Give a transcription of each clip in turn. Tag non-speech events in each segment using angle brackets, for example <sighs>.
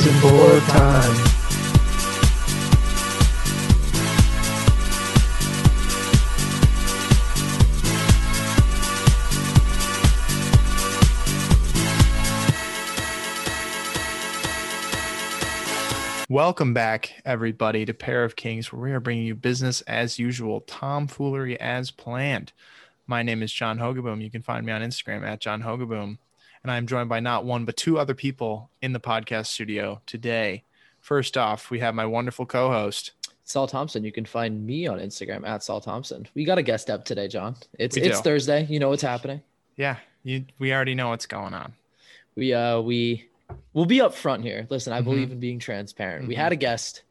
season board time. Welcome back, everybody, to Pair of Kings, where we are bringing you business as usual, tomfoolery as planned. My name is John Hogaboom. You can find me on Instagram at John Hogaboom. And I'm joined by not one, but two other people in the podcast studio today. First off, we have my wonderful co host, Sol Thompson. You can find me on Instagram at Sol Thompson. We got a guest up today, John. It's it's. Thursday. You know what's happening. Yeah, you, we already know what's going on. We uh we we'll be up front here. Listen, I Mhm. believe in being transparent. We Mhm. had a guest.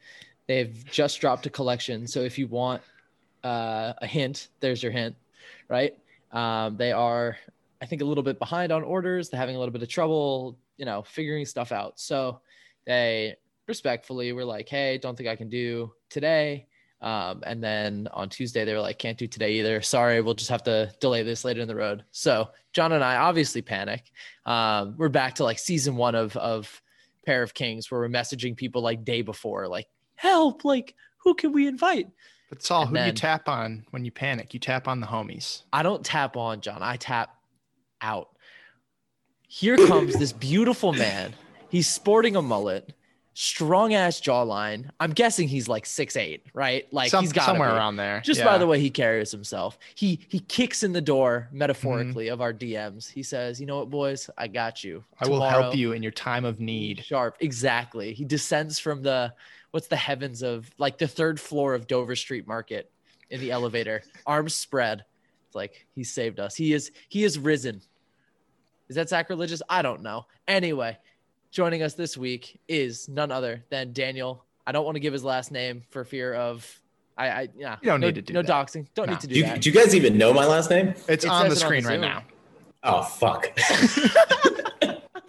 They've just dropped a collection. So if you want uh, a hint, there's your hint, right? Um, they are, I think, a little bit behind on orders. They're having a little bit of trouble, you know, figuring stuff out. So they respectfully were like, "Hey, don't think I can do today." Um, and then on Tuesday, they were like, "Can't do today either. Sorry, we'll just have to delay this later in the road." So John and I obviously panic. Um, we're back to like season one of of Pair of Kings, where we're messaging people like day before, like, "Help! Like, who can we invite?" But Sol, And who do you tap on when you panic? You tap on the homies. I don't tap on John. I tap out. Here comes this beautiful man. He's sporting a mullet, strong ass jawline. I'm guessing he's like six eight, right? Like Some- he's got somewhere around there. Just yeah. by the way he carries himself, he he kicks in the door metaphorically mm-hmm. of our DMs. He says, "You know what, boys? I got you. I will help you in your time of need. Sharp, exactly. He descends from the what's the heavens of like the third floor of Dover Street Market in the elevator, arms spread. It's like he saved us. He is he is risen. Is that sacrilegious? I don't know. Anyway, joining us this week is none other than Daniel. I don't want to give his last name for fear of I I yeah. You don't no, need to do no that. doxing. Don't No. need to do Do you, that. do you guys even know my last name? It's It on the says it on the screen right now. Oh fuck. <laughs>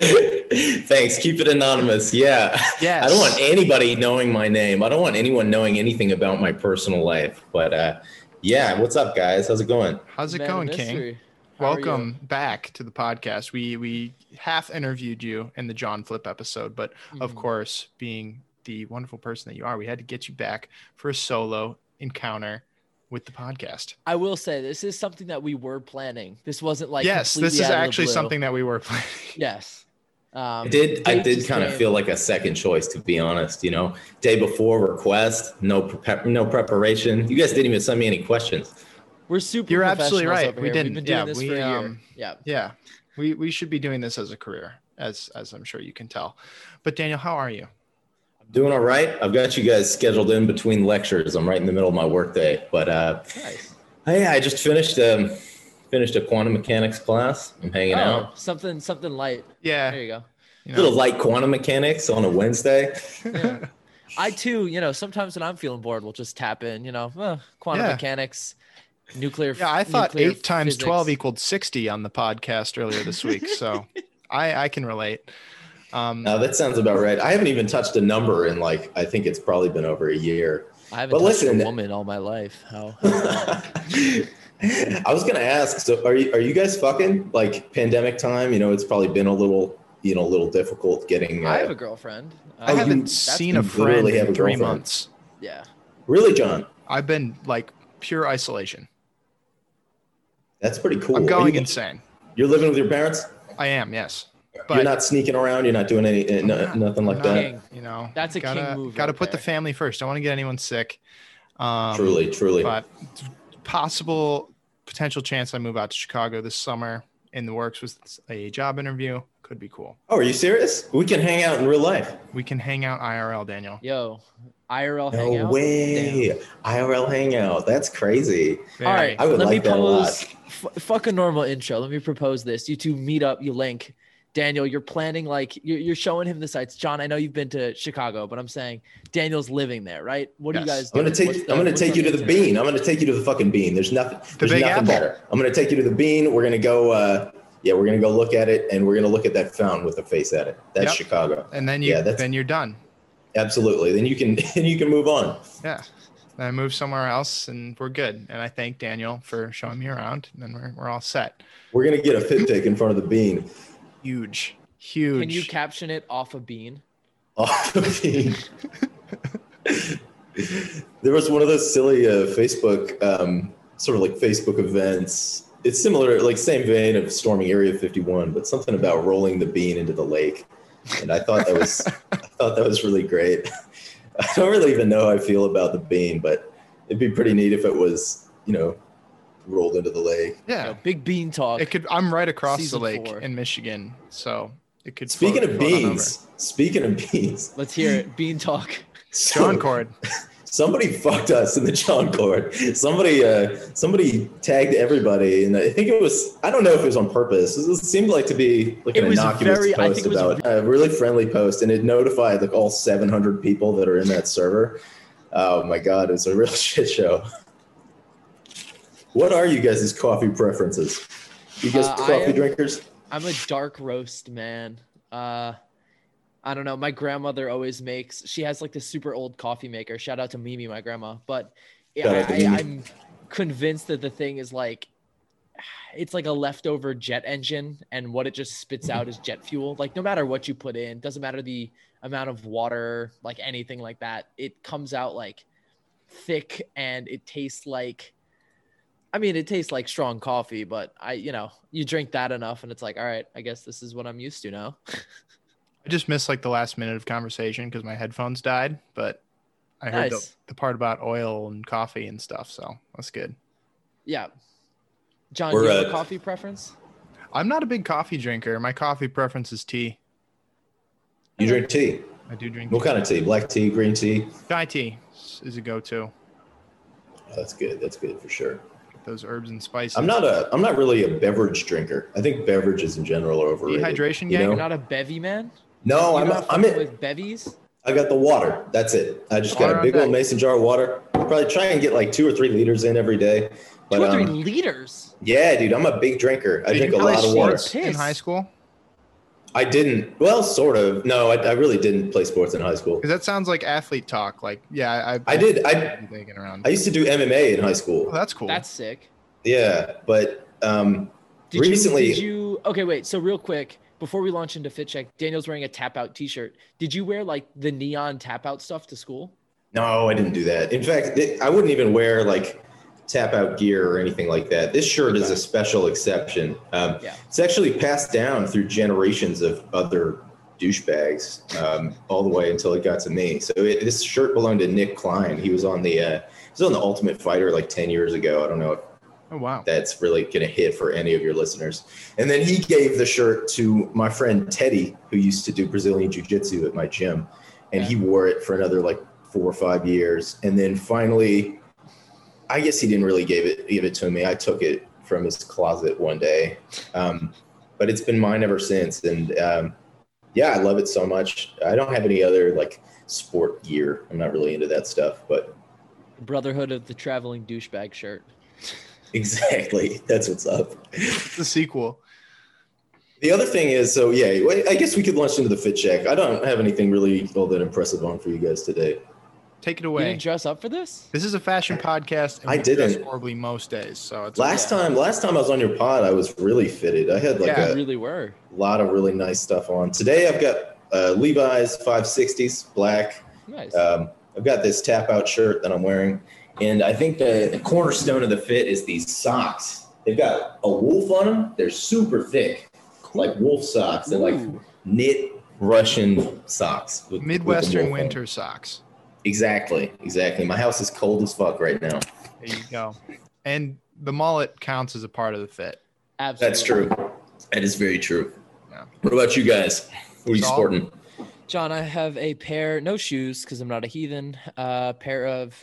Thanks. Keep it anonymous. Yeah. Yeah. I don't want anybody knowing my name. I don't want anyone knowing anything about my personal life. But uh yeah, what's up guys? How's it going? How's it Man going, King? Mystery. How are you? Welcome back to the podcast. We we half interviewed you in the John Flip episode, but of Mhm. course, being the wonderful person that you are, we had to get you back for a solo encounter with the podcast. I will say this is something that we were planning. This wasn't like yes, this is out of the actually something that we were <laughs> planning. Yes. Um, I did I did kind of feel like a second choice to be honest, you know. Day before request, no prep, no preparation. You guys didn't even send me any questions. We're super. You're absolutely right. We here. didn't- We've been doing yeah, this we, for a year. um, Yeah. Yeah, we we should be doing this as a career, as as I'm sure you can tell. But Daniel, how are you? I'm doing all right. I've got you guys scheduled in between lectures. I'm right in the middle of my workday. But uh Nice. Hey, I just finished um finished a quantum mechanics class. I'm hanging Oh, out. something something light. Yeah, There you go. you A little light quantum mechanics on a Wednesday. <laughs> Yeah. I too, you know, sometimes when I'm feeling bored, we'll just tap in. You know, uh, quantum Yeah. mechanics, nuclear. yeah. I thought nuclear eight times twelve equaled sixty on the podcast earlier this week, so <laughs> I I can relate. Um, No, that sounds about right. I haven't even touched a number in like I think it's probably been over a year. I haven't But touched listen- a woman all my life. How? <laughs> I was gonna ask. So, are you are you guys fucking like pandemic time? You know, it's probably been a little you know a little difficult getting. I have Uh, a girlfriend. I Oh, haven't seen a you friend in three girlfriend. months. Yeah. really, John. I've been like pure isolation. That's pretty cool. I'm going you, insane. You're living with your parents. I am, yes. you're not sneaking around. You're not doing any uh, not- nothing like I'm that. King. You know, That's a king gotta, move Got to right put the family first. Don't want to get anyone sick. Um, truly, truly. but possible potential chance I move out to Chicago this summer. In the works was a job interview. Could be cool. Oh, are you serious? We can hang out in real life. We can hang out IRL, Daniel. Yo, IRL No hangout. way. Damn. IRL hangout. That's crazy. All right, I would let like me that a lot. pose. F- fuck a normal intro. Let me propose this. You two meet up. You link. Daniel, you're planning like you're, you're showing him the sites. John, I know you've been to Chicago, but I'm saying Daniel's living there, right? What do you Yes. guys? I'm gonna take you, the- I'm gonna take you to the bean. I'm gonna take you to the fucking bean. There's nothing. There's nothing Apple. better. I'm gonna take you to the bean. We're gonna go. Uh, yeah, we're gonna go look at it, and we're gonna look at that fountain with a face at it. That's Yep. Chicago. And then you Yeah, that's- then you're done. Absolutely. Then you can <laughs> then you can move on. Yeah. Then I move somewhere else and we're good. And I thank Daniel for showing me around. And then we're, we're all set. We're gonna get a fit take in front of the bean. Huge. Huge. Can you caption it off a bean? <laughs> off the bean. there was one of those silly uh, Facebook, um, sort of like Facebook events. It's similar, like same vein of storming Area 51, but something about rolling the bean into the lake. And I thought that was, <laughs> I thought that was really great. <laughs> I don't really even know how I feel about the bean, but it'd be pretty neat if it was, you know, rolled into the lake. You Yeah. know, big bean talk. It could. I'm right across the lake four. in Michigan, so it could. Speaking float- of float beans, speaking of beans, Let's hear it. Bean talk. <laughs> so- John Cord. Somebody fucked us in the John Cord. Somebody, uh, somebody tagged everybody, and I think it was. I don't know if it was on purpose. It seemed like to be like It an was innocuous very- I post think it was about a really friendly post, and it notified like all 700 people that are in that server. Oh my god, it's a real <laughs> shit show. What are you guys' coffee preferences? You guys Uh, coffee am- drinkers? I'm a dark roast man. Uh, I don't know. My grandmother always makes. She has like this super old coffee maker. Shout out to Mimi, my grandma. But yeah, Shout out to I, I'm convinced that the thing is like, it's like a leftover jet engine, and what it just spits out is jet fuel. Like no matter what you put in, doesn't matter the amount of water, like anything like that. It comes out like thick, and it tastes like. I mean, it tastes like strong coffee, but I, you know, you drink that enough and it's like, all right, I guess this is what I'm used to now. <laughs> I just missed like the last minute of conversation because my headphones died, but I heard the, Nice. the part about oil and coffee and stuff, so that's good. Yeah. John, We're, you have a coffee preference? I'm not a big coffee drinker. My coffee preference is tea. You drink tea. I do drink What kind of tea? Black tea, green tea? chai tea is a go-to. Oh, that's good. That's good for sure. Those herbs and spices. I'm not a I'm not really a beverage drinker. I think beverages in general are overrated. Dehydration you know? You're not a bevy man? No, You're I'm not I'm in, with bevies? I got the water. That's it. I just got Water a big old deck. mason jar of water. Probably try and get like two or three liters in every day. But Two or three um, liters. yeah, dude, I'm a big drinker. I Did drink a lot of water. sports in high school? I didn't. Well, sort of. No, I, I really didn't play sports in high school. Because that sounds like athlete talk. Like, yeah, I I did. I around. I used to do MMA in high school. oh, that's cool. That's sick. Yeah, but um, Did Recently- you, did you okay, wait, so real quick, before we launch into fit check, Daniel's wearing a tap out t-shirt. Did you wear like the neon tap out stuff to school? No, I didn't do that. In fact, it, I wouldn't even wear like tap out gear or anything like that. This shirt is a special exception. Um, Yeah. It's actually passed down through generations of other douchebags um, all the way until it got to me. So it, this shirt belonged to Nick Klein. He was on the uh, he was on the Ultimate Fighter like ten years ago. I don't know if oh wow. that's really going to hit for any of your listeners. And then he gave the shirt to my friend Teddy, who used to do Brazilian Jiu Jitsu at my gym. And he wore it for another like four or five years. And then finally, I guess he didn't really give it give it to me. I took it from his closet one day. Um, but it's been mine ever since. And um, yeah, I love it so much. I don't have any other like sport gear. I'm not really into that stuff, but Brotherhood of the traveling douchebag shirt. <laughs> <laughs> exactly. That's what's up. It's the sequel. The other thing is, so yeah, I guess we could launch into the fit check. I don't have anything really all that impressive on for you guys today. Take it You away. didn't dress up for this? This is a fashion podcast. And I we didn't. horribly most days, so it's Last Yeah. time, last time I was on your pod, I was really fitted. I had like Yeah. You a really were. lot of really nice stuff on. Today, I've got uh, Levi's 560s black. Nice. Um, I've got this tap out shirt that I'm wearing, and I think the, the cornerstone of the fit is these socks. They've got a wolf on them. They're super thick, like wolf socks. They're like Ooh. knit Russian socks. with- with Midwestern wolf on 'em. winter socks. Exactly, exactly. My house is cold as fuck right now. There you go. And the mullet counts as a part of the fit. Absolutely. That's true. That is very true. Yeah. What about you guys? What are you sporting? John, I have a pair, no shoes because I'm not a heathen, a pair of uh,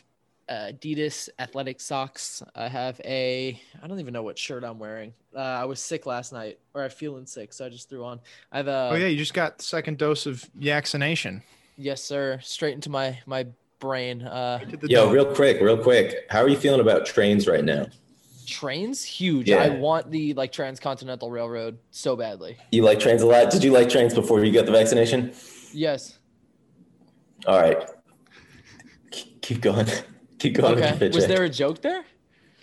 Adidas athletic socks. I have a, I don't even know what shirt I'm wearing. Uh, I was sick last night, or I'm feeling sick, so I just threw on. I have a, oh yeah, you just got the second dose of vaccination. yes, sir, straight into my my brain. Uh, Yo, dome. real quick, real quick. How are you feeling about trains right now? trains, huge. Yeah. I want the like transcontinental railroad so badly. You like trains a lot? Did you like trains before you got the vaccination? Yes. All right. Keep- Keep going. <laughs> Keep going. with your Okay. Was there a joke there?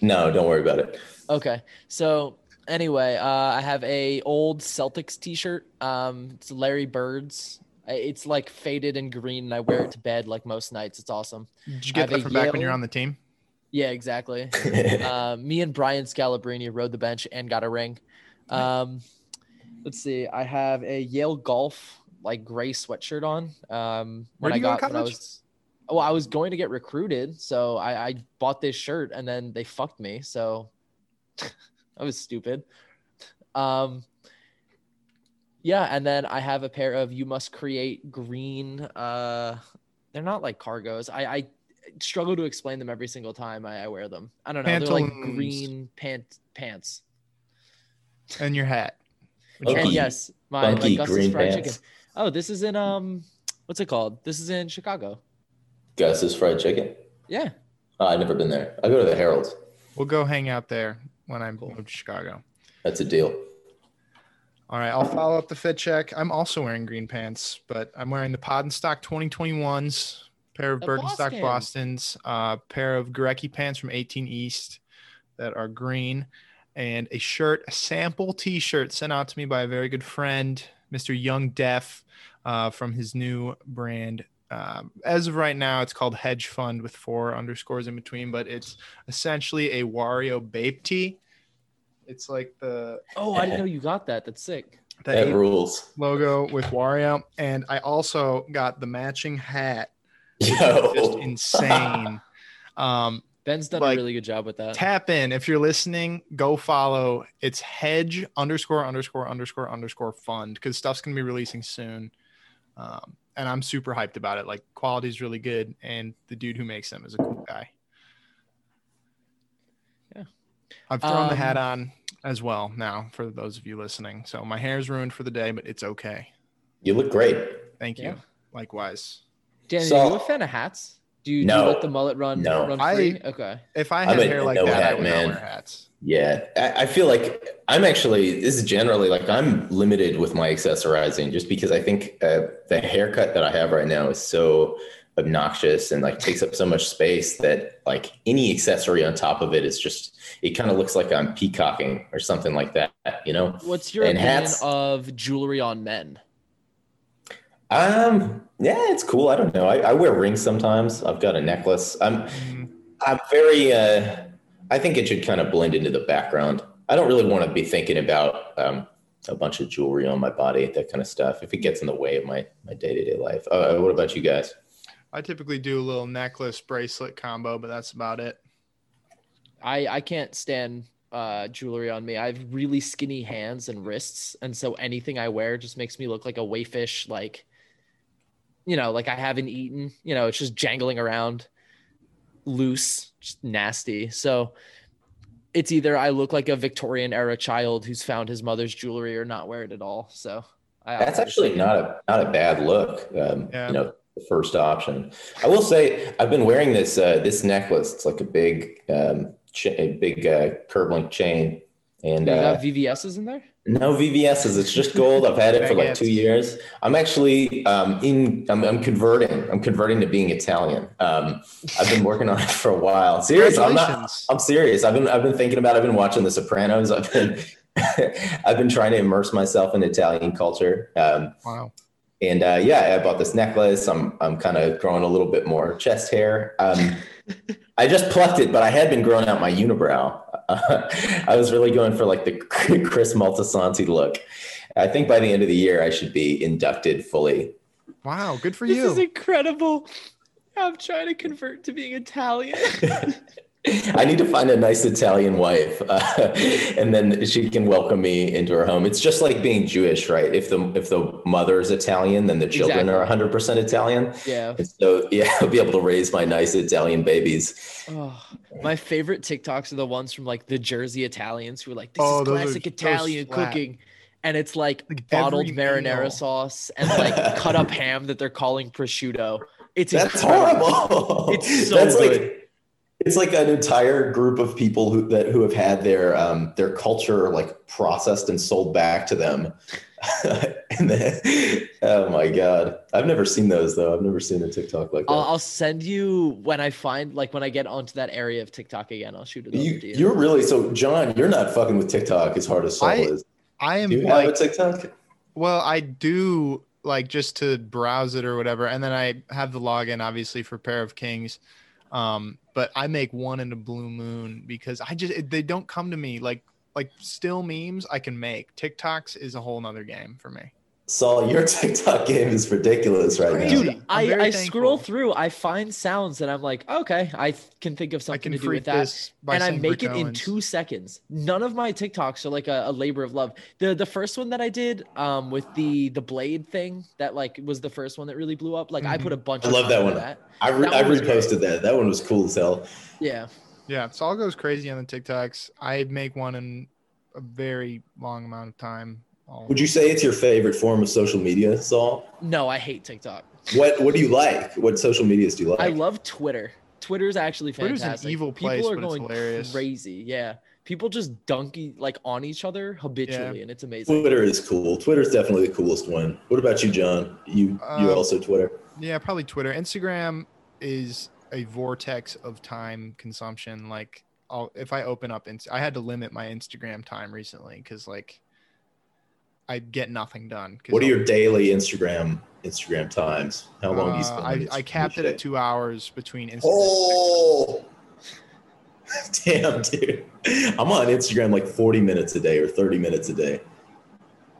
No, don't worry about it. Okay. So anyway, uh, I have a old Celtics T-shirt. Um, it's Larry Bird's It's like faded and green, and I wear it to bed like most nights. It's awesome. Did you get that a from back when you're on the team? Yeah, exactly. <laughs> uh, me and Brian Scalabrine rode the bench and got a ring. Um, let's see. I have a Yale golf like gray sweatshirt on. Um, Where when do I you go to got when I college? was, well, I was going to get recruited, so I, I bought this shirt and then they fucked me. So <laughs> I was stupid. Um, yeah, and then I have a pair of you must create green. Uh, they're not like cargos. I, I struggle to explain them every single time I, I wear them. I don't know. They're like green pant pants. And your hat. Funky- and yes, my, my Gus's fried pants. chicken. Oh, this is in um, what's it called? This is in Chicago. Gus's fried chicken. Yeah. Oh, I've never been there. I go to the Herald. We'll go hang out there when I Cool. move to Chicago. That's a deal. All right, I'll follow up the fit check. I'm also wearing green pants, but I'm wearing the Pod and Stock 2021s, pair of The Birkenstock Boston. Bostons, uh, pair of Gorecki pants from 18 East that are green, and a shirt, a sample T-shirt sent out to me by a very good friend, Mr. Young Def, uh, from his new brand. Um, as of right now, it's called Hedge Fund with four underscores in between, but it's essentially a Wario Bape tee. It's like the Oh, I didn't know you got that. That's sick. the That eight rules. logo with Wario, and I also got the matching hat. Just insane. <laughs> um, Ben's done Like, a really good job with that. tap in if you're listening. Go follow. It's hedge underscore underscore underscore underscore fund because stuff's gonna be releasing soon. Um, and I'm super hyped about it. Like quality's really good, and the dude who makes them is a cool guy. Yeah. I've thrown the hat Um, on as well now for those of you listening. So my hair's ruined for the day, but it's okay. You look great. Thank you. Yeah. Likewise. Danny, So- are you a fan of hats? Do you, do No. you let the mullet run No. run I- free? okay. If I I'm had a hair like no that, I hat would not wear hats. Yeah, I, I feel like I'm actually this is generally like I'm limited with my accessorizing just because I think uh, the haircut that I have right now is so obnoxious and like takes up so much space that like any accessory on top of it is just it kind of looks like I'm peacocking or something like that, you know. What's your And opinion hats- of jewelry on men? Um, yeah, it's cool. I don't know. I, I wear rings sometimes. I've got a necklace. I'm Mm, I'm very. Uh, I think it should kind of blend into the background. I don't really want to be thinking about um, a bunch of jewelry on my body, that kind of stuff. If it gets in the way of my my day to day life. Uh, what about you guys? I typically do a little necklace bracelet combo, but that's about it. I I can't stand uh, jewelry on me. I have really skinny hands and wrists, and so anything I wear just makes me look like a wayfish. Like, you know, like I haven't eaten. You know, it's just jangling around, loose, just nasty. So it's either I look like a Victorian era child who's found his mother's jewelry or not wear it at all. So I That's actually not a not a bad look. Um, Yeah. You know, the first option. I will say I've been wearing this uh, this necklace. It's like a big um, cha- a big uh, curve link chain, and You uh, got VVS's in there? No VVS's. It's just gold. I've had it for like two years. I'm actually um, in. I'm, I'm converting. I'm converting to being Italian. Um, I've been working on it for a while. Serious. I'm not. I'm serious. I've been. I've been thinking about. It. I've been watching The Sopranos. I've been. <laughs> I've been trying to immerse myself in Italian culture. Um, Wow. and uh, yeah, I bought this necklace. I'm I'm kind of growing a little bit more chest hair. Um, I just plucked it, but I had been growing out my unibrow. <laughs> I was really going for like the <laughs> Chris Moltisanti look. I think by the end of the year, I should be inducted fully. Wow. Good for This you. This is incredible. I'm trying to convert to being Italian. <laughs> <laughs> I need to find a nice Italian wife, uh, <laughs> and then she can welcome me into her home. It's just like being Jewish, right? If the if the mother is Italian, then the children Exactly. are 100 percent Italian. yeah. And so <laughs> yeah, I'll be able to raise my nice Italian babies. Oh, my favorite TikToks are the ones from like the Jersey Italians who are like, "This Oh, is those are- classic Italian cooking," and it's like, Like bottled marinara meal. sauce and like cut up ham that they're calling prosciutto. It's That's incredible. horrible. It's so That's good. like it's like an entire group of people who that who have had their um their culture like processed and sold back to them. <laughs> and then, oh my god, I've never seen those though. I've never seen a TikTok like that. I'll, I'll send you when I find like when I get onto that area of TikTok again. I'll shoot it over you, to you. you're really so John. You're not fucking with TikTok as hard as Sol I- is. I am Do you have a TikTok? well, I do like just to browse it or whatever, and then I have the login obviously for Pair of Kings. Um, but I make one in a blue moon because I just they don't come to me like like still memes I can make. TikToks is a whole nother game for me. Sol, your <laughs> TikTok game is ridiculous right now. Dude, I'm I, scroll through, I find sounds that I'm like, okay, I th- can think of I something can to do with that. and I make it Rick in two seconds. None of my TikToks are like a, a labor of love. The the first one that I did um with the the blade thing that like was the first one that really blew up. Like I put a bunch I of love that one. that. I, re- That I one great. reposted that. That one was cool as hell. Yeah. Yeah, Sol goes crazy on the TikToks. I make one in a very long amount of time. I'll- Would you say it's your favorite form of social media, Sol? No, I hate TikTok. What What do you like? What social medias do you like? I love Twitter. Twitter's actually Twitter's an fantastic. evil People are but it's going hilarious. crazy. Yeah. People just dunky like on each other habitually, and it's amazing. Twitter is cool. Twitter's definitely the coolest one. What about you, John? You you Uh, also Twitter? Yeah, probably Twitter. Instagram is a vortex of time consumption. Like, I'll, if I open up, Inst- I had to limit my Instagram time recently because like I get nothing done. What are your daily Instagram Instagram times? How long do you Uh, spend? I, Instagram I capped it at two hours between Instagram. Oh, <laughs> damn, dude! I'm on Instagram like 40 minutes a day or 30 minutes a day.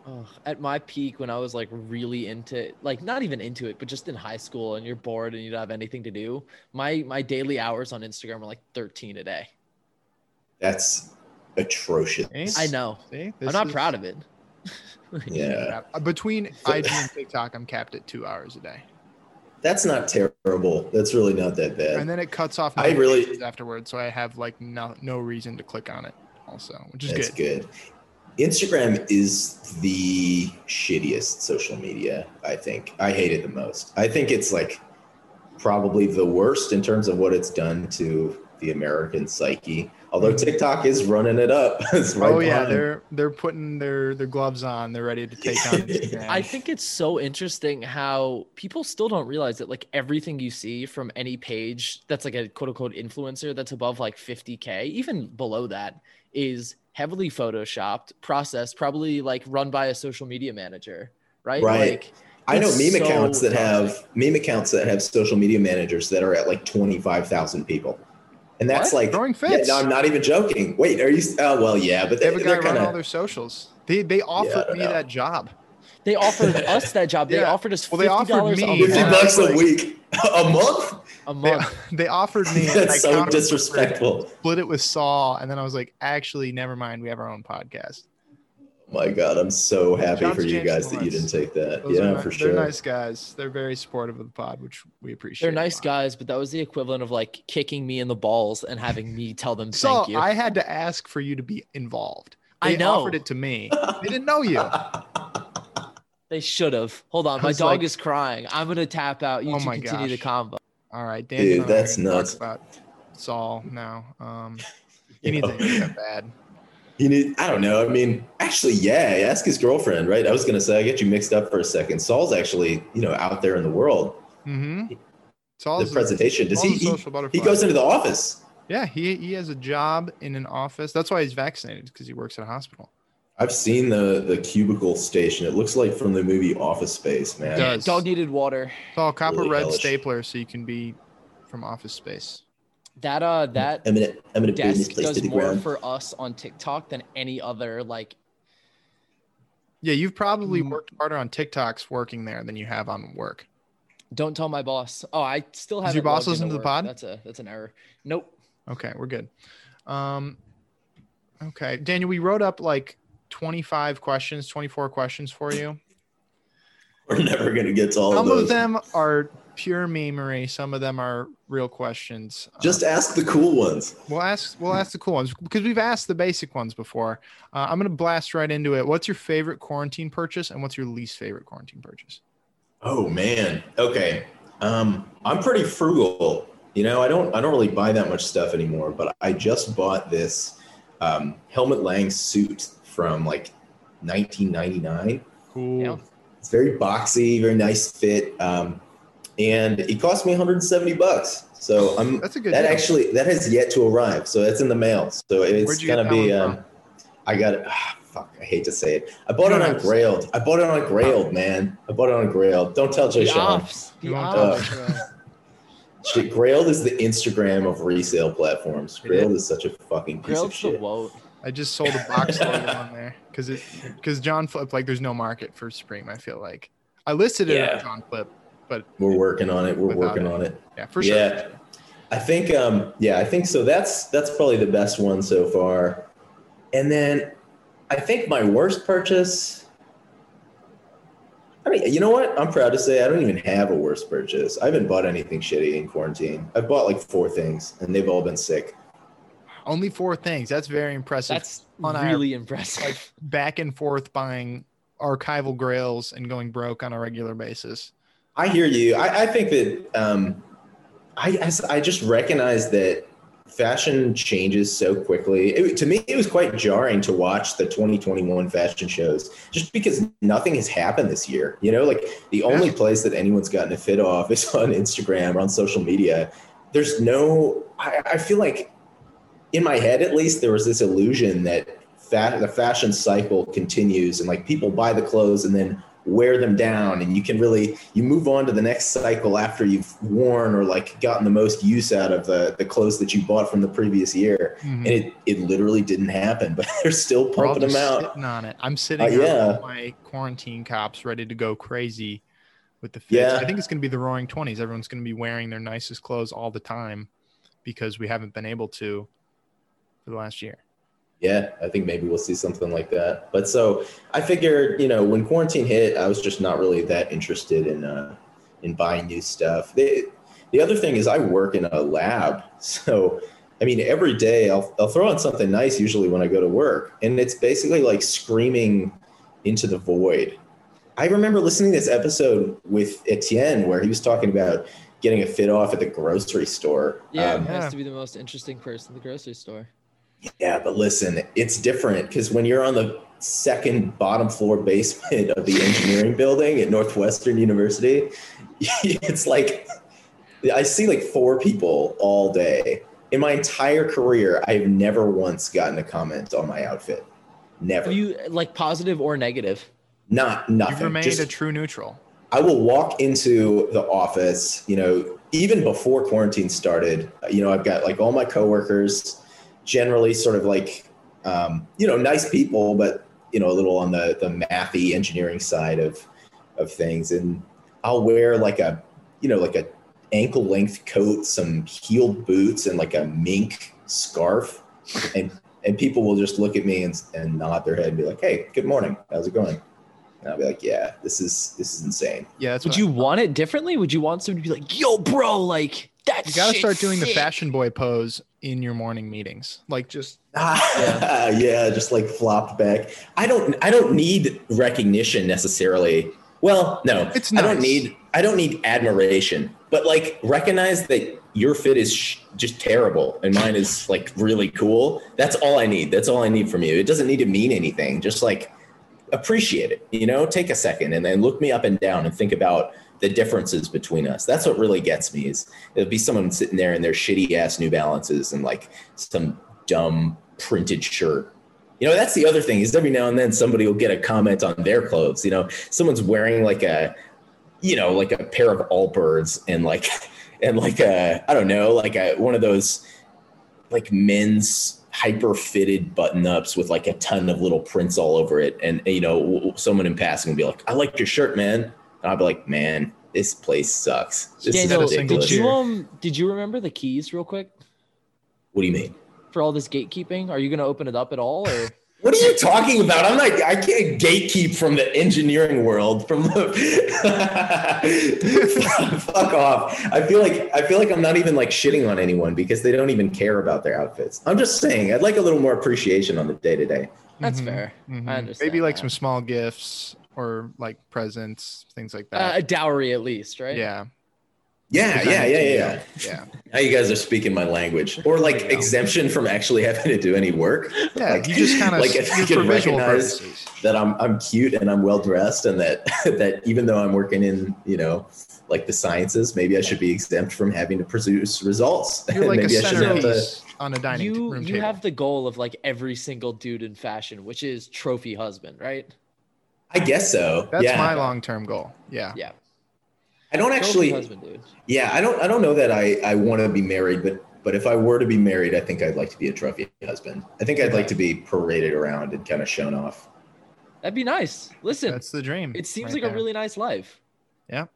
Ugh, at my peak when I was like really into like not even into it, but just in high school and you're bored and you don't have anything to do, my my daily hours on Instagram were like 13 a day. That's atrocious. I know. See, I'm not proud of it. <laughs> Yeah, Uh, Between <laughs> IG and TikTok, I'm capped at two hours a day, that's not terrible. That's really not that bad. and then it cuts off. I really- afterwards, so I have like no no reason to click on it. Also, which is That's good. good. Instagram is the shittiest social media, I think. I hate it the most. I think it's like probably the worst in terms of what it's done to the American psyche. Although TikTok is running it up. <laughs> it's right oh yeah, behind. they're they're putting their their gloves on. They're ready to take on Instagram. <laughs> I think it's so interesting how people still don't realize that like everything you see from any page that's like a quote unquote influencer that's above like 50k, even below that, is heavily photoshopped, processed, probably like run by a social media manager, right? Right. Like I know meme so accounts that have meme accounts that have social media managers that are at like 25,000 people. And that's What? like Throwing yeah, no, I'm not even joking. Wait, are you oh well yeah, but they they, have a guy they're run all their socials. They they offered don't me know. that job. They offered <laughs> us that job. They Yeah. offered us Well, they fifty offered dollars me- a 50 Yeah. month. bucks a week. A month? A month. <laughs> they offered me. That's so disrespectful. Split it with Sol, and then I was like, actually, never mind. We have our own podcast. My God, I'm so happy John's for you changed guys the that you didn't take that. Those yeah, are, ni- for They're sure. nice guys. They're very supportive of the pod, which we appreciate. They're nice guys, but that was the equivalent of like kicking me in the balls and having me tell them So thank you. I had to ask for you to be involved. I They know. offered it to me. They didn't know you. <laughs> They should have. Hold on, my dog like- is crying. I'm gonna tap out. You Oh two my continue the gosh. combo. All right, Dan. Dude, that's nuts. Talk about Sol now. Um, he needs know? a haircut bad. You need, I don't know. I mean, actually, yeah, ask his girlfriend, right? I was going to say, I get you mixed up for a second. Sol's actually, you know, out there in the world. Mm-hmm. The Sol's a- presentation. Does he, Sol's a he, social butterfly. he goes into the office. Yeah, he he has a job in an office. That's why he's vaccinated because he works at a hospital. I've seen the, the cubicle station. It looks like from the movie Office Space, man. It does. Dog needed water. Sol, cop Really red hellish. stapler so you can be from Office Space. That uh that Eminent, eminent business desk place to does the more ground. for us on TikTok than any other like Yeah, you've probably Mm. worked harder on TikToks working there than you have on work. don't tell my boss. Oh, I still have your boss listen to the pod? That's a that's an error. Nope. Okay, we're good. Um, okay, Daniel, we wrote up like 25 questions, 24 questions for you. We're never going to get to all Some of those. of them are pure memery. Some of them are real questions. Um, Just ask the cool ones. We'll ask. We'll ask the cool ones because we've asked the basic ones before. Uh, I'm gonna blast right into it. What's your favorite quarantine purchase, and what's your least favorite quarantine purchase? Oh man. Okay. Um, I'm pretty frugal. You know, I don't I don't really buy that much stuff anymore, but I just bought this um, Helmut Lang suit from like 1999. Cool. Yeah. It's very boxy, very nice fit, um, and it cost me 170 bucks. So I'm That's a good. that deal. actually that has yet to arrive. So that's in the mail. So it's Where'd you get gonna be. Um, I got it. ah, fuck, I hate to say it. I bought it on Grailed. I bought it on Grailed, man. I bought it on Grailed. Don't tell Jay The Sean. ops. The You won't ops. tell bro. <laughs> Shit, Grailed is the Instagram of resale platforms. It Grailed is such a fucking piece of shit. woat. I just sold a box logo on there because it because John Flip like there's no market for Supreme. I feel like I listed it Yeah. on John Flip, but We're working on it. We're working it. on it. yeah, for sure. Yeah. I think um yeah, I think so. That's that's probably the best one so far. And then I think my worst purchase. I mean, you know what? I'm proud to say I don't even have a worst purchase. I haven't bought anything shitty in quarantine. I've bought like four things, and they've all been sick. Only four things. That's very impressive. That's On our- really impressive. like back and forth buying archival grails and going broke on a regular basis. I hear you. I, I think that um, I, I just recognize that fashion changes so quickly. It, to me, it was quite jarring to watch the 2021 fashion shows, just because nothing has happened this year. You know, like the only place that anyone's gotten a fit off <laughs> is on Instagram or on social media. There's no. I, I feel like, in my head at least, there was this illusion that fa- the fashion cycle continues and like people buy the clothes and then wear them down and you can really you move on to the next cycle after you've worn or like gotten the most use out of the the clothes that you bought from the previous year and it it literally didn't happen but <laughs> they're still pumping them out sitting on it. I'm sitting Uh, on yeah. my quarantine cops ready to go crazy with the fits. Yeah. I think it's going to be the roaring 20s. Everyone's going to be wearing their nicest clothes all the time because we haven't been able to for the last year. Yeah i think maybe we'll see something like that but so i figured you know when quarantine hit i was just not really that interested in uh in buying new stuff the, the other thing is i work in a lab <laughs> so I mean, every day I'll, I'll throw on something nice usually when I go to work, and it's basically like screaming into the void. I remember listening to this episode with Etienne where he was talking about getting a fit off at the grocery store. Yeah, Um, it has to be the most interesting person in the grocery store. Yeah, but listen, it's different because when you're on the second bottom floor basement of the engineering building at Northwestern University, <laughs> it's like I see like four people all day. In my entire career, I've never once gotten a comment on my outfit. Never. Have you like positive or negative? Not You've nothing. remained Just- a true neutral. I will walk into the office, you know, even before quarantine started, you know, I've got like all my coworkers, generally sort of like, um, you know, nice people, but, you know, a little on the, the mathy engineering side of, of things. And I'll wear like a, you know, like a ankle length coat, some heeled boots and like a mink scarf. And, and people will just look at me and, and nod their head and be like, Hey, good morning. How's it going? And I'll be like, yeah, this is, this is insane. Yeah, Would what you want it differently? Would you want someone to be like, "Yo, bro, like that"? you got to start shit's doing the fashion boy pose in your morning meetings. Like just Ah, <laughs> yeah. just like flopped back. I don't I don't need recognition necessarily. Well, no. It's nice. I don't need I don't need admiration, but like recognize that your fit is sh- just terrible and mine is like really cool. That's all I need. That's all I need from you. It doesn't need to mean anything. Just like appreciate it, you know? Take a second and then look me up and down and think about the differences between us. That's what really gets me is it'll be someone sitting there in their shitty ass New Balances and like some dumb printed shirt. You know, that's the other thing is every now and then somebody will get a comment on their clothes. You know, someone's wearing like a, you know, like a pair of Allbirds and like, <laughs> and like a, I don't know, like a, one of those like men's hyper fitted button ups with like a ton of little prints all over it. And, you know, someone in passing will be like, I like your shirt, man. And I'll be like, man, this place sucks. This Daniel, is ridiculous. did you um did you remember the keys real quick What do you mean? for all this gatekeeping? Are you gonna open it up at all, or <laughs> What are you talking about? I'm not. I can't gatekeep from the engineering world. From the <laughs> fuck off. I feel like I feel like I'm not even like shitting on anyone because they don't even care about their outfits. I'm just saying I'd like a little more appreciation on the day to day. that's Mhm, fair? mhm. I understand. Maybe like that. some small gifts or like presents, things like uh, that. a dowry at least, right? yeah. Yeah, yeah, yeah, yeah. Yeah. Now you guys are speaking my language, or like There exemption from actually having to do any work. Yeah, Like- you just kind of <laughs> like if you can recognize purposes. that I'm I'm cute and I'm well dressed, and that <laughs> that even though I'm working in you know like the sciences, maybe I should be exempt from having to produce results. <laughs> You're like a maybe I shouldn't have to. centerpiece on a dining You room you table. have the goal of like every single dude in fashion, which is trophy husband, right? I guess so. That's yeah. my long-term goal. Yeah. Yeah. I don't actually. husband, dude. Yeah, I don't. I don't know that I I want to be married, but but if I were to be married, I think I'd like to be a trophy husband. I think I'd like to be paraded around and kind of shown off. That'd be nice. Listen, That's the dream. it seems right like there. a really nice life. Yeah.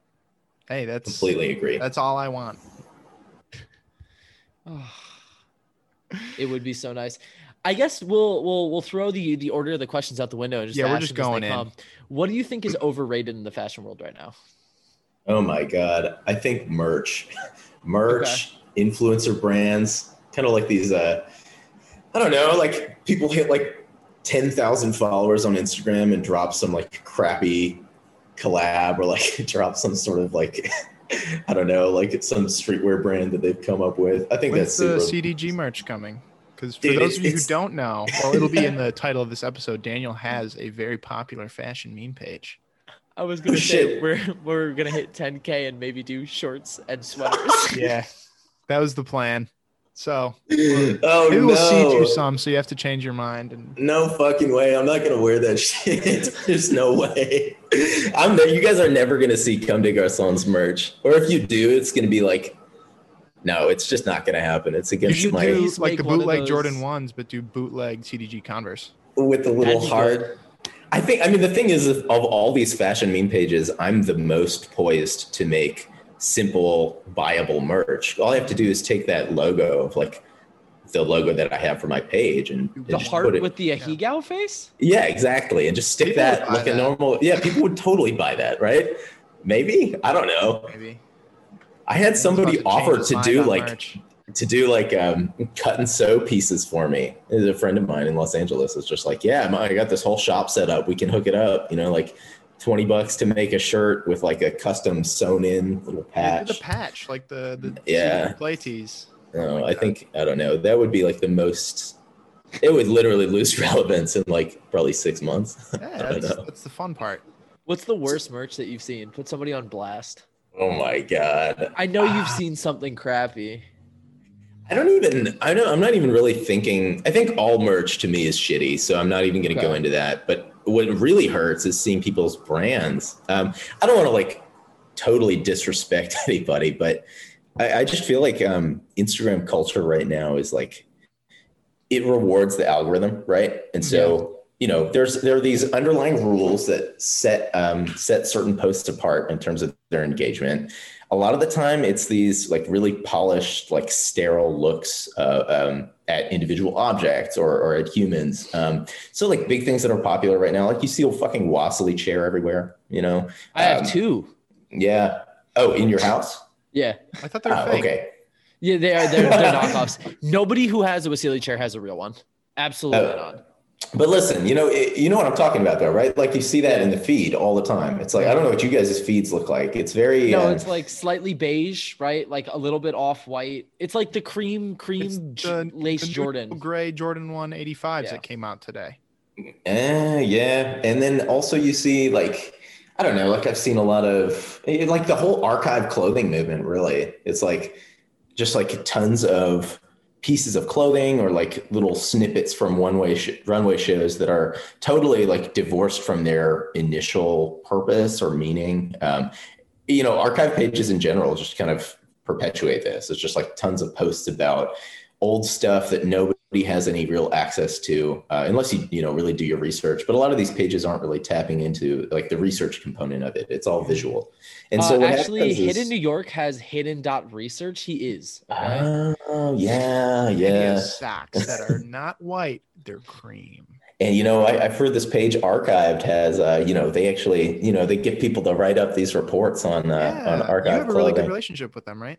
Hey, that's Completely agree. That's all I want. <sighs> it would be so nice. I guess we'll we'll we'll throw the the order of the questions out the window and just Yeah, we're just them as they going in. come. What do you think is overrated in the fashion world right now? Oh my god, I think merch, <laughs> merch, influencer brands, kind of like these. uh I don't know, like people hit like ten thousand followers on Instagram and drop some like crappy collab or like <laughs> drop some sort of like <laughs> I don't know, like some streetwear brand that they've come up with. I think When's that's the super. CDG merch coming? Because for Dude, those of you who don't know, well, it'll be in the <laughs> title of this episode. Daniel has a very popular fashion meme page. I was gonna gonna say, say we're we're gonna hit 10k and maybe do shorts and sweaters. <laughs> Yeah, that was the plan. So oh maybe no! we'll seed you some, so you have to change your mind. And No fucking way. I'm not gonna wear that <laughs> shit. There's no way. I'm there. You guys are never gonna see Comme des Garçons merch. Or if you do, it's gonna be like no, it's just not gonna happen. It's against you my do- do like the make one of bootleg those- Jordan ones, but do bootleg CDG Converse. with the little That'd heart. I think I mean the thing is of all these fashion meme pages, I'm the most poised to make simple, viable merch. All I have to do is take that logo of like the logo that I have for my page and, and the heart it, with the Ahegao face? Yeah, exactly. And just stick People that buy like a normal. Yeah, people would totally buy that, right? Maybe I don't know. Maybe I had somebody offer change to do like merch. to do like um, cut and sew pieces for me. There's a friend of mine in Los Angeles. It's just like, yeah, I got this whole shop set up. We can hook it up. You know, like twenty bucks to make a shirt with like a custom sewn in little Yeah, do patch. the patch, like the the Yeah. Play tees. No, like I that. think I don't know. That would be like the most. It would literally lose <laughs> relevance in like probably six months. <laughs> Yeah, that's, that's the fun part. What's the worst merch that you've seen? Put somebody on blast. Oh my god. I know you've Ah. seen something crappy. I don't even. I don't. I'm not even really thinking. I think all merch to me is shitty, so I'm not even going to go into that. But what really hurts is seeing people's brands. Um, I don't want to like totally disrespect <laughs> anybody, but I, I just feel like um, Instagram culture right now is like it rewards the algorithm, right? And so you know, there's there are these underlying rules that set um, set certain posts apart in terms of their engagement a lot of the time it's these like really polished like sterile looks uh, um, at individual objects or, or at humans um, so like big things that are popular right now like you see a fucking wassily chair everywhere you know I have Um, two. yeah oh in your house Yeah. I thought they were fake. okay Yeah, they are they're, they're knockoffs. Nobody who has a Wassily chair has a real one. Absolutely Oh. not. But listen you know it, you know what i'm talking about though right like you see that in the feed all the time it's like i don't know what you guys' feeds look like it's very No, uh, it's like slightly beige, right? Like a little bit off white. It's like the cream cream j- the, lace the Jordan. gray Jordan 185s Yeah. that came out today. Eh, yeah. And then also you see like I don't know, like I've seen a lot of eh, like the whole archive clothing movement really. It's like just like tons of pieces of clothing or like little snippets from one way sh- runway shows that are totally like divorced from their initial purpose or meaning. Um, you know, archive pages in general just kind of perpetuate this. It's just like tons of posts about old stuff that nobody has any real access to uh, unless you you know really do your research but a lot of these pages aren't really tapping into like the research component of it it's all visual and so uh, what actually, Hidden is, New York has hidden dot research. He is. okay? oh yeah yeah socks <laughs> that are not white, they're cream. and you know I, i've heard this page archived has uh, you know they actually you know they get people to write up these reports on uh, on you have a really good relationship with them, right?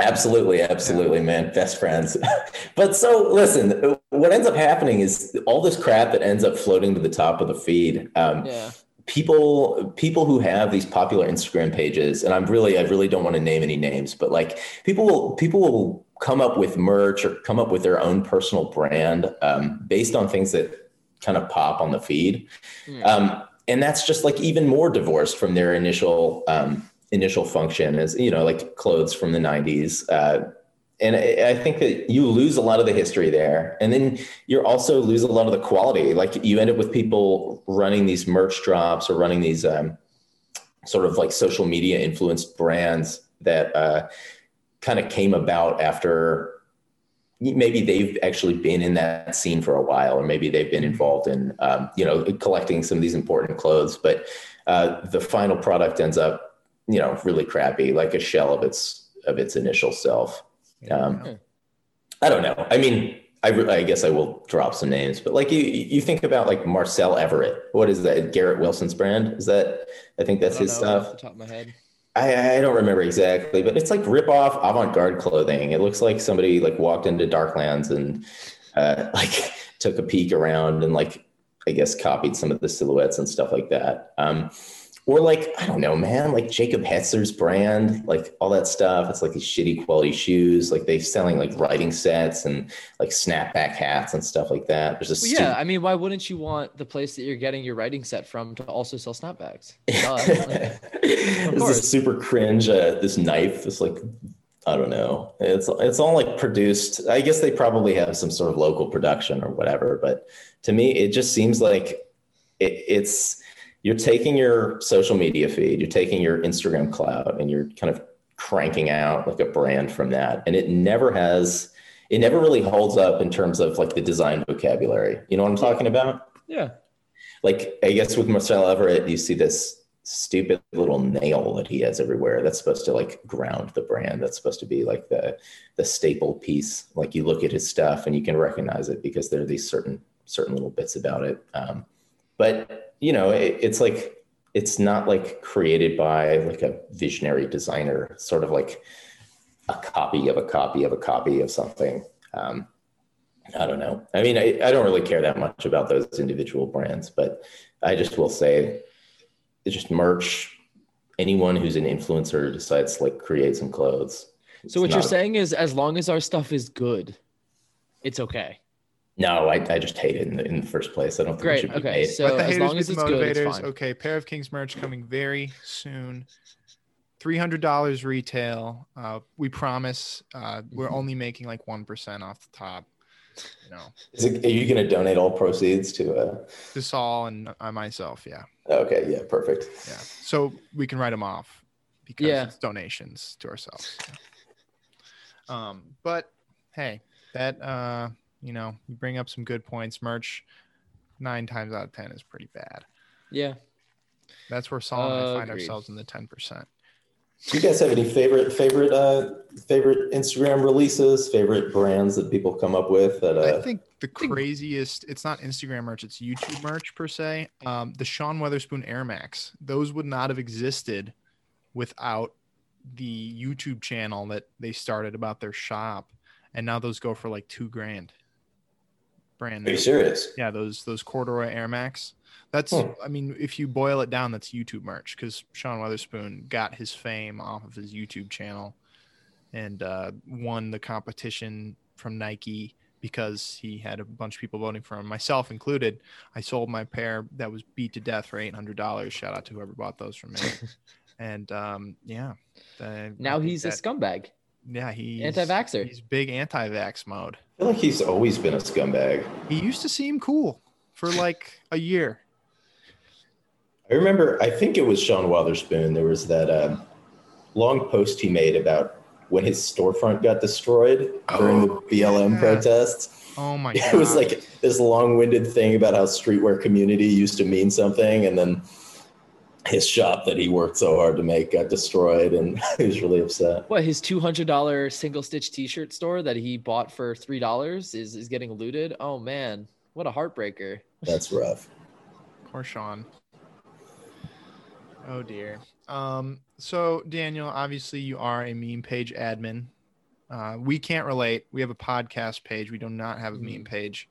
Absolutely, absolutely, man. Best friends. <laughs> but so listen, what ends up happening is all this crap that ends up floating to the top of the feed. Um, yeah. people people who have these popular Instagram pages, and I'm really I really don't want to name any names, but like people will people will come up with merch or come up with their own personal brand um, based on things that kind of pop on the feed, mm. um, and that's just like even more divorced from their initial um, initial function as you know like clothes from the 90s. Uh, and I think that you lose a lot of the history there, and then you also lose a lot of the quality. Like you end up with people running these merch drops or running these um, sort of like social media influenced brands that uh, kind of came about after maybe they've actually been in that scene for a while, or maybe they've been involved in um, you know collecting some of these important clothes, but uh, the final product ends up you know really crappy, like a shell of its of its initial self. Um, I don't know. I mean, I, I, guess I will drop some names, but like you, you think about like Marcel Everett. What is that? Garrett Wilson's brand? Is that? I think that's I his stuff. Off the top of my head. I, I don't remember exactly, but it's like rip off avant-garde clothing. It looks like somebody like walked into Darklands and uh, <laughs> like took a peek around and like I guess copied some of the silhouettes and stuff like that. Um, or like I don't know, man, like Jacob Hetzer's brand, like all that stuff. It's like these shitty quality shoes. Like they selling like writing sets and like snapback hats and stuff like that. There's a well, yeah. I mean, why wouldn't you want the place that you're getting your writing set from to also sell snapbacks? <laughs> like, this is super cringe. Uh, this knife, this like I don't know. It's it's all like produced. I guess they probably have some sort of local production or whatever. But to me, it just seems like it, it's you're taking your social media feed, you're taking your Instagram cloud, and you're kind of cranking out like a brand from that. And it never has, it never really holds up in terms of like the design vocabulary. You know what I'm talking about? Yeah. Like, I guess with Marcel Everett, you see this stupid little nail that he has everywhere that's supposed to like ground the brand that's supposed to be like the the staple piece like you look at his stuff and you can recognize it because there are these certain certain little bits about it um, but you know, it, it's like it's not like created by like a visionary designer, sort of like a copy of a copy of a copy of something. Um, I don't know. I mean, I, I don't really care that much about those individual brands, but I just will say it's just merch. Anyone who's an influencer decides to like create some clothes. So what you're a, saying is as long as our stuff is good, it's okay. No, I, I just hate it in the, in the first place. I don't think Great. it should be okay. paid. So as long as it's motivators, good, it's fine. Okay, pair of Kings merch coming very soon. Three hundred dollars retail. Uh, we promise. Uh, we're mm-hmm. only making like one percent off the top. You know. It, are you going to donate all proceeds to uh to Sol and I myself? Yeah. Okay. Yeah. Perfect. Yeah. So we can write them off because yeah. it's donations to ourselves. Yeah. Um. But hey, that uh you know, you bring up some good points. Merch nine times out of ten is pretty bad. Yeah. That's where Sol and I find agreed. ourselves in the ten percent. Do you guys have any favorite favorite uh favorite Instagram releases, favorite brands that people come up with that uh, I think the craziest it's not Instagram merch, it's YouTube merch per se. Um the Sean Wotherspoon Air Max. Those would not have existed without the YouTube channel that they started about their shop. And now those go for like two grand brand. Are you serious? Yeah, those those corduroy Air Max. That's hmm. I mean, if you boil it down, that's YouTube merch because Sean Wotherspoon got his fame off of his YouTube channel and uh, won the competition from Nike because he had a bunch of people voting for him, myself included. I sold my pair that was beat to death for eight hundred dollars. Shout out to whoever bought those from me. <laughs> and um, yeah, now he's that, a scumbag. Yeah, he's anti-vaxxer. He's big anti-vax mode. I feel like he's always been a scumbag. He used to seem cool for like a year. I remember, I think it was Sean Wotherspoon. There was that uh, long post he made about when his storefront got destroyed during the BLM yeah. protests. Oh my god! <laughs> It was like this long-winded thing about how streetwear community used to mean something, and then his shop that he worked so hard to make got destroyed and <laughs> he was really upset. What his two hundred dollar single stitch t shirt store that he bought for three dollars is, is getting looted. Oh man, what a heartbreaker. <laughs> That's rough. Poor Sean. Oh dear. Um, so Daniel, obviously you are a meme page admin. Uh, we can't relate. We have a podcast page. We do not have a meme mm. page.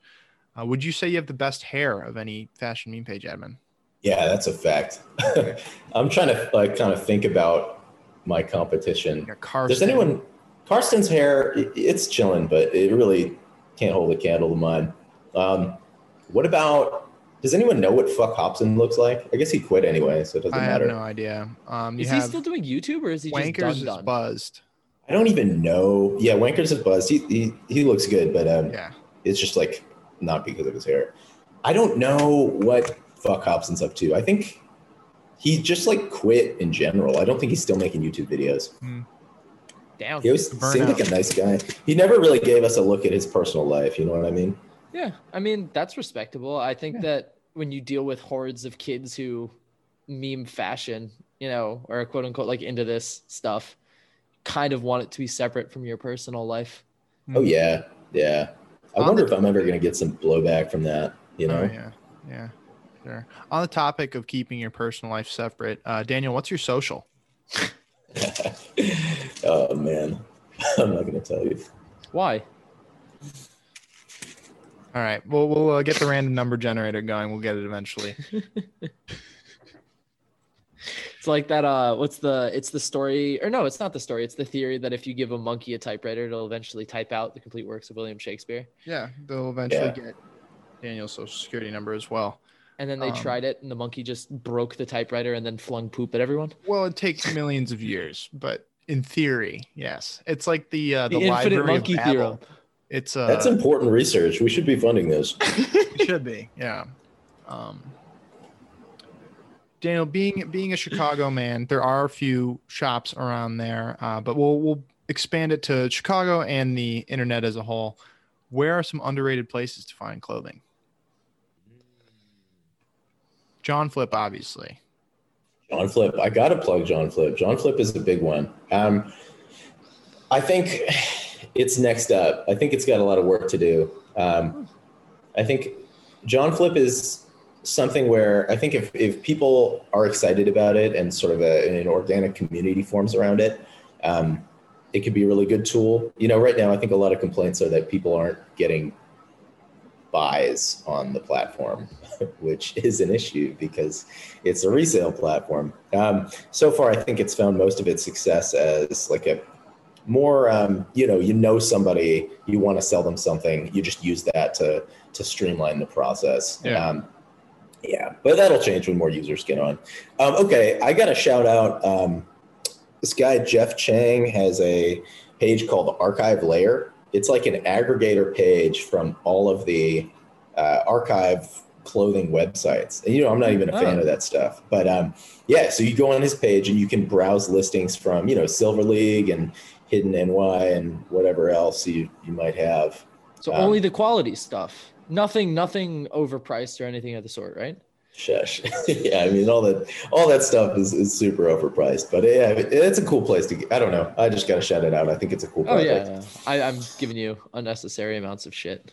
Uh, would you say you have the best hair of any fashion meme page admin? Yeah, that's a fact. <laughs> I'm trying to like kind of think about my competition. Yeah, Karsten. Does anyone? Karsten's hair, it's chilling, but it really can't hold a candle to mine. Um, what about? Does anyone know what fuck Hobson looks like? I guess he quit anyway, so it doesn't matter. I have no idea. Um, Is he still doing YouTube or is he just Wankers done is done? buzzed. I don't even know. Yeah, Wankers is buzzed. He he, he looks good, but um, Yeah. it's just like not because of his hair. I don't know what fuck Hobson's up to. I think he just like quit in general. I don't think he's still making YouTube videos. Hmm. Damn. He always seemed like a nice guy. He never really gave us a look at his personal life. You know what I mean? Yeah, I mean that's respectable. I think Yeah. that when you deal with hordes of kids who meme fashion, you know, or quote unquote like into this stuff, kind of want it to be separate from your personal life. Oh yeah, yeah. I On wonder the- if I'm ever gonna get some blowback from that. You oh, know? Oh, yeah. Yeah. Sure. On the topic of keeping your personal life separate, uh, Daniel, what's your social? <laughs> oh man, <laughs> I'm not gonna tell you. Why? All right. Well, we'll uh, get the random number generator going. We'll get it eventually. <laughs> It's like that. Uh, what's the? It's the story, or no, it's not the story. It's the theory that if you give a monkey a typewriter, it'll eventually type out the complete works of William Shakespeare. Yeah. They'll eventually Yeah. get Daniel's social security number as well. And then they Um, tried it, and the monkey just broke the typewriter and then flung poop at everyone. Well, it takes millions of years, but in theory, yes. It's like the uh, The, the, infinite library monkey of theorem. It's uh, That's important research. We should be funding this. <laughs> It should be, yeah. Um, Daniel, being being a Chicago man, there are a few shops around there, uh, but we'll we'll expand it to Chicago and the internet as a whole. Where are some underrated places to find clothing? John Flip, obviously. John Flip. I gotta plug John Flip. John Flip is a big one. Um, I think it's next up. I think it's got a lot of work to do. Um, I think John Flip is something where I think if, if people are excited about it and sort of a, an organic community forms around it, um, it could be a really good tool. You know, right now I think a lot of complaints are that people aren't getting buys on the platform, <laughs> which is an issue because it's a resale platform. Um, so far, I think it's found most of its success as like a more, um, you know, you know somebody, you want to sell them something, you just use that to to streamline the process. Yeah. Um, yeah, but that'll change when more users get on. Um, okay, I got to shout out um, this guy Jeff Chang has a page called Archive Layer. It's like an aggregator page from all of the uh, archive clothing websites. And you know, I'm not even a fan Oh. of that stuff, but um, yeah. So you go on his page and you can browse listings from you know Silver League and Hidden NY and whatever else you you might have. So Um, only the quality stuff. Nothing, nothing overpriced or anything of the sort, right? Shush. <laughs> yeah, I mean all that all that stuff is, is super overpriced, but yeah, it's a cool place to. Get, I don't know. I just got to shout it out. I think it's a cool Oh project. yeah, yeah. I, I'm giving you unnecessary amounts of shit.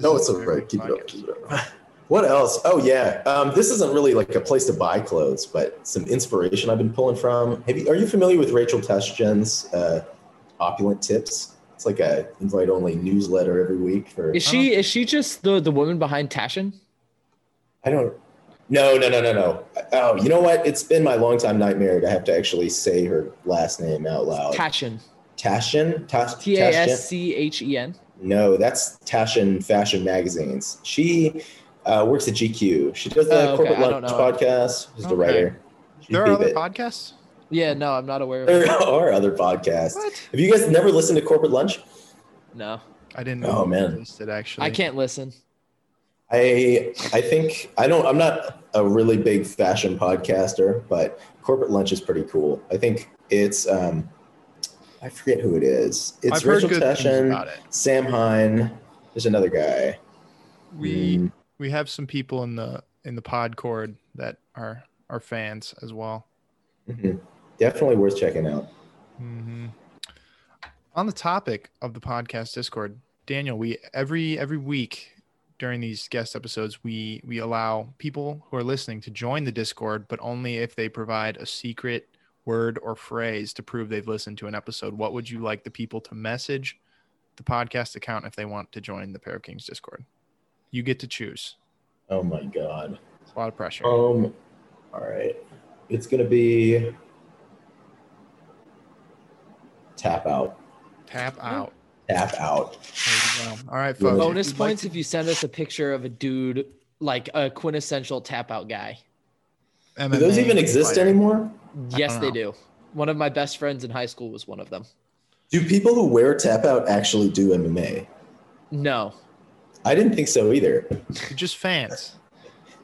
No, it's all right. Keep it up. Keep it up. <laughs> What else? Oh yeah, um, this isn't really like a place to buy clothes, but some inspiration I've been pulling from. Have you, are you familiar with Rachel Tashjian's uh, Opulent Tips? It's like a invite-only newsletter every week for. Is she is she just the the woman behind Tashin? I don't. No, no, no, no, no. Oh, you know what? It's been my longtime nightmare to have to actually say her last name out loud. Tashjian. Tashin? Tash- T A Tashin? S C H E N. No, that's Tashin Fashion Magazines. She uh, works at GQ. She does the Oh, okay. corporate lunch podcast. She's the writer. She's There are other bit. podcasts. Yeah, no, I'm not aware of it. There are other podcasts. What? Have you guys never listened to Corporate Lunch? No, I didn't know. Oh, it man. existed actually. I can't listen. I I think I don't. I'm not a really big fashion podcaster, but Corporate Lunch is pretty cool. I think it's. Um, I forget who it is. It's I've Rachel good things Tashjian, about it. Sam Hine. There's another guy. We Mm, we have some people in the in the Podcord that are are fans as well. mhm. Definitely worth checking out. hmm On the topic of the podcast Discord, Daniel, we every every week during these guest episodes, we we allow people who are listening to join the Discord, but only if they provide a secret word or phrase to prove they've listened to an episode. What would you like the people to message the podcast account if they want to join the Pair of Kings Discord? You get to choose. Oh my god. It's a lot of pressure. Um, All right. It's going to be tap out. Tap out. Tap out. There you go. All right, folks. Bonus if you'd like points to- if you send us a picture of a dude like a quintessential tap out guy. Do those even exist fighter. anymore? Yes, they do. One of my best friends in high school was one of them. Do people who wear tap out actually do MMA? No. I didn't think so either. They're just fans.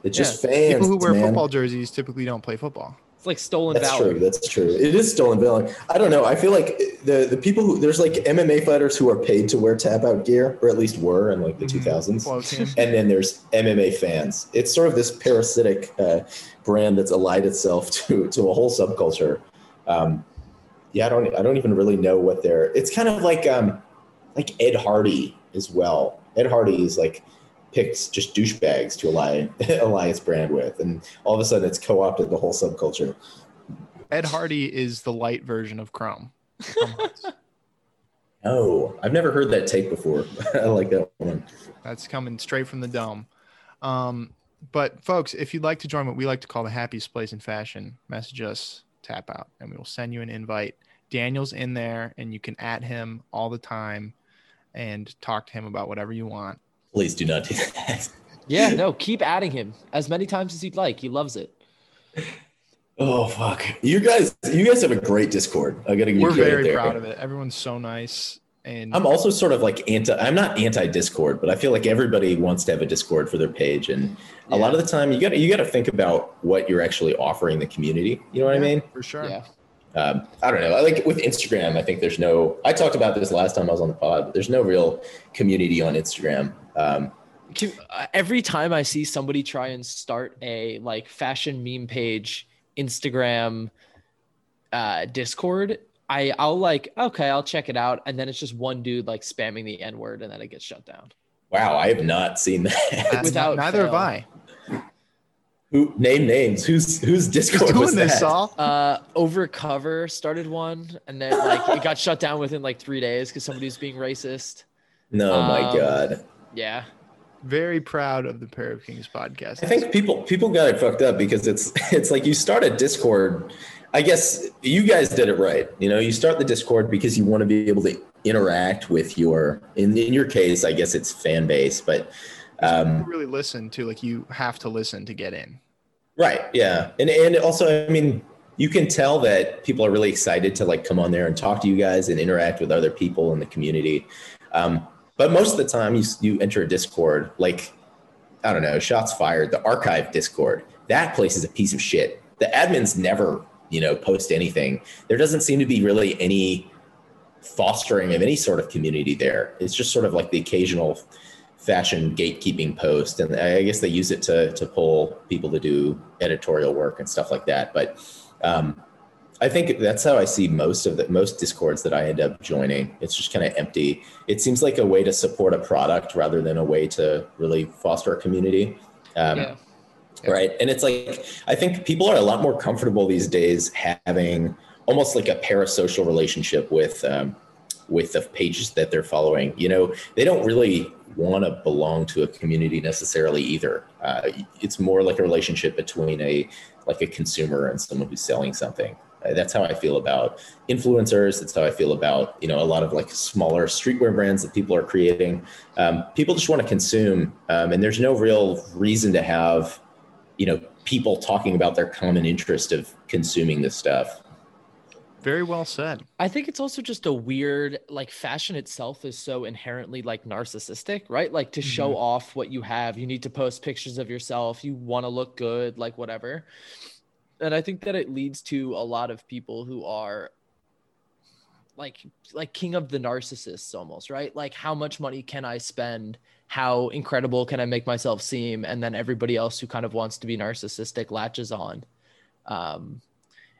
It's just fans. People who wear man. football jerseys typically don't play football. It's like stolen That's valor. true. That's true. It is stolen valor. I don't know. I feel like the the people who there's like MMA fighters who are paid to wear tap out gear, or at least were in like the Mhm. 2000s. And then there's MMA fans. It's sort of this parasitic uh, brand that's allied itself <laughs> to to a whole subculture. Um, yeah, I don't I don't even really know what they're. It's kind of like um, like Ed Hardy as well. Ed Hardy is like picks just douchebags to ally <laughs> its brand with, and all of a sudden it's co-opted the whole subculture. Ed Hardy is the light version of Chrome. <laughs> Chrome Oh, I've never heard that take before. <laughs> I like that one. That's coming straight from the dome. Um, but folks, if you'd like to join what we like to call the happiest place in fashion, message us, tap out, and we will send you an invite. Daniel's in there, and you can at him all the time and talk to him about whatever you want. Please do not do that. <laughs> Yeah, no, keep adding him as many times as you'd like. He loves it. <laughs> Oh fuck! You guys, you guys have a great Discord. I gotta give you We're credit very there. proud of it. Everyone's so nice, and I'm also sort of like anti. I'm not anti Discord, but I feel like everybody wants to have a Discord for their page, and a lot of the time you got to you got to think about what you're actually offering the community. You know what I mean? for sure. Yeah. Um, I don't know. I like with Instagram. I think there's no. I talked about this last time I was on the pod. But there's no real community on Instagram. Um, Can- uh, Every time I see somebody try and start a like fashion meme page, Instagram, uh, Discord, I I'll like okay, I'll check it out, and then it's just one dude like spamming the N word, and then it gets shut down. wow, I have not seen that. Without not- neither have. I. Who name names? Who's who's Who's Discord was doing this, that? Sol? Uh, Overcover started one, and then like it got shut down within like three days because somebody was being racist. No, my Um, god. Yeah, Very proud of the Pair of Kings podcast. I think people people got it fucked up because it's it's like you start a Discord. I guess you guys did it right. You know, you start the Discord because you want to be able to interact with your in in your case, I guess it's fan base, but um, really listen to like you have to listen to get in. right, yeah, and and also, I mean, you can tell that people are really excited to like come on there and talk to you guys and interact with other people in the community. Um, but most of the time, you you enter a Discord like I don't know, shots fired, the archive Discord. That place is a piece of shit. The admins never, you know, post anything. There doesn't seem to be really any fostering of any sort of community there. It's just sort of like the occasional fashion gatekeeping post. And I guess they use it to to pull people to do editorial work and stuff like that. But um I think that's how I see most of the most discords that I end up joining. It's just kind of empty. It seems like a way to support a product rather than a way to really foster a community. Um, yeah. right and it's like i think people are a lot more comfortable these days having almost like a parasocial relationship with um, with the pages that they're following you know they don't really want to belong to a community necessarily either uh, it's more like a relationship between a like a consumer and someone who's selling something that's how i feel about influencers that's how i feel about you know a lot of like smaller streetwear brands that people are creating um, people just want to consume um, and there's no real reason to have you know people talking about their common interest of consuming this stuff Very well said. I think it's also just a weird like fashion itself is so inherently like narcissistic, right? Like to show off what you have, you need to post pictures of yourself, you want to look good, like whatever. And I think that it leads to a lot of people who are like like king of the narcissists almost, right? Like how much money can I spend? How incredible can I make myself seem? And then everybody else who kind of wants to be narcissistic latches on. Um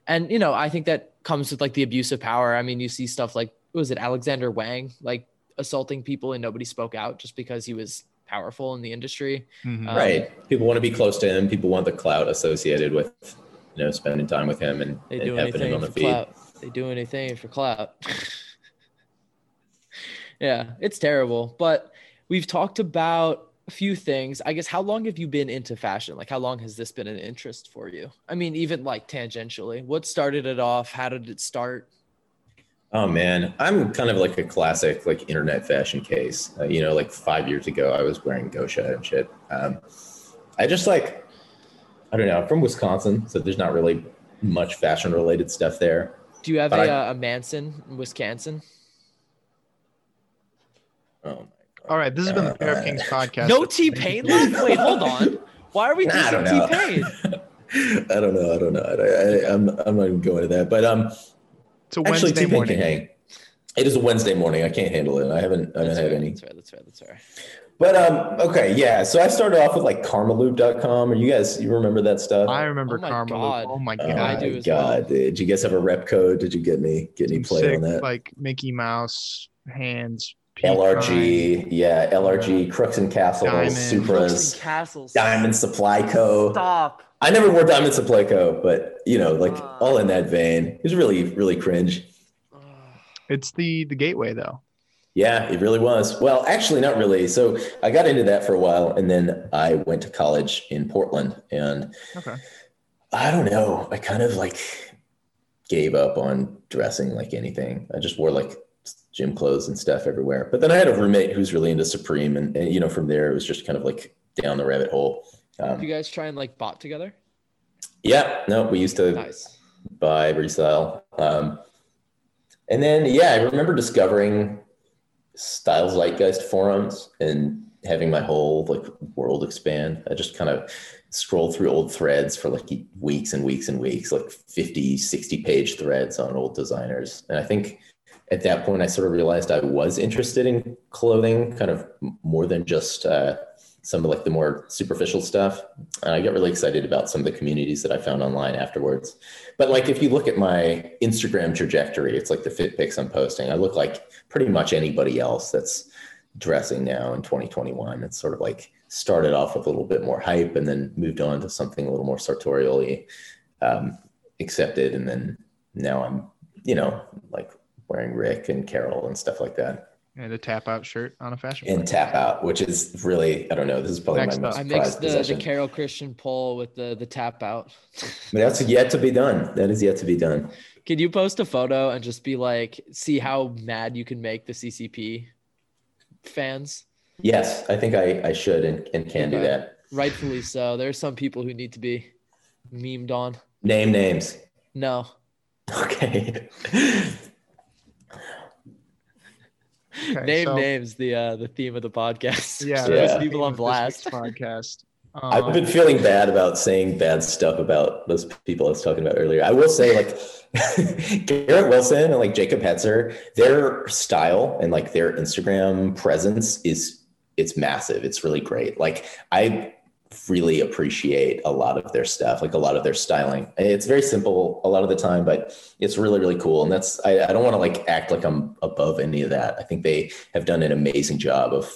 and you know i think that comes with like the abuse of power i mean you see stuff like was it alexander wang like assaulting people and nobody spoke out just because he was powerful in the industry Mhm. Um, right people want to be close to him people want the clout associated with you know spending time with him and, they and do him anything on the for feed clout they do anything for clout <laughs> yeah it's terrible but we've talked about a few things. I guess how long have you been into fashion? Like how long has this been an interest for you? I mean, even like tangentially. What started it off? How did it start? Oh man, I'm kind of like a classic like internet fashion case. Uh, you know, like five years ago, I was wearing Gosha and shit. Um, I just like, I don't know. I'm from Wisconsin, so there's not really much fashion related stuff there. Do you have But a, I- uh, a Manson in Wisconsin? Oh my god. All right, this has been the Pair of Kings <laughs> podcast. No T Pain left? Wait, hold on. Why are we Nah, dissing. T Pain? I don't know. I don't know. I, I, I'm I'm not even going to that. But um, It's a actually, Wednesday T-Pain morning. can hang. It is a Wednesday morning. I can't handle it. I haven't. I don't That's had fair, any. That's fair. That's fair. That's fair. But um, okay, yeah. So I started off with like karmaloop.com. Or you guys, you remember that stuff? I remember Oh Karma. God. Oh my Oh god. I my do as god! well. Did you guys have a rep code? Did you get any get any Some play sick, on that? Like Mickey Mouse hands. pecan. LRG, yeah, LRG, Crooks and Castles, Diamond. Supras, Castles. Diamond Supply Co. Stop. I never wore Diamond Supply Co. But you know, like Ah. all in that vein. It was really really cringe. It's the the gateway though. Yeah, it really was. Well, actually, not really. So I got into that for a while, and then I went to college in Portland, and Okay. I don't know. I kind of like gave up on dressing like anything. I just wore like gym clothes and stuff everywhere. But then I had a roommate who's really into Supreme, and, and you know, from there it was just kind of like down the rabbit hole. Do Um, you guys try and like bot together? yeah, no, we used to Nice. buy resell. Um, and then, yeah, I remember discovering Style Zeitgeist forums and having my whole like world expand. I just kind of scrolled through old threads for like weeks and weeks and weeks, like 50, 60 page threads on old designers. And I think at that point, I sort of realized I was interested in clothing kind of more than just uh, some of like the more superficial stuff. And I got really excited about some of the communities that I found online afterwards. But like if you look at my Instagram trajectory, it's like the fit pics I'm posting. I look like pretty much anybody else that's dressing now in 2021. It's sort of like started off with a little bit more hype and then moved on to something a little more sartorially um, accepted. And then now I'm, you know, like wearing Rick and Carol and stuff like that. And a tap out shirt on a fashion. And tap out, which is really, I don't know, this is probably Next my up. most I mixed the, the. Carol Christian Poell with the the tap out. But that's yet to be done. That is yet to be done. Can you post a photo and just be like, see how mad you can make the CCP fans? Yes, I think I, I should and, and can do that. Rightfully so. There are some people who need to be memed on. Name names. No. <laughs> Okay. Okay, Name so- names the uh the theme of the podcast. Yeah, <laughs> Put that's people on blast. Podcast. I've Um, been feeling bad about saying bad stuff about those people I was talking about earlier. I will say, like <laughs> Garrett Wilson and like Jacob Hetzer, their style and like their Instagram presence is it's massive. It's really great. Like I really appreciate a lot of their stuff, like a lot of their styling. It's very simple a lot of the time, but it's really, really cool. And that's I, I don't want to like act like I'm above any of that. I think they have done an amazing job of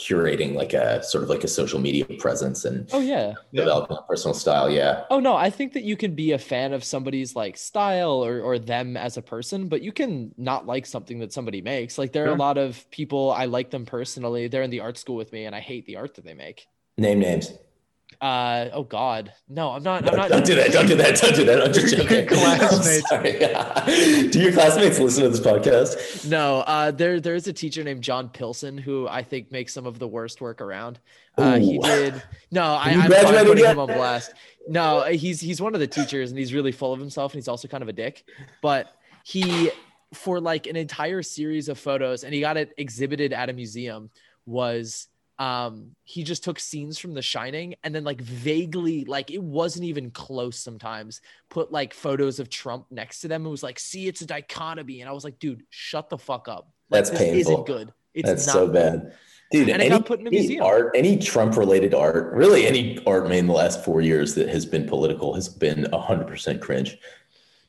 curating like a sort of like a social media presence and Oh yeah. Developing a personal style. Yeah. Oh no, I think that you can be a fan of somebody's like style or or them as a person, but you can not like something that somebody makes. Like there are Sure. a lot of people I like them personally. They're in the art school with me and I hate the art that they make. Name names. Uh oh god. No, I'm not I'm Don't, don't do that. Don't do that. Don't do that. I'm just <laughs> joking. classmates. <laughs> Do your classmates listen to this podcast? No, uh, there there's a teacher named John Pilson who I think makes some of the worst work around. Uh, he did no, I, I'm putting yet? him on blast. No, he's he's one of the teachers and he's really full of himself and he's also kind of a dick. But he for like an entire series of photos and he got it exhibited at a museum was um he just took scenes from the shining and then like vaguely like it wasn't even close sometimes put like photos of trump next to them and was like see it's a dichotomy and i was like dude shut the fuck up like, That's this painful. isn't good it's That's so good. bad. Dude, And any, got put in a any museum. art, any Trump related art, really any art made in the last four years that has been political has been 100% cringe.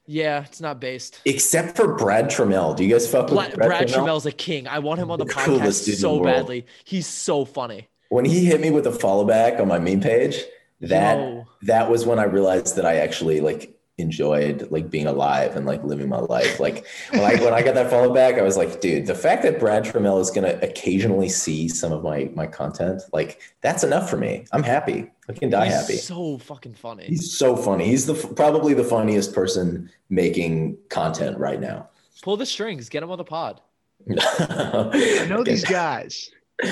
Yeah it's not based Except for Brad Troemel. Do you guys fuck with Brad, Brad, Brad Troemel? Troemel's a king. I want him on the, The podcast so the badly. He's so funny. When he hit me with a follow back on my meme page, that Yo. that was when I realized that I actually like enjoyed like being alive and like living my life. Like when I when I got that follow back, I was like, dude, the fact that Brad Troemel is gonna occasionally see some of my my content, like that's enough for me. I'm happy. I can die happy. He's happy. So fucking funny. He's so funny. He's the probably the funniest person making content right now. Pull the strings. Get him on the pod. <laughs> I know these guys. <laughs>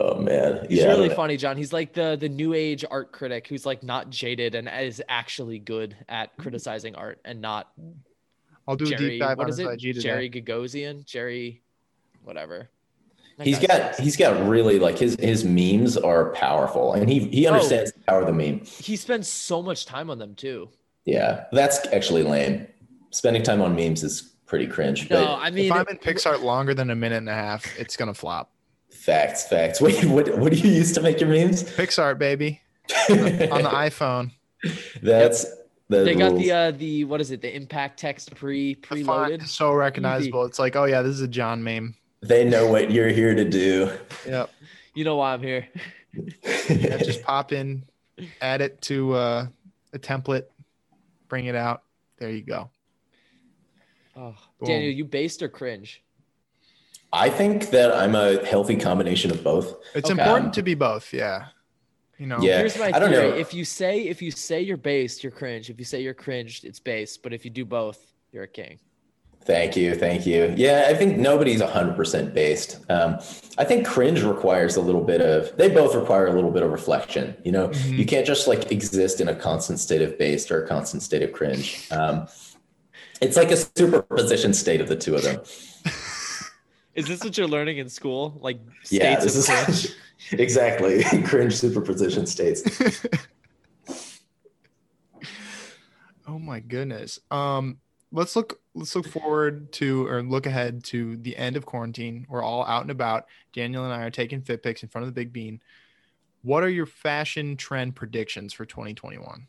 Oh man, He's yeah. Really funny, John. He's like the the new age art critic who's like not jaded and is actually good at criticizing art and not I'll do a deep dive What on is his it? IG today. Jerry Gagosian. Jerry, whatever. That He's guy's got he's got really like his his memes are powerful, and he he Oh. understands the power of the meme. He spends so much time on them too. Yeah, that's actually lame. Spending time on memes is pretty cringe. No, but I mean if I'm in PicsArt longer than a minute and a half, it's gonna flop. facts, facts. <laughs> Wait, what what do you use to make your memes? PicsArt, baby, <laughs> on the iPhone. that's the they got rules. the uh the what is it? The impact text pre The font preloaded. is so recognizable. It's like, oh yeah, this is a John meme. They know what you're here to do. Yep. You know why I'm here. <laughs> Yeah, just pop in, add it to uh, a template, bring it out. There you go. Oh, Boom. Daniel, you based or cringe? I think that I'm a healthy combination of both. It's Okay. important Um, to be both. Yeah. You know. Yeah. Here's my I don't theory. know. If you say if you say you're based, you're cringe. If you say you're cringed, it's based. But if you do both, you're a king. Thank you, thank you. Yeah, I think nobody's 100% based. Um, I think cringe requires a little bit of. They both require a little bit of reflection. You know, Mhm. you can't just like exist in a constant state of based or a constant state of cringe. Um, it's like a superposition state of the two of them. <laughs> Is this what you're learning in school? Like Yeah, states this of is cringe? <laughs> exactly <laughs> cringe superposition states. oh my goodness. Um, let's look. Let's look forward to or look ahead to the end of quarantine. We're all out and about. Daniel and I are taking fit pics in front of the Big Bean. What are your fashion trend predictions for 2021?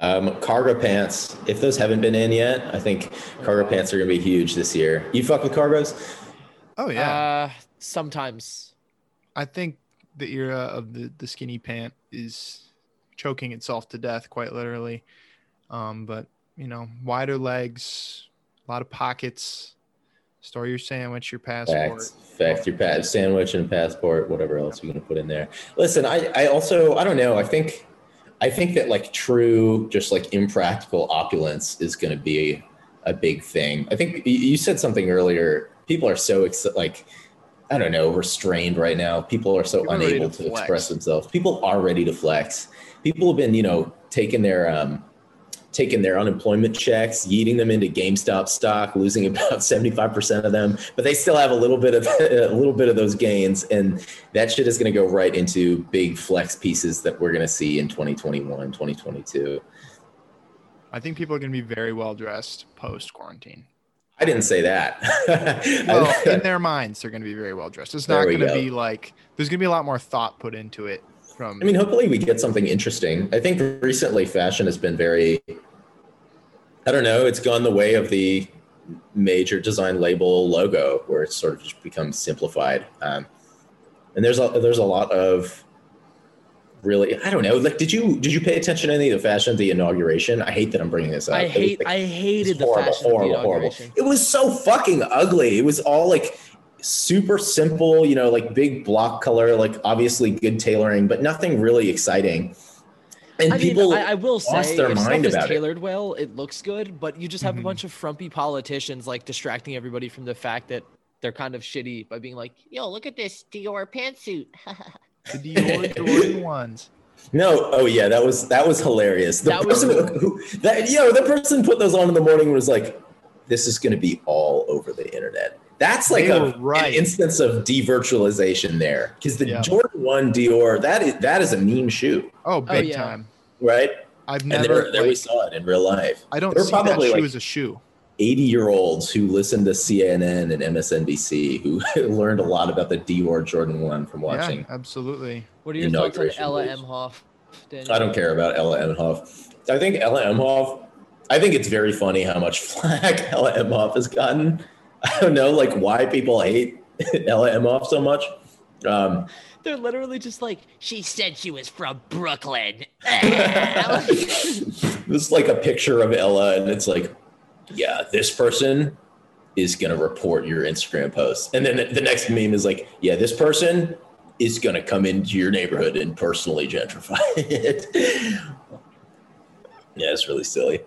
Um, cargo pants. If those haven't been in yet, I think cargo pants are gonna be huge this year. You fuck with cargos? Oh yeah. Uh, sometimes. I think the era of the, the skinny pant is choking itself to death, quite literally. Um, but you know, wider legs, a lot of pockets. Store your sandwich, your passport. Facts, facts. Your pa- sandwich and passport, whatever else you're gonna put in there. Listen, I, I also, I don't know. I think, I think that like true, just like impractical opulence is gonna be a big thing. I think you said something earlier. People are so ex- like, I don't know, restrained right now. People are so People are unable to to, express themselves. People are ready to flex. People have been, you know, taking their um, taking their unemployment checks, yeeting them into GameStop stock, losing <laughs> about 75% of them, but they still have a little bit of <laughs> a little bit of those gains and that shit is going to go right into big flex pieces that we're going to see in 2021, 2022. I think people are going to be very well dressed post quarantine. I didn't say that. <laughs> Well, in their minds, they're going to be very well dressed. It's not going to be like there's going to be a lot more thought put into it. From I mean, hopefully we get something interesting. I think recently fashion has been very, I don't know, it's gone the way of the major design label logo, where it's sort of just become simplified. Um, and there's a there's a lot of really, I don't know, like did you did you pay attention to any of the fashion at the inauguration? I hate that I'm bringing this up. I hate. like, I hated the horrible, fashion of the horrible, horrible. inauguration. It was so fucking ugly. It was all like super simple, you know, like big block color, like obviously good tailoring, but nothing really exciting. And I people, mean, I, I will lost say, their if mind stuff is about it. tailored well, it looks good. But you just have Mhm. a bunch of frumpy politicians like distracting everybody from the fact that they're kind of shitty by being like, "Yo, look at this Dior pantsuit." the Dior <laughs> Jordan ones. no, oh yeah, that was that was hilarious. The That was- person who that you know, the person put those on in the morning was like, "This is going to be all over the internet." That's like a, right. an instance of devirtualization there, because the Yeah. Jordan One Dior that is that is a meme shoe, oh, oh, big yeah. time. right? I've And never. there, there we saw it in real life. I don't there were see that probably, shoe like- as a shoe. 80 year olds who listened to CNN and MSNBC who <laughs> learned a lot about the Dior Jordan 1 from watching. Yeah, absolutely. What are your thoughts on Ella days. Emhoff? Daniel? I don't care about Ella Emhoff. I think Ella Emhoff, I think it's very funny how much <laughs> flack Ella Emhoff has gotten. I don't know like why people hate <laughs> Ella Emhoff so much. Um, They're literally just like, she said she was from Brooklyn. <laughs> <laughs> this is like a picture of Ella, and it's like, yeah, this person is gonna report your Instagram post, and then the, the next meme is like, yeah, this person is gonna come into your neighborhood and personally gentrify it. yeah, it's really silly.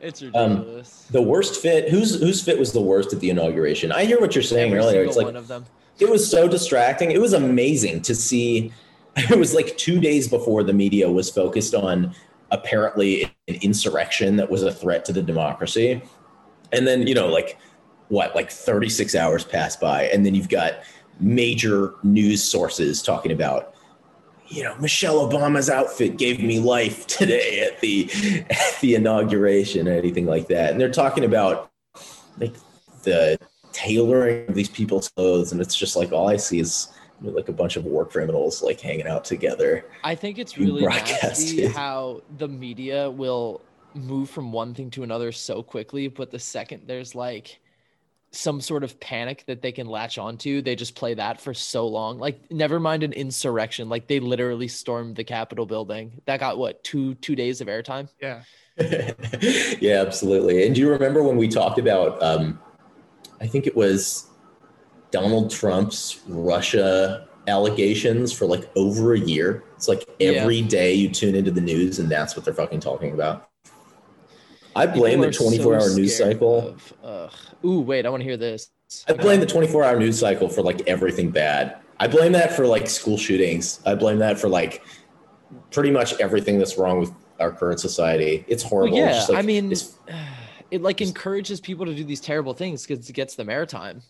It's Um. The worst fit. Whose whose fit was the worst at the inauguration? I hear what you're saying Every earlier. It's like one of them. it was so distracting. It was amazing to see. <laughs> It was like two days before the media was focused on apparently an insurrection that was a threat to the democracy. And then, you know, like what, like 36 hours pass by, and then you've got major news sources talking about, you know, Michelle Obama's outfit gave me life today at the at the inauguration or anything like that. And they're talking about like the tailoring of these people's clothes, and it's just like all I see is you know, like a bunch of war criminals like hanging out together. I think it's really nasty <laughs> how the media will move from one thing to another so quickly, but the second there's like some sort of panic that they can latch onto, they just play that for so long. Like, never mind an insurrection. Like, they literally stormed the Capitol building. That got what two two days of airtime. Yeah. <laughs> yeah, absolutely. And do you remember when we talked about? Um, I think it was Donald Trump's Russia allegations for like over a year. It's like Yeah. every day you tune into the news, and that's what they're fucking talking about. I blame the are so 24 hour news cycle. of-. Ooh, wait, I want to hear this. I blame the 24 hour news cycle for like everything bad. I blame that for like school shootings. I blame that for like pretty much everything that's wrong with our current society. It's Well, horrible. It's yeah, just, like, I mean, it's, <sighs> it like encourages people to do these terrible things because it gets them airtime.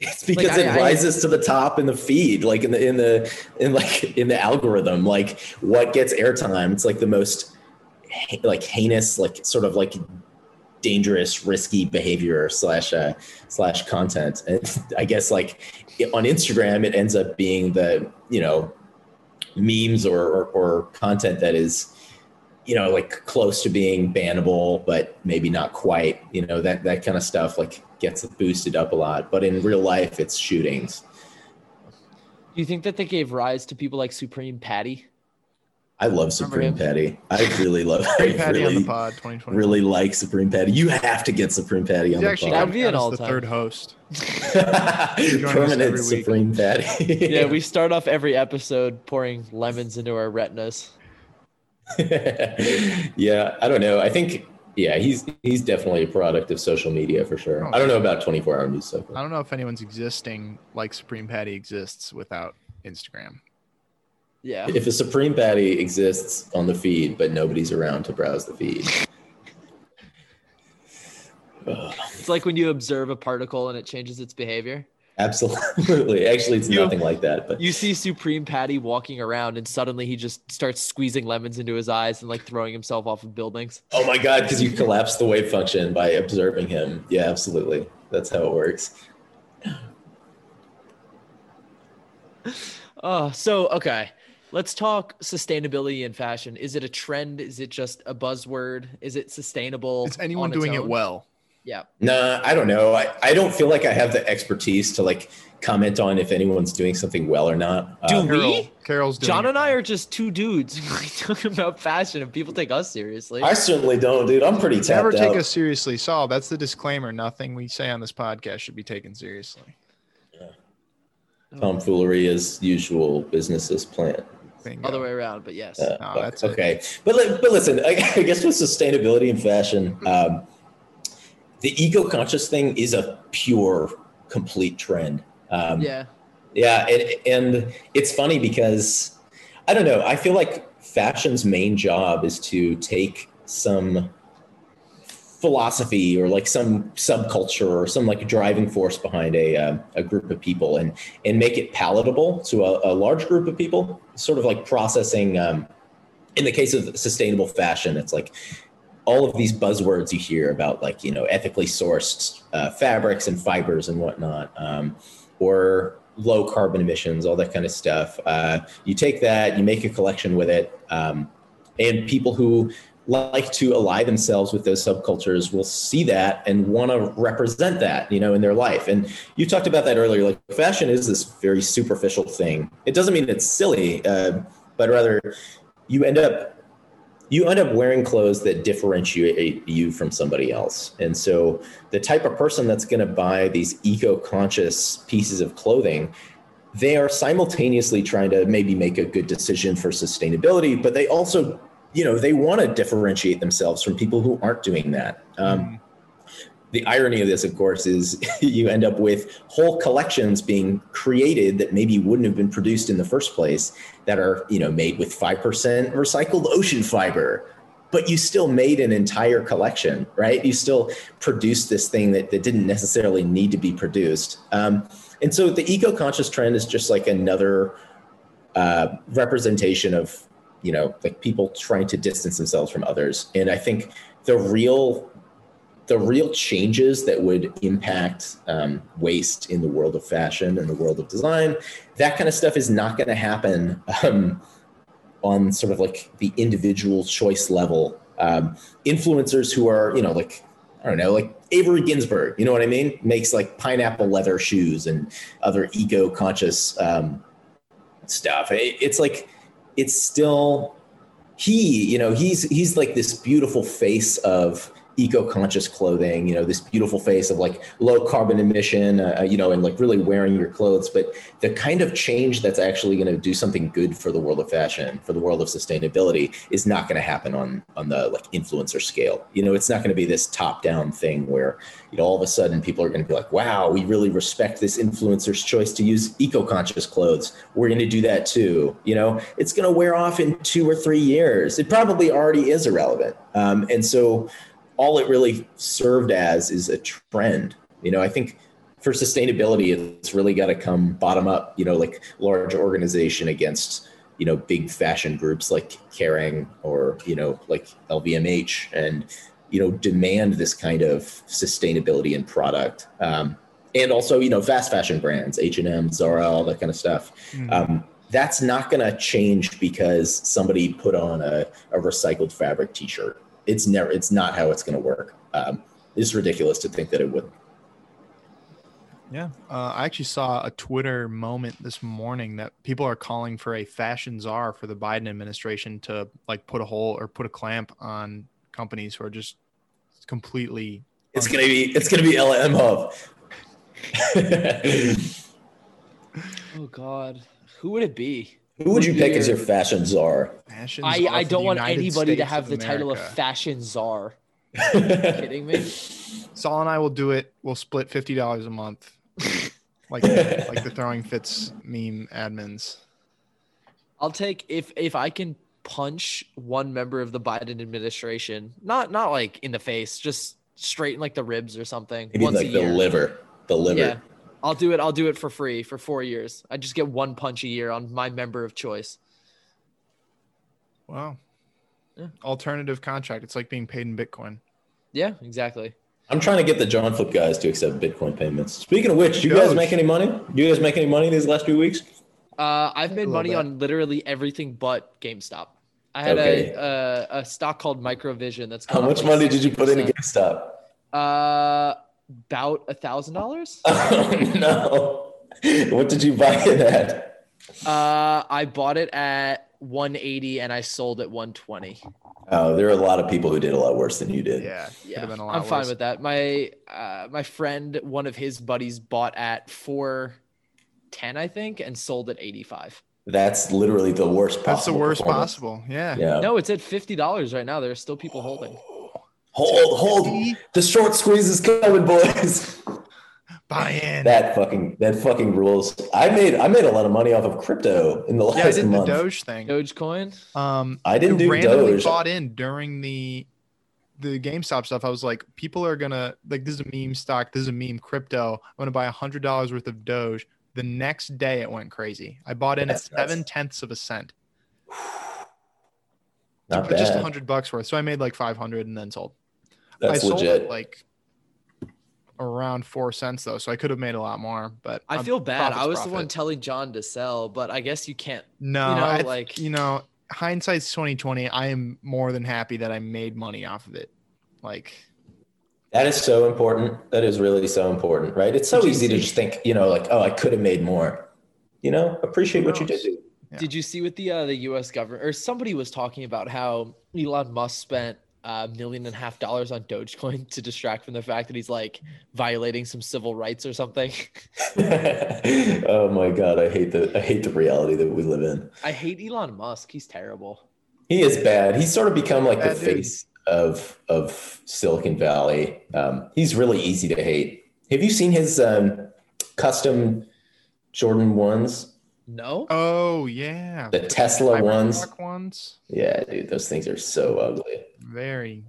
it's because Like, it I- I- rises to the top in the feed, like in the in the in like in the algorithm. Like what gets airtime? It's like the most like heinous, like sort of like dangerous, risky behavior slash uh, slash content. And I guess like on Instagram, it ends up being the you know memes or, or, or content that is you know like close to being bannable but maybe not quite you know that that kind of stuff like gets boosted up a lot but in real life it's shootings Do you think that they gave rise to people like Supreme Patty? I love Remember supreme him? patty i really love <laughs> i Patty on the really pod 2020. really like supreme patty you have to get supreme patty He's on the actually That'd pod. be an as the all-time. third host. <laughs> join us permanent every week. supreme patty Yeah, we <laughs> start off every episode pouring lemons into our retinas. yeah, I don't know. I think yeah, he's he's definitely a product of social media for sure. Oh, I don't know about 24 hour news cycle. I don't know if anyone's existing like Supreme Patty exists without Instagram. Yeah. If a Supreme Patty exists on the feed, but nobody's around to browse the feed. It's like when you observe a particle and it changes its behavior. absolutely. Actually, it's You- nothing like that. But You see Supreme Patty walking around and suddenly he just starts squeezing lemons into his eyes and like throwing himself off of buildings. oh my god, because you collapse the wave function by observing him. Yeah, absolutely. That's how it works. <sighs> Oh, so okay. Let's talk sustainability in fashion. Is it a trend? Is it just a buzzword? Is it sustainable? Is anyone on its doing it well? Yeah. Nah, I don't know. I, I don't feel like I have the expertise to like comment on if anyone's doing something well or not. Do Uh, we? Carol, Carol's doing John it and I are just two dudes <laughs> talking about fashion and people take us seriously. I certainly don't, dude. I'm pretty tapped Never take out. us seriously, Sol. That's the disclaimer. Nothing we say on this podcast should be taken seriously. tomfoolery is usual business as planned. Bingo. the way around, but yes. Uh, No, but- that's it. okay, but but listen, I, <laughs> I guess with sustainability and fashion, um, the eco-conscious thing is a pure, complete trend. Um, yeah. yeah, and, and it's funny because I don't know. I feel like fashion's main job is to take some philosophy or like some subculture or some like driving force behind a uh, a group of people and and make it palatable to a, a large group of people. Sort of like processing. Um, in the case of sustainable fashion, it's like all of these buzzwords you hear about like you know ethically sourced uh, fabrics and fibers and whatnot um, or low carbon emissions all that kind of stuff uh, you take that you make a collection with it um, and people who like to ally themselves with those subcultures will see that and want to represent that you know in their life. And you talked about that earlier like fashion is this very superficial thing. It doesn't mean it's silly uh, but rather you end up you end up wearing clothes that differentiate you from somebody else. And so the type of person that's going to buy these eco-conscious pieces of clothing they are simultaneously trying to maybe make a good decision for sustainability but they also you know they want to differentiate themselves from people who aren't doing that. Um, mm. the irony of this of course is <laughs> you end up with whole collections being created that maybe wouldn't have been produced in the first place that are you know made with 5% recycled ocean fiber but you still made an entire collection right? You still produced this thing that, that didn't necessarily need to be produced. Um, and so the eco-conscious trend is just like another uh, representation of you know like people trying to distance themselves from others. And i think the real the real changes that would impact um, waste in the world of fashion and the world of design that kind of stuff is not going to happen um, on sort of like the individual choice level. Um, influencers who are you know like i don't know like avery ginsburg you know what i mean? Makes like pineapple leather shoes and other eco-conscious um, stuff. It, it's like it's still he you know he's he's like this beautiful face of eco-conscious clothing you know this beautiful face of like low carbon emission uh, uh, you know and like really wearing your clothes but the kind of change that's actually going to do something good for the world of fashion for the world of sustainability is not going to happen on on the like influencer scale. You know it's not going to be this top down thing where you know all of a sudden people are going to be like wow we really respect this influencer's choice to use eco-conscious clothes. We're going to do that too. You know it's going to wear off in two or three years. It probably already is irrelevant. Um, and so all it really served as is a trend. You know, I think for sustainability, it's really got to come bottom up. You know, like large organization against you know big fashion groups like Kering or you know like LVMH, and you know demand this kind of sustainability in product. Um, and also, you know, fast fashion brands, H and M, Zara, all that kind of stuff. Mm-hmm. Um, that's not going to change because somebody put on a, a recycled fabric T-shirt it's never it's not how it's going to work. Um, it's ridiculous to think that it would. Yeah uh, i actually saw a twitter moment this morning that people are calling for a fashion czar for the biden administration to like put a hole or put a clamp on companies who are just completely it's gonna be it's gonna be lm hub. <laughs> Oh god. Who would it be who would you pick as your fashion czar? Fashion I, I don't want United anybody States to have the America. title of fashion czar. <laughs> kidding me? Sol and I will do it. We'll split fifty dollars a month, <laughs> like like the throwing fits meme admins. I'll take if if I can punch one member of the Biden administration, not not like in the face, just straight in like the ribs or something. Maybe once like a year. the liver, the liver. Yeah. I'll do it. I'll do it for free for four years. I just get one punch a year on my member of choice. Wow. Yeah. Alternative contract. It's like being paid in Bitcoin. Yeah, exactly. I'm trying to get the John Flip guys to accept Bitcoin payments. Speaking of which, do you guys make any money? Do you guys make any money these last few weeks? Uh, I've made money bit. on literally everything but GameStop. I had okay. a, a, a stock called Microvision. That's how much like money 60%. did you put into GameStop? Uh, about a thousand dollars. Oh <laughs> no! What did you buy it at? Uh, I bought it at 180 and I sold at 120. Oh, there are a lot of people who did a lot worse than you did. Yeah, yeah. I'm worse. fine with that. My uh, my friend, one of his buddies, bought at 410, I think, and sold at 85. That's literally the worst possible. That's the worst possible. Yeah. Yeah. No, it's at fifty dollars right now. There's still people holding. Hold, hold. The short squeeze is coming, boys. Buy in. That fucking that fucking rules. I made I made a lot of money off of crypto in the last month. yeah, I did month. the Doge thing. Dogecoin. Um, I didn't do randomly Doge. bought in during the the GameStop stuff. I was like, people are gonna like this is a meme stock. This is a meme crypto. I'm gonna buy a hundred dollars worth of Doge. The next day, it went crazy. I bought in That's at seven tenths of a cent. Not bad. Just a hundred bucks worth. So I made like five hundred and then sold. That's I sold legit. It like around four cents though, so I could have made a lot more. But I feel bad. I was profit. the one telling John to sell, but I guess you can't. No, you know, like you know, hindsight's 2020. I am more than happy that I made money off of it. Like That is so important. That is really so important, right? It's so Did you easy to just think, you know, like, oh, I could have made more. You know, appreciate what you did. knows? do. Yeah. Did you see what the uh, the U.S. government or somebody was talking about how Elon Musk spent a million and a half dollars on Dogecoin to distract from the fact that he's like violating some civil rights or something? <laughs> oh my god, I hate the I hate the reality that we live in. I hate Elon Musk. He's terrible. He is bad. He's sort of become like the dude. face of of Silicon Valley. Um, he's really easy to hate. Have you seen his um, custom Jordan ones? No. oh yeah. The Tesla ones? Ones. Yeah, dude, those things are so ugly. Very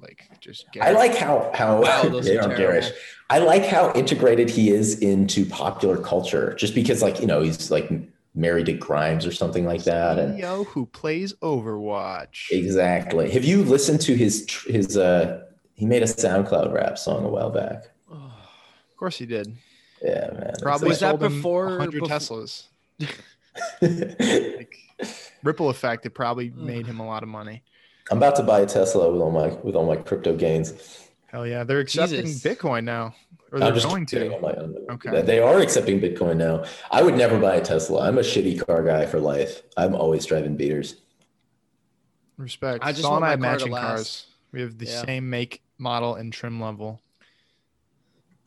like just I like how how Wow, those <laughs> they are are garish. I like how integrated he is into popular culture, just because like you know he's like married to Grimes or something like that, and CEO who plays Overwatch. exactly. Have you listened to his his? uh He made a SoundCloud rap song a while back. <sighs> Of course he did. Yeah, man. Probably Was that before- 100 befo- Teslas. like- <laughs> Like ripple effect. It probably made him a lot of money. I'm about to buy a Tesla with all my with all my crypto gains. Hell yeah, they're accepting Jesus. Bitcoin now, or they're I'm just going to. on my own. Okay. They are accepting Bitcoin now. I would never buy a Tesla. I'm a shitty car guy for life. I'm always driving beaters. Respect. I just Sol and want I my have car matching cars. We have the Yeah. same make, model, and trim level.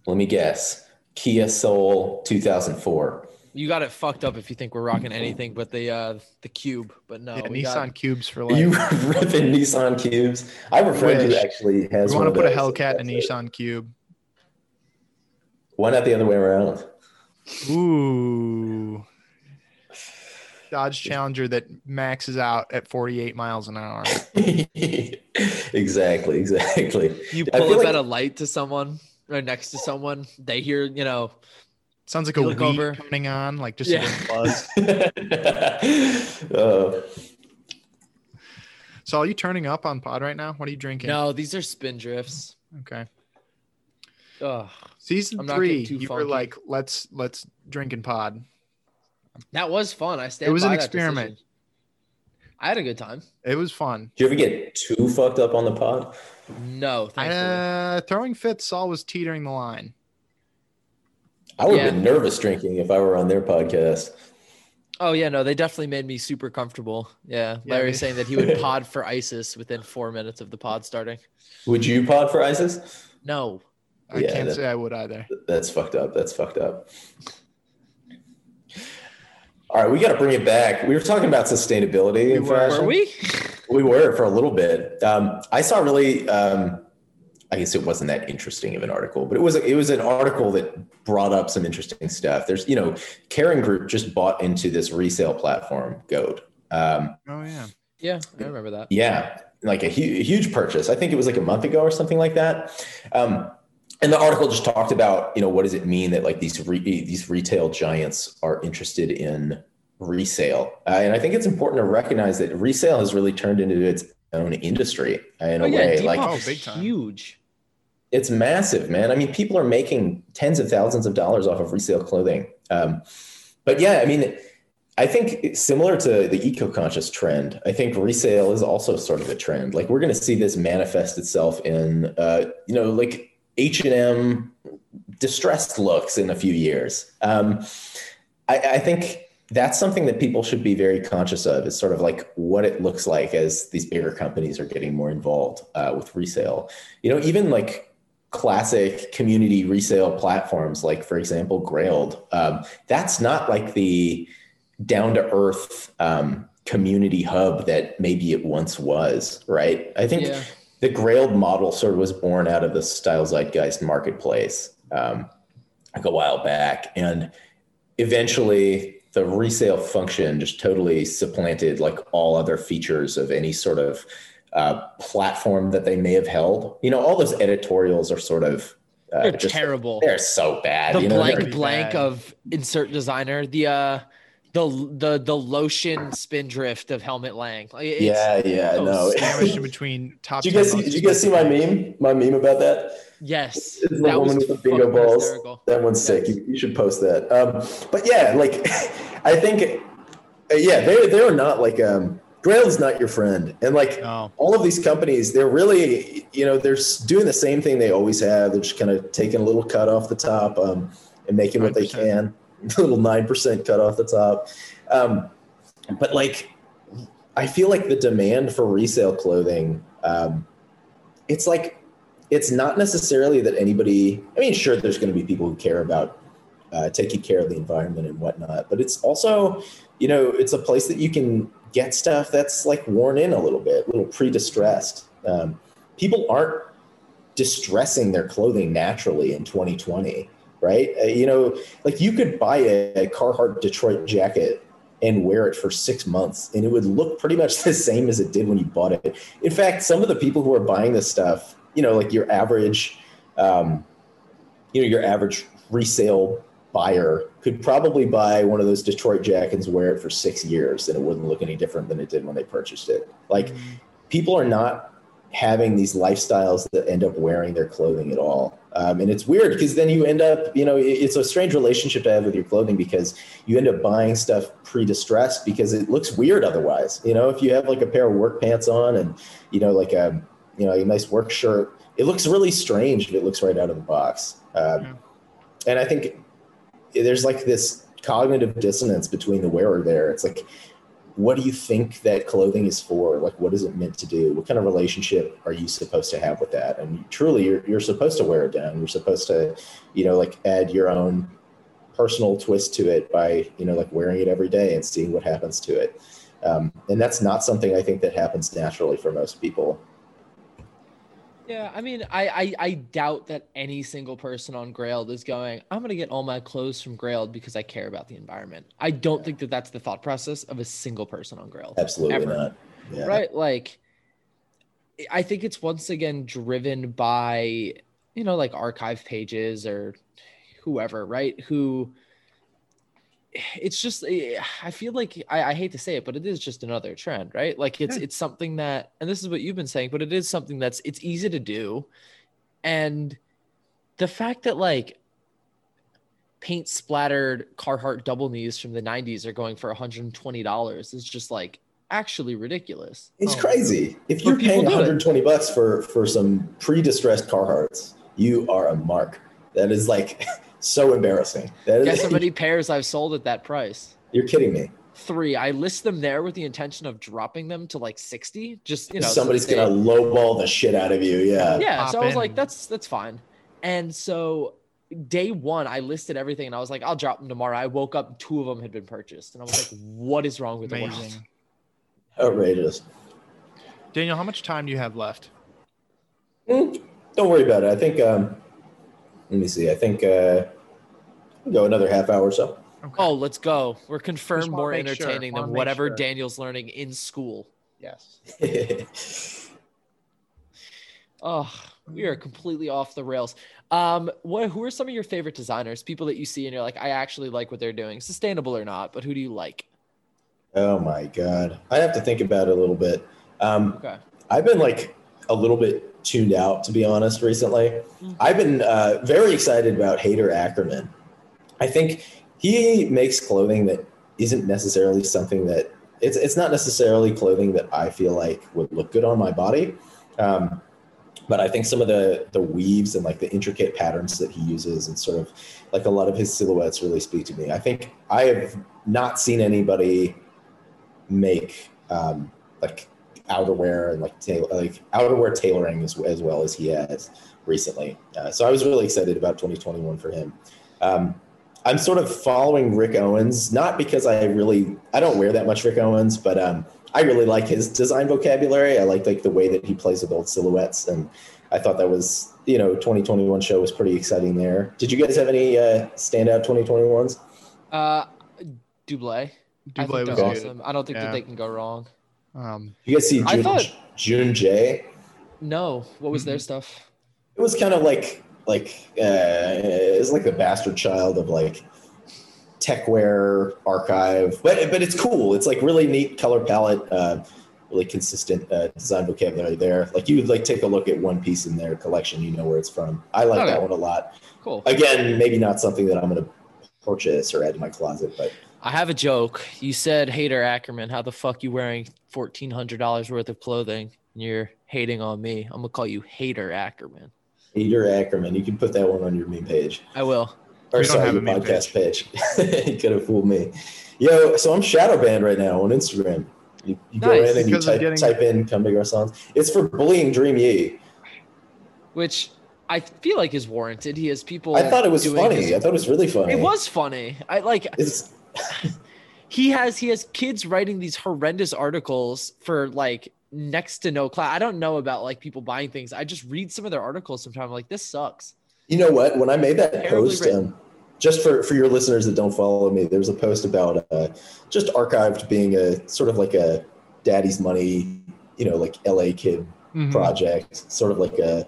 Let me guess. Kia Soul 2004. You got it fucked up if you think we're rocking anything but the uh the cube. But no, yeah, Nissan got Cubes for Are life. you <laughs> ripping Nissan Cubes? I have a friend who actually has we one want to of put a. Hellcat in a That's. Nissan Cube. Why not the other way around? Ooh. Dodge Challenger that maxes out at 48 miles an hour. <laughs> exactly, exactly. you I pull up like- at a light to someone or next to someone. They hear you know. Sounds like a You look Wii over. turning on, like just Yeah. a buzz. <laughs> uh, So are you turning up on pod right now? What are you drinking? No, these are Spindrifts. Okay. Ugh, Season I'm three, getting too you were like, let's let's drink and pod. that was fun. I stand. It was an by that experiment. decision. I had a good time. It was fun. do you ever get too fucked up on the pod? No, thankfully. Uh, throwing fits, Sol was teetering the line. I would Yeah. have been nervous drinking if I were on their podcast. Oh yeah, no, they definitely made me super comfortable. Yeah, Yeah, Larry they- saying that he would pod for ISIS within four minutes of the pod starting. Would you pod for ISIS? No, I Yeah, can't that- say I would either. That's fucked up. That's fucked up. All right, we got to bring it back. We were talking about sustainability. in We were. were we? We were for a little bit. Um, I saw really. Um, I guess it wasn't that interesting of an article, but it was it was an article that brought up some interesting stuff. There's you know, Kering Group just bought into this resale platform, Goat. Um, Oh yeah. Yeah, I remember that. yeah, like a hu- huge purchase. I think it was like a month ago or something like that. Um, and the article just talked about, you know, what does it mean that like these re- these retail giants are interested in resale? Uh, and I think it's important to recognize that resale has really turned into its own industry in a Oh yeah, way. Depop Like Oh, big time. huge. it's massive, man. I mean, people are making tens of thousands of dollars off of resale clothing. Um, but yeah, I mean, I think similar to the eco-conscious trend, I think resale is also sort of a trend. Like we're going to see this manifest itself in, uh, you know, like H and M distressed looks in a few years. Um, I, I think that's something that people should be very conscious of. Is sort of like what it looks like as these bigger companies are getting more involved uh, with resale. You know, even like classic community resale platforms, like for example, Grailed. Um, that's not like the down to earth um, community hub that maybe it once was, right? I think Yeah. the Grailed model sort of was born out of the Style Zeitgeist marketplace um, like a while back, and eventually the resale function just totally supplanted like all other features of any sort of uh, platform that they may have held. You know, all those editorials are sort of uh, They're just terrible. they're so bad. the you know, blank blank bad. of insert designer. The uh the the the lotion spindrift of Helmut Lang. Like, it's- yeah, yeah, no. Sandwiched in between top. Did you guys see? Did you guys see my meme? My meme about that? Yes. It's the That was woman with the bingo balls. hysterical. That one's sick. You, you should post that. Um, but yeah, like <laughs> I think Uh, yeah, they they are not like um, Grail is not your friend, and like No. all of these companies, they're really you know they're doing the same thing they always have. They're just kind of taking a little cut off the top um, and making what they can, <laughs> a little nine percent cut off the top. Um, but like, I feel like the demand for resale clothing, um, it's like it's not necessarily that anybody. I mean, sure, there's going to be people who care about uh, taking care of the environment and whatnot, but it's also, you know, it's a place that you can get stuff that's like worn in a little bit, a little pre-distressed. Um, people aren't distressing their clothing naturally in 2020, right? Uh, you know, like you could buy a, a Carhartt Detroit jacket and wear it for six months, and it would look pretty much <laughs> the same as it did when you bought it. In fact, some of the people who are buying this stuff, you know, like your average, um, you know, your average resale buyer could probably buy one of those Detroit jackets, wear it for six years, and it wouldn't look any different than it did when they purchased it. Like people are not having these lifestyles that end up wearing their clothing at all. Um, and it's weird because then you end up, you know, it's a strange relationship to have with your clothing because you end up buying stuff pre-distressed because it looks weird otherwise. You know, if you have like a pair of work pants on and, you know, like a, you know, a nice work shirt, it looks really strange if it looks right out of the box. Um, Yeah. And I think there's like this cognitive dissonance between the wearer there. It's like, what do you think that clothing is for? Like, what is it meant to do? What kind of relationship are you supposed to have with that? And truly, you're, you're supposed to wear it down. You're supposed to, you know, like add your own personal twist to it by, you know, like wearing it every day and seeing what happens to it. Um, and that's not something I think that happens naturally for most people. Yeah, I mean, I, I I doubt that any single person on Grailed is going. I'm gonna get all my clothes from Grailed because I care about the environment. I don't think that that's the thought process of a single person on Grailed. Absolutely Ever. not. Yeah. right like i think it's once again driven by you know like archive pages or whoever right who it's just eh, i feel like I, I hate to say it but it is just another trend right like it's Yeah. it's something that and this is what you've been saying but it is something that's it's easy to do and the fact that like paint splattered carhartt double knees from the 90s are going for $120 is just like actually ridiculous It's Oh. crazy. If you're paying 120 bucks for for some pre-distressed Carhartts, you are a mark. That is like <laughs> so embarrassing. That is Guess how <laughs> many pairs I've sold at that price? You're kidding me. Three. I list them there with the intention of dropping them to like 60. Just, you know, Somebody's that gonna they- lowball the shit out of you. Yeah. Yeah. pop So I was in like, that's that's fine. And so day one, I listed everything and I was like, I'll drop them tomorrow. I woke up, two of them had been purchased. And I was like, what is wrong with the world? Outrageous. Daniel, how much time do you have left? Hmm, Don't worry about it. I think. Um, let me see. I think uh, we'll go another half hour or so. Okay. Oh, let's go. We're confirmed more make sure, entertaining than whatever sure. Daniel's learning in school. yes. <laughs> Oh, we are completely off the rails. Um, what who are some of your favorite designers? People that you see and you're like, I actually like what they're doing, sustainable or not, but who do you like? oh my god, I have to think about it a little bit. Um, Okay. I've been like a little bit tuned out, to be honest, recently. I've been uh, very excited about Haider Ackermann. I think he makes clothing that isn't necessarily something that it's it's not necessarily clothing that I feel like would look good on my body. Um, but I think some of the the weaves and like the intricate patterns that he uses and sort of like a lot of his silhouettes really speak to me. I think I have not seen anybody make um, like outerwear and like tail like outerwear tailoring as, as well as he has recently. Uh, so I was really excited about 2021 for him. Um, I'm sort of following Rick Owens, not because I really I don't wear that much Rick Owens, but um, I really like his design vocabulary. I like like the way that he plays with old silhouettes, and I thought that was you know 2021 show was pretty exciting there. Did you guys have any uh, standout 2021s? Uh Doublet. I Doublet was they're good. awesome. I don't think Yeah. that they can go wrong. Um, You guys see I June, thought- Juun.J? No, what was Mm-hmm. their stuff? It was kind of like like uh, it's like the bastard child of like techwear archive, but but it's cool. It's like really neat color palette, uh, really consistent uh, design vocabulary there. Like you would like take a look at one piece in their collection, you know where it's from. I like Okay. that one a lot. Cool. Again, maybe not something that I'm going to purchase or add to my closet, but I have a joke. You said hater Ackerman. How the fuck you wearing fourteen hundred dollars worth of clothing and you're hating on me? I'm gonna call you hater Ackerman. Hater Ackerman. You can put that one on your meme page. I will. Or We sorry, your podcast page. <laughs> you could have fooled me. Yo, so I'm shadow banned right now on Instagram. You, you go in and you type, getting- type in "cumdegarcons." It's for bullying Dream Yee. Which I feel like is warranted. He has people. I thought it was funny. his- I thought it was really funny. It was funny. I like. It's, <laughs> he has he has kids writing these horrendous articles for like next to no class. I don't know about like people buying things. I just read some of their articles sometimes. I'm like, this sucks. You know what? When I made that Terribly post, um, just for, for your listeners that don't follow me, there's a post about uh, just archived being a sort of like a daddy's money, you know, like LA kid Mhm. project, sort of like a,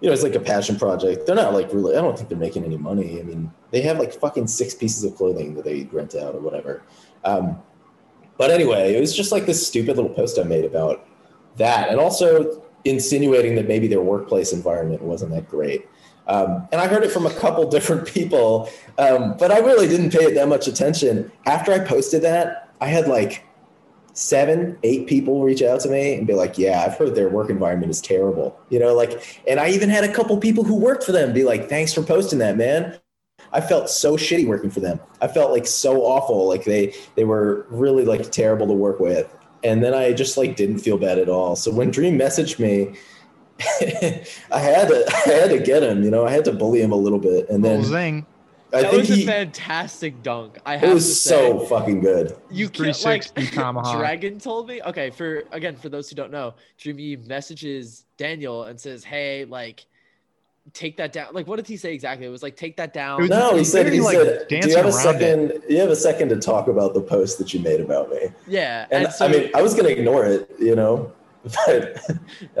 you know, it's like a passion project. They're not like really, I don't think they're making any money. I mean, they have like fucking six pieces of clothing that they rent out or whatever. Um, but anyway, it was just like this stupid little post I made about that. And also insinuating that maybe their workplace environment wasn't that great. Um, and I heard it from a couple <laughs> different people, um, but I really didn't pay it that much attention. After I posted that, I had like seven, eight people reach out to me and be like, "Yeah, I've heard their work environment is terrible." You know, like, and I even had a couple people who worked for them be like, "Thanks for posting that, man." I felt so shitty working for them. I felt like so awful. Like they they were really like terrible to work with. And then I just like didn't feel bad at all. So when Dream messaged me, <laughs> I had to <laughs> I had to get him. You know, I had to bully him a little bit. And then. I that think was he a fantastic dunk. I it have to was say. so fucking good. you can't like 360 <laughs> tomahawk. Dragon told me. Okay, for again for those who don't know, Jimmy messages Daniel and says, "Hey, like." Take that down. Like, what did he say exactly? It was like, take that down. Was- No, he said he literally, like, said, "Do you have a around second? You have a second to talk about the post that you made about me." yeah, And, so, I mean, I was gonna ignore it, you know, <laughs> but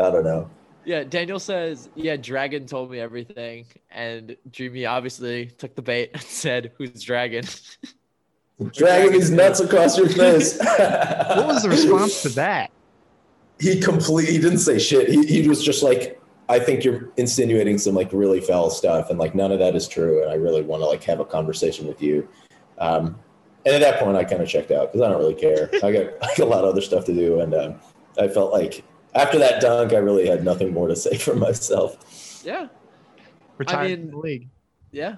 I don't know. Yeah, Daniel says, yeah, Dragon told me everything. And Dreamy obviously took the bait and said, who's Dragon? <laughs> Dragging these nuts across your face. <laughs> What was the response to that? he completely he didn't say shit. He, he was just like, I think you're insinuating some like really foul stuff, and like none of that is true. And I really want to like have a conversation with you. Um, and at that point, I kind of checked out because I don't really care. I got <laughs> like a lot of other stuff to do, and um, I felt like after that dunk, I really had nothing more to say for myself. Yeah, Retired mean- the league. yeah.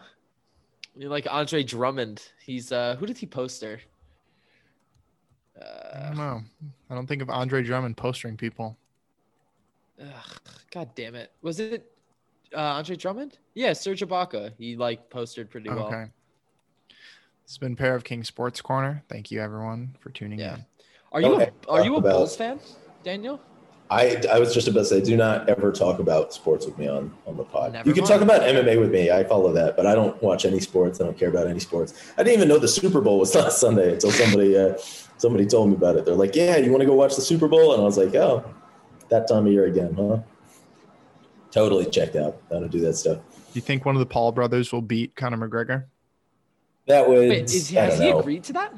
I mean, like Andre Drummond. He's, uh, who did he poster? I Uh, don't know. I don't think of Andre Drummond postering people. ugh, God damn it. Was it uh, Andre Drummond? Yeah, Serge Ibaka. He, like, posted pretty well. Okay. This has been Pair of King Sports Corner. Thank you everyone for tuning Yeah. in. Are you, Okay, a, are you a about- Bulls fan, Daniel? I, I was just about to say, do not ever talk about sports with me on, on the pod. Never you can mind. talk about MMA with me. I follow that, but I don't watch any sports. I don't care about any sports. I didn't even know the Super Bowl was <laughs> last Sunday until somebody uh, somebody told me about it. They're like, "Yeah, you want to go watch the Super Bowl?" And I was like, "Oh, that time of year again, huh?" Totally checked out. I don't do that stuff. Do you think one of the Paul brothers will beat Conor McGregor? That would. Wait, is, I has he know. agreed to that?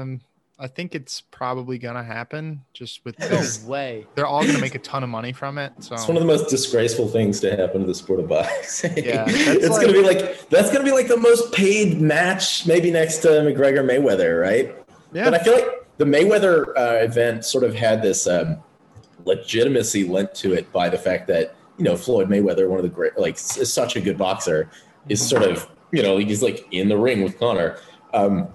Um, I think it's probably gonna happen. Just with No this, way. they're all gonna make a ton of money from it. So It's one of the most disgraceful things to happen to the sport of boxing. Yeah, <laughs> it's like- gonna be like that's gonna be like the most paid match, maybe next to McGregor Mayweather, right? yeah, But I feel like the Mayweather uh, event sort of had this um, legitimacy lent to it by the fact that you know Floyd Mayweather, one of the great, like, is such a good boxer, is sort of you know he's like in the ring with Conor. Um,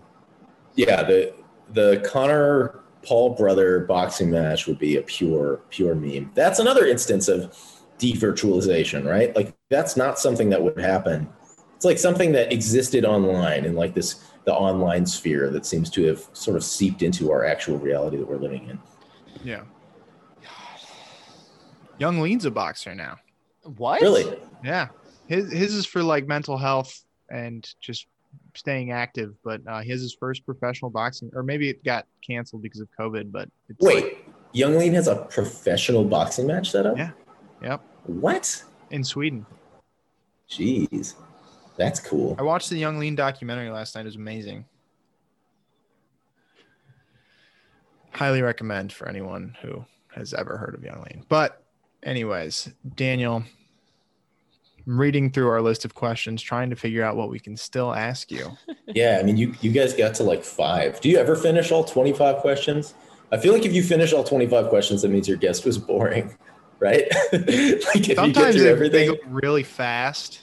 yeah, the the Conor Paul brother boxing match would be a pure pure meme. That's another instance of devirtualization, right? Like that's not something that would happen. It's like something that existed online in like this the online sphere that seems to have sort of seeped into our actual reality that we're living in. yeah. Yung Lean's a boxer now. What? Really? Yeah, his his is for like mental health and just staying active. But uh, he has his first professional boxing, or maybe it got canceled because of COVID. But it's like- Wait, Yung Lean has a professional boxing match set up? Yeah. Yep. What? in Sweden. Jeez. That's cool. I watched the Yung Lean documentary last night. It was amazing. Highly recommend for anyone who has ever heard of Yung Lean. But, anyways, Daniel, I'm reading through our list of questions, trying to figure out what we can still ask you. <laughs> Yeah, I mean, you you guys got to like five. Do you ever finish all twenty five questions? I feel like if you finish all twenty five questions, that means your guest was boring, right? <laughs> like if you get Sometimes through they, they go really fast.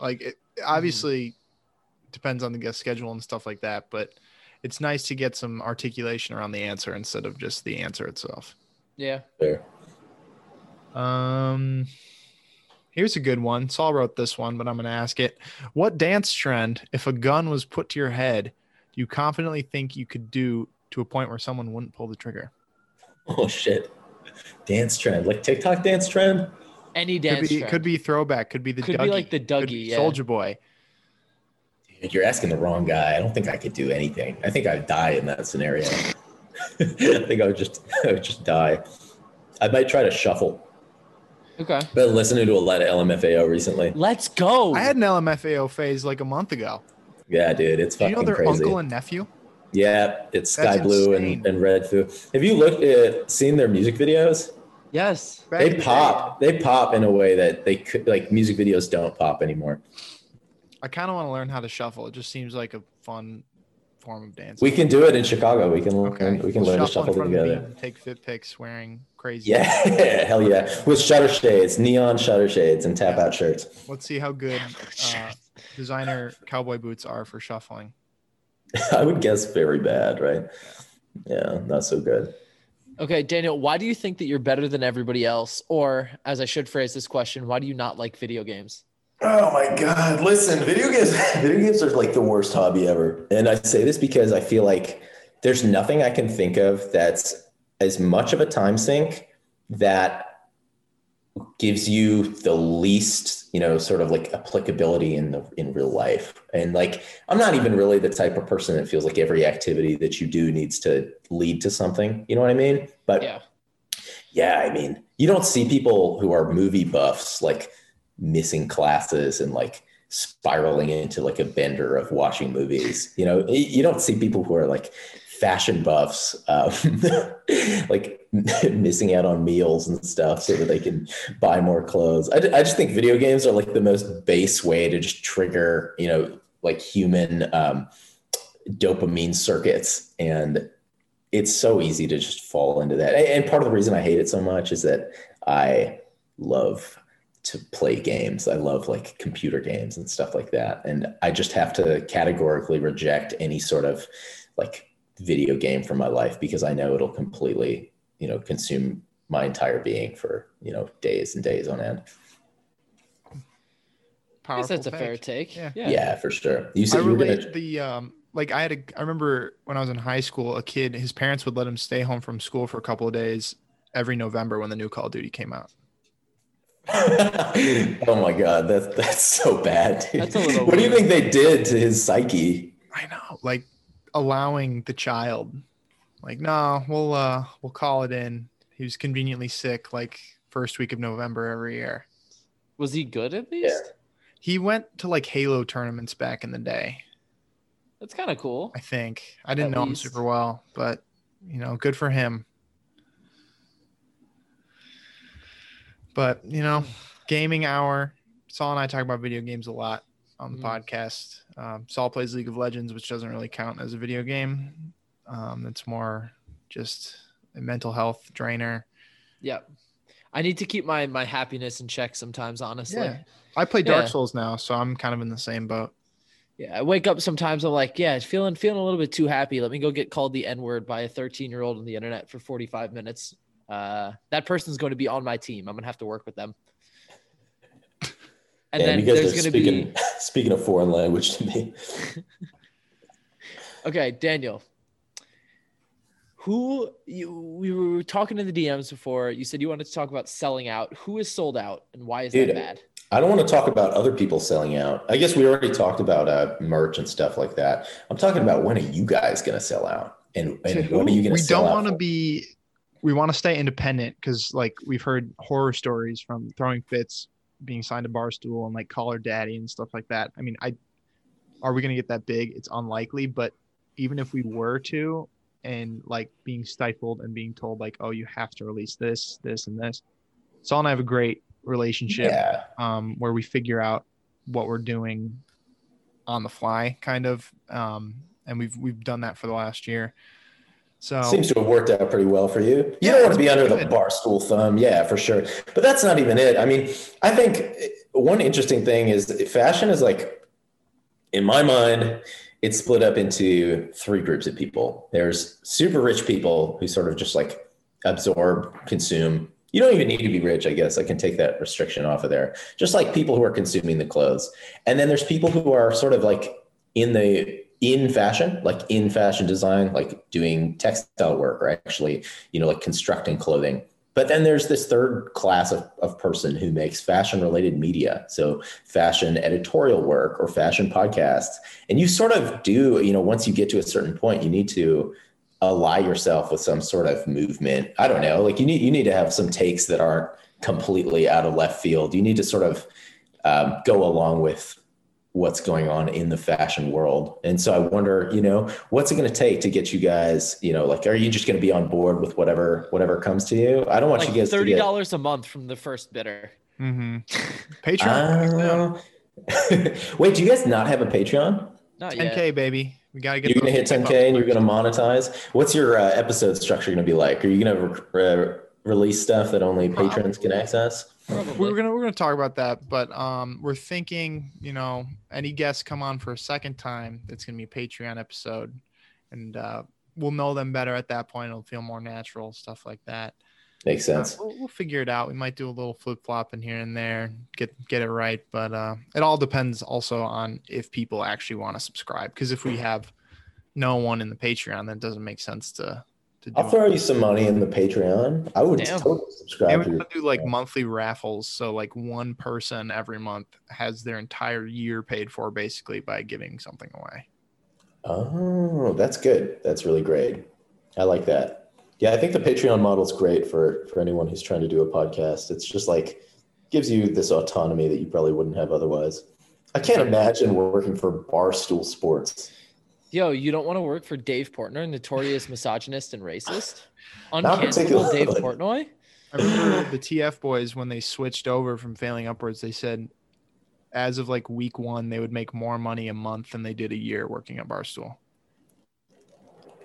Like it obviously depends on the guest schedule and stuff like that, but it's nice to get some articulation around the answer instead of just the answer itself. Yeah. Fair. Um, here's a good one. Sol wrote this one, but I'm going to ask it. What dance trend, if a gun was put to your head, do you confidently think you could do to a point where someone wouldn't pull the trigger? Oh shit. Dance trend, like TikTok dance trend. Any Could dance be, trend. could be throwback. Could be the Could be Dougie. like the could Dougie, yeah. Soldier Boy. Dude, You're asking the wrong guy. I don't think I could do anything. I think I'd die in that scenario. <laughs> I think I would just <laughs> I would just die. I might try to shuffle. Okay. Been listening to a lot of LMFAO recently. Let's go. I had an LMFAO phase like a month ago. Yeah, dude, it's Do you know their crazy. uncle and nephew? yeah, it's That's SkyBlu insane. and, and Redfoo. Have you looked at seen their music videos? yes. Back they pop. They pop in a way that they could like music videos don't pop anymore. I kind of want to learn how to shuffle. It just seems like a fun form of dance. We can do it in Chicago. We can Okay. learn, we can We'll learn to shuffle in shuffle front of the together. beat Take fit pics wearing crazy. Yeah, <laughs> hell yeah. With shutter shades, neon shutter shades, and tap out shirts. Let's see how good uh, designer cowboy boots are for shuffling. <laughs> I would guess very bad, right? Yeah, not so good. Okay, Daniel, why do you think that you're better than everybody else? Or, as I should phrase this question, why do you not like video games? Oh my god! Listen, video games. <laughs> Video games are like the worst hobby ever, and I say this because I feel like there's nothing I can think of that's as much of a time sink that gives you the least, you know, sort of like applicability in the in real life. And like, I'm not even really the type of person that feels like every activity that you do needs to lead to something. You know what I mean? But Yeah. yeah, I mean, you don't see people who are movie buffs like missing classes and like spiraling into like a bender of watching movies. You know, you don't see people who are like fashion buffs, um, <laughs> like <laughs> missing out on meals and stuff so that they can buy more clothes. I, I just think video games are like the most base way to just trigger, you know, like human um, dopamine circuits. And it's so easy to just fall into that. And and part of the reason I hate it so much is that I love to play games. I love like computer games and stuff like that. And I just have to categorically reject any sort of like video game from my life because I know it'll completely, you know, consume my entire being for, you know, days and days on end. I guess Powerful that's a fair take. Yeah. Yeah, for sure. You I said you were gonna the um like I had a I remember when I was in high school, a kid, his parents would let him stay home from school for a couple of days every November when the new Call of Duty came out. <laughs> oh my god, that's that's so bad. Dude. That's a little what do you think they did to his psyche? I know, like allowing the child, like, no, we'll uh we'll call it in. He was conveniently sick, like first week of November every year. Was he good at least? yeah. He went to like Halo tournaments back in the day. That's kind of cool. I think I didn't At know least. him super well, but you know, good for him. But you know, gaming hour. Sol and I talk about video games a lot on the Mhm. podcast. Um, Sol plays League of Legends, which doesn't really count as a video game. Um, it's more just a mental health drainer. Yep. I need to keep my my happiness in check sometimes, honestly. Yeah. I play Dark Yeah. Souls now, so I'm kind of in the same boat. Yeah, I wake up sometimes. I'm like, yeah, feeling feeling a little bit too happy. Let me go get called the N word by a 13 year old on the internet for 45 minutes. Uh, that person's going to be on my team. I'm gonna have to work with them. And Damn, then you guys there's are gonna speaking be <laughs> speaking a foreign language to me. <laughs> okay, Daniel. Who you we were talking in the DMs before? You said you wanted to talk about selling out. Who is sold out and why is Dude, that bad? I don't want to talk about other people selling out. I guess we already talked about uh, merch and stuff like that. I'm talking about when are you guys going to sell out? And, and what are you going to we sell don't want to be we want to stay independent because like we've heard horror stories from throwing fits being signed to barstool and like Call Her Daddy and stuff like that i mean i are we going to get that big it's unlikely but even if we were to and like being stifled and being told like oh you have to release this this and this Sol and i have a great relationship Yeah. um, where we figure out what we're doing on the fly, kind of. Um, and we've we've done that for the last year. So Seems to have worked out pretty well for you. You Yeah, don't want to be under the good. bar stool thumb, yeah, for sure. But that's not even it. I mean, I think one interesting thing is fashion is like, in my mind, it's split up into three groups of people. There's super rich people who sort of just like absorb, consume. You don't even need to be rich, I guess. I can take that restriction off of there. Just like people who are consuming the clothes. And then there's people who are sort of like in the in fashion, like in fashion design, like doing textile work or actually, you know, like constructing clothing. But then there's this third class of, of person who makes fashion related media. So fashion editorial work or fashion podcasts. And you sort of do, you know, once you get to a certain point, you need to ally yourself with some sort of movement. I don't know, like you need you need to have some takes that aren't completely out of left field. You need to sort of um, go along with what's going on in the fashion world. And so I wonder, you know, what's it going to take to get you guys, you know, like, are you just going to be on board with whatever, whatever comes to you? I don't want Like you guys thirty to get, dollars a month from the first bidder. mhm. <laughs> Patreon, Uh, <laughs> wait, do you guys not have a Patreon? Not 10k baby. We gotta get. You're going to hit 10K and you're going to monetize. What's your uh, episode structure going to be like? Are you going to re- re- release stuff that only patrons can access? Probably. We're gonna we're gonna talk about that, but um, we're thinking, you know, any guests come on for a second time, it's gonna be a Patreon episode, and uh, we'll know them better at that point. It'll feel more natural, stuff like that. Makes Uh, sense. we'll, we'll figure it out. We might do a little flip flop in here and there, get get it right, but uh, it all depends also on if people actually want to subscribe. Because if we have no one in the Patreon, then it doesn't make sense to to do. I'll throw you some money in the Patreon. I would Damn. totally subscribe And to we your do like monthly raffles. So like one person every month has their entire year paid for basically by giving something away. Oh, that's good. That's really great. I like that. Yeah, I think the Patreon model is great for for anyone who's trying to do a podcast. It's just like gives you this autonomy that you probably wouldn't have otherwise. I can't imagine working for Barstool Sports. Yo, you don't want to work for Dave Portnoy, notorious <laughs> misogynist and racist? Not Uncancelable Dave particularly. Portnoy? I remember the TF boys when they switched over from failing upwards, they said as of like week one, they would make more money a month than they did a year working at Barstool.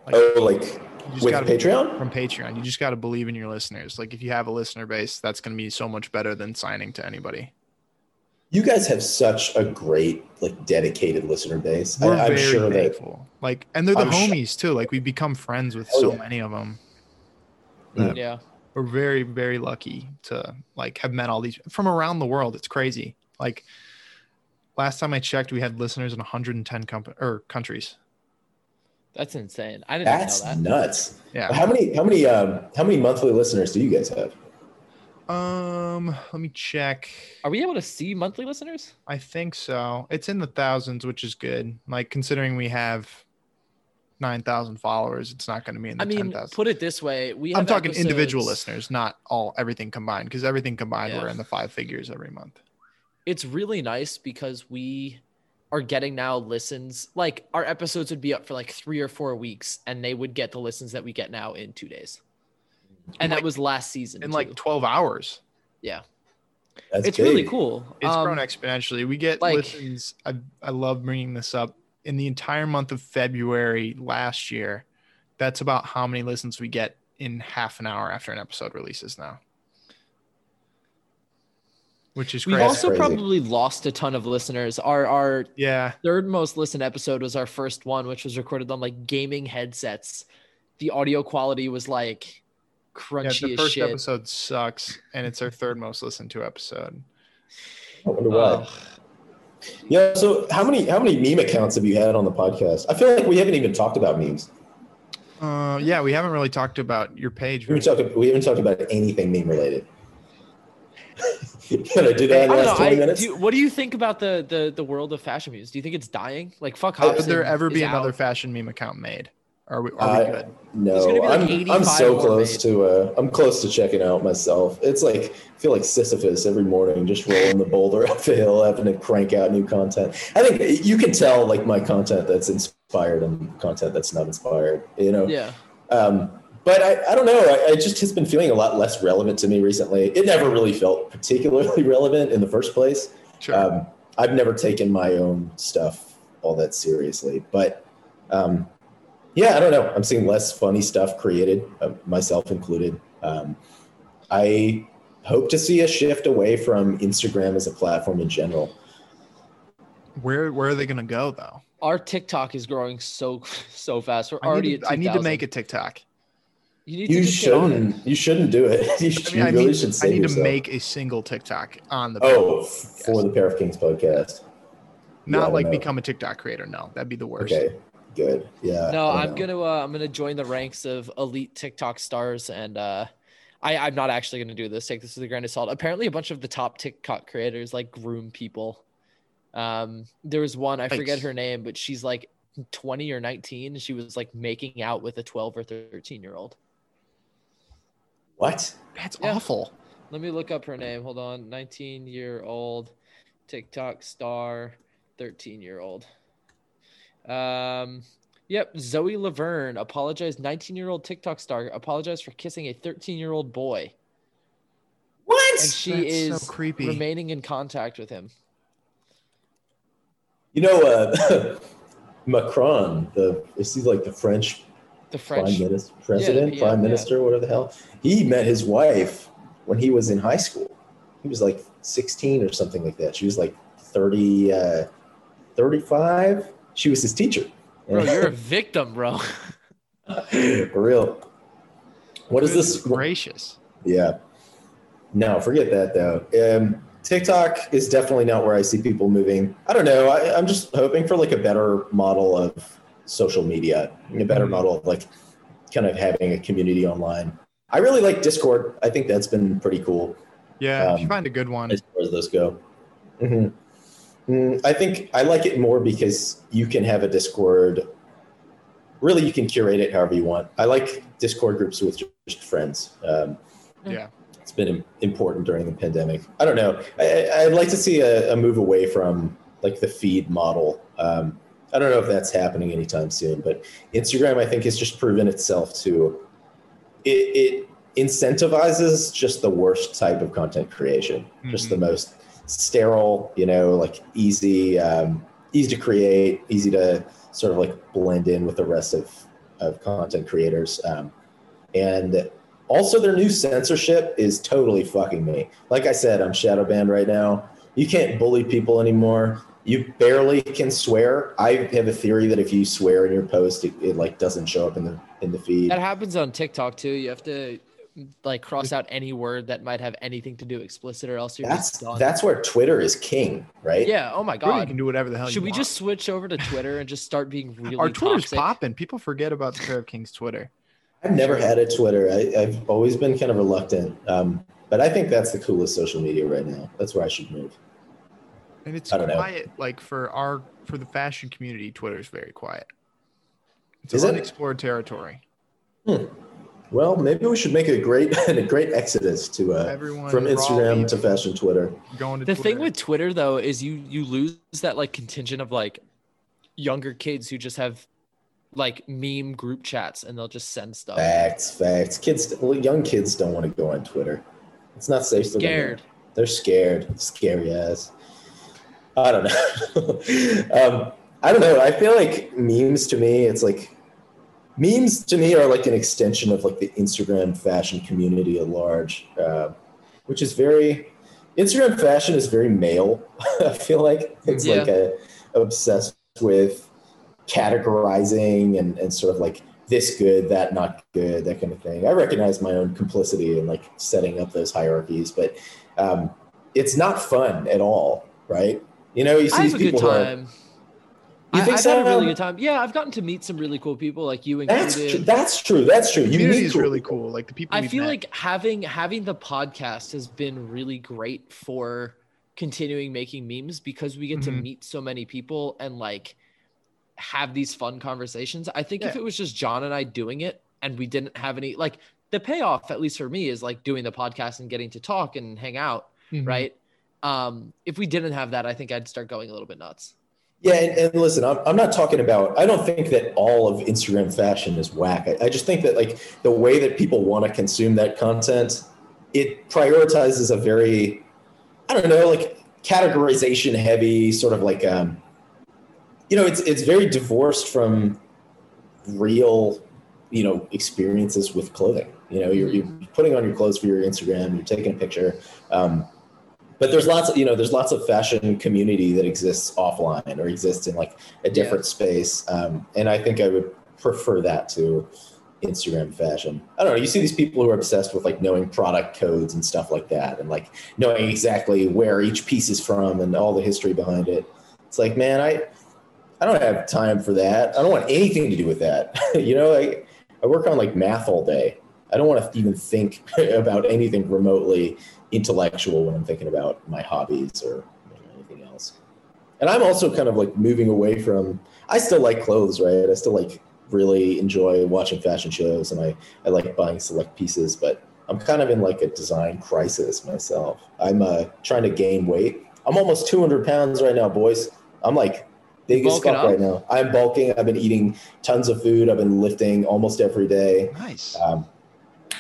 Like, Oh, like with gotta- Patreon? from Patreon. You just got to believe in your listeners. Like if you have a listener base, that's going to be so much better than signing to anybody. You guys have such a great, like, dedicated listener base. We're I, I'm very sure that thankful. Like, and they're the I'm sh- homies too. Like we've become friends with Oh, so yeah. many of them. Yeah. Yeah. We're very, very lucky to like have met all these from around the world. It's crazy. Like last time I checked, we had listeners in 110 comp- or countries. That's insane. I didn't that's know that. nuts. Yeah. How many how many um how many monthly listeners do you guys have? Um, let me check. Are we able to see monthly listeners? I think so. It's in the thousands, which is good. Like considering we have 9,000 followers, it's not going to be in the I mean, 10,000. put it this way: we. I'm talking individual listeners, not all everything combined, because everything combined Yeah. we're in the five figures every month. It's really nice because we are getting now listens. Like our episodes would be up for like three or four weeks, and they would get the listens that we get now in two days. And that Like- was last season. In too. like 12 hours. yeah, That's it's really cool. It's Um, grown exponentially. We get like- listens. I, I love bringing this up. In the entire month of February last year, that's about how many listens we get in half an hour after an episode releases now. Which is We've crazy. also crazy. probably lost a ton of listeners. Our our yeah. third most listened episode was our first one, which was recorded on like gaming headsets. The audio quality was like Yeah, crunchy the as first shit. episode sucks, and it's our third most listened to episode. I wonder why. Ugh. Yeah. So how many how many meme accounts have you had on the podcast? I feel like we haven't even talked about memes. Uh, yeah, we haven't really talked about your page. We haven't talked, we haven't talked about anything meme related. <laughs> Can I do that in the don't know. last 20 I, minutes? do, what do you think about the, the the world of fashion memes? Do you think it's dying? Like fuck Could there ever be another out. fashion meme account made? Are we? Are I- we good? No, like I'm, I'm so close to uh, I'm close to checking out myself. It's like I feel like Sisyphus every morning, just rolling the boulder <laughs> up the hill, having to crank out new content. I think you can tell like my content that's inspired and content that's not inspired. You know, Yeah. Um, but I, I don't know. I, I just has been feeling a lot less relevant to me recently. It never really felt particularly <laughs> relevant in the first place. Sure. Um, I've never taken my own stuff all that seriously, but um, yeah, I don't know. I'm seeing less funny stuff created, uh, myself included. Um, I hope to see a shift away from Instagram as a platform in general. where where are they gonna go though? Our TikTok is growing so so fast. We're I already need, to, at I need to make a TikTok. You need You just get on it. shouldn't. You shouldn't do it. <laughs> You, I mean, you I really need, should I need yourself. to make a single TikTok on the Oh, f- for the Pair of Kings podcast. not yeah, like know. become a TikTok creator. No, that'd be the worst. Okay, good. Yeah. No, I I'm know. gonna uh, I'm gonna join the ranks of elite TikTok stars, and uh, I I'm not actually gonna do this. Take this with a grain of salt. Apparently, a bunch of the top TikTok creators like groom people. Um, there was one I forget her name, but she's like 20 or 19. She was like making out with a 12 or 13 year old. What? That's Yeah. awful. Let me look up her name. Hold on. 19 year old TikTok star, 13 year old. Um, yep. Zoe Laverne apologized. 19 year old TikTok star apologized for kissing a 13 year old boy. What? And she That's is so creepy. remaining in contact with him. You know, uh, <laughs> Macron, the is he like the French, The prime French. minister, president, yeah, prime yeah. minister, whatever the hell? He met his wife when he was in high school. He was like 16 or something like that. She was like 30, uh, 35. She was his teacher. Bro, you're a <laughs> victim, bro. For real. What is Goodness this? Gracious. Yeah. No, forget that though. Um, TikTok is definitely not where I see people moving. I don't know. I, I'm just hoping for like a better model of social media, a better Mhm. model of like kind of having a community online. I really like Discord. I think that's been pretty cool Yeah, if you Um, find a good one. as far as those go. hmm Mm, I think I like it more because you can have a Discord. Really, you can curate it however you want. I like Discord groups with just friends. Um, Yeah. it's been important during the pandemic. I don't know. I, I'd like to see a, a move away from like the feed model. Um, I don't know if that's happening anytime soon, but Instagram, I think, has just proven itself to it, it incentivizes just the worst type of content creation, just the most sterile, you know, like easy, um, easy to create, easy to sort of like blend in with the rest of, of content creators. Um, and also, their new censorship is totally fucking me. Like I said, I'm shadow banned right now. You can't bully people anymore. You barely can swear. I have a theory that if you swear in your post, it, it like doesn't show up in the in the feed. That happens on TikTok too. You have to like cross out any word that might have anything to do explicit, or else you're That's just done. that's where Twitter is king, right? yeah. Oh my Twitter, you can do whatever the hell Should you we want. just switch over to Twitter and just start being <laughs> really Our Twitter's toxic? popping. People forget about the Pair of Kings Twitter. I've never had a Twitter. I, I've always been kind of reluctant, um, but I think that's the coolest social media right now. That's where I should move. And it's I don't know. quiet. Like for our for the fashion community, Twitter's very quiet. It's Is an it? unexplored territory. Well, maybe we should make a great <laughs> a great exodus to uh, Everyone from Instagram to fashion Twitter. going to The Twitter. thing with Twitter though is you you lose that like contingent of like younger kids who just have like meme group chats and they'll just send stuff. Facts, facts. Kids, well, young kids don't want to go on Twitter. It's not safe for them. Scared. They're scared. Scary ass. I don't know. <laughs> um, I don't know. I feel like memes to me, it's like memes to me are like an extension of like the Instagram fashion community at large, uh, which is very Instagram fashion is very male. <laughs> I feel like it's Yeah. like a, obsessed with categorizing and, and sort of like this good, that not good, that kind of thing. I recognize my own complicity in like setting up those hierarchies, but um, it's not fun at all, right? You know, you see these have a good people who are. You I, think I've had a really good time. Yeah, I've gotten to meet some really cool people like you That's included. tr- that's true. That's true. You community meet is cool really cool. Like the people I feel met. like having having the podcast has been really great for continuing making memes because we get to Mhm. meet so many people and like have these fun conversations. I think if it was just John and I doing it and we didn't have any like the payoff at least for me is like doing the podcast and getting to talk and hang out, Mhm. right? Um if we didn't have that, I think I'd start going a little bit nuts. Yeah, and, and listen, I'm, I'm not talking about. I don't think that all of Instagram fashion is whack. I, I just think that like the way that people want to consume that content, it prioritizes a very, I don't know, like categorization heavy sort of like, um, you know, it's it's very divorced from real, you know, experiences with clothing. You know, you're, you're putting on your clothes for your Instagram, you're taking a picture. Um, but there's lots of you know there's lots of fashion community that exists offline or exists in like a different yeah. space. Um, and i think i would prefer that to instagram fashion. I don't know you see these people who are obsessed with like knowing product codes and stuff like that and like knowing exactly where each piece is from and all the history behind it. It's like man i i don't have time for that. I don't want anything to do with that. <laughs> You know I, I work on like math all day. I don't want to even think <laughs> about anything remotely intellectual when I'm thinking about my hobbies or anything else. And I'm also kind of like moving away from. I still like clothes, right? I still like really enjoy watching fashion shows, and I I like buying select pieces, but I'm kind of in like a design crisis myself. I'm uh, trying to gain weight. I'm almost 200 pounds right now, boys. I'm like big as fuck right now. I'm bulking. I've been eating tons of food. I've been lifting almost every day. Nice. Um,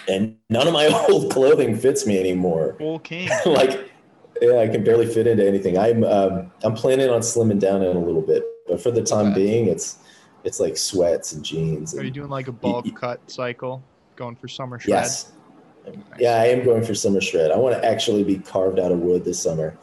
and none of my <laughs> old clothing fits me anymore. King. <laughs> like, yeah, I can barely fit into anything. I'm um, I'm planning on slimming down in a little bit, but for the time okay. being, it's it's like sweats and jeans. And Are you doing like a bulk cut cycle, going for summer shred? Yes. Nice. Yeah, I am going for summer shred. I want to actually be carved out of wood this summer.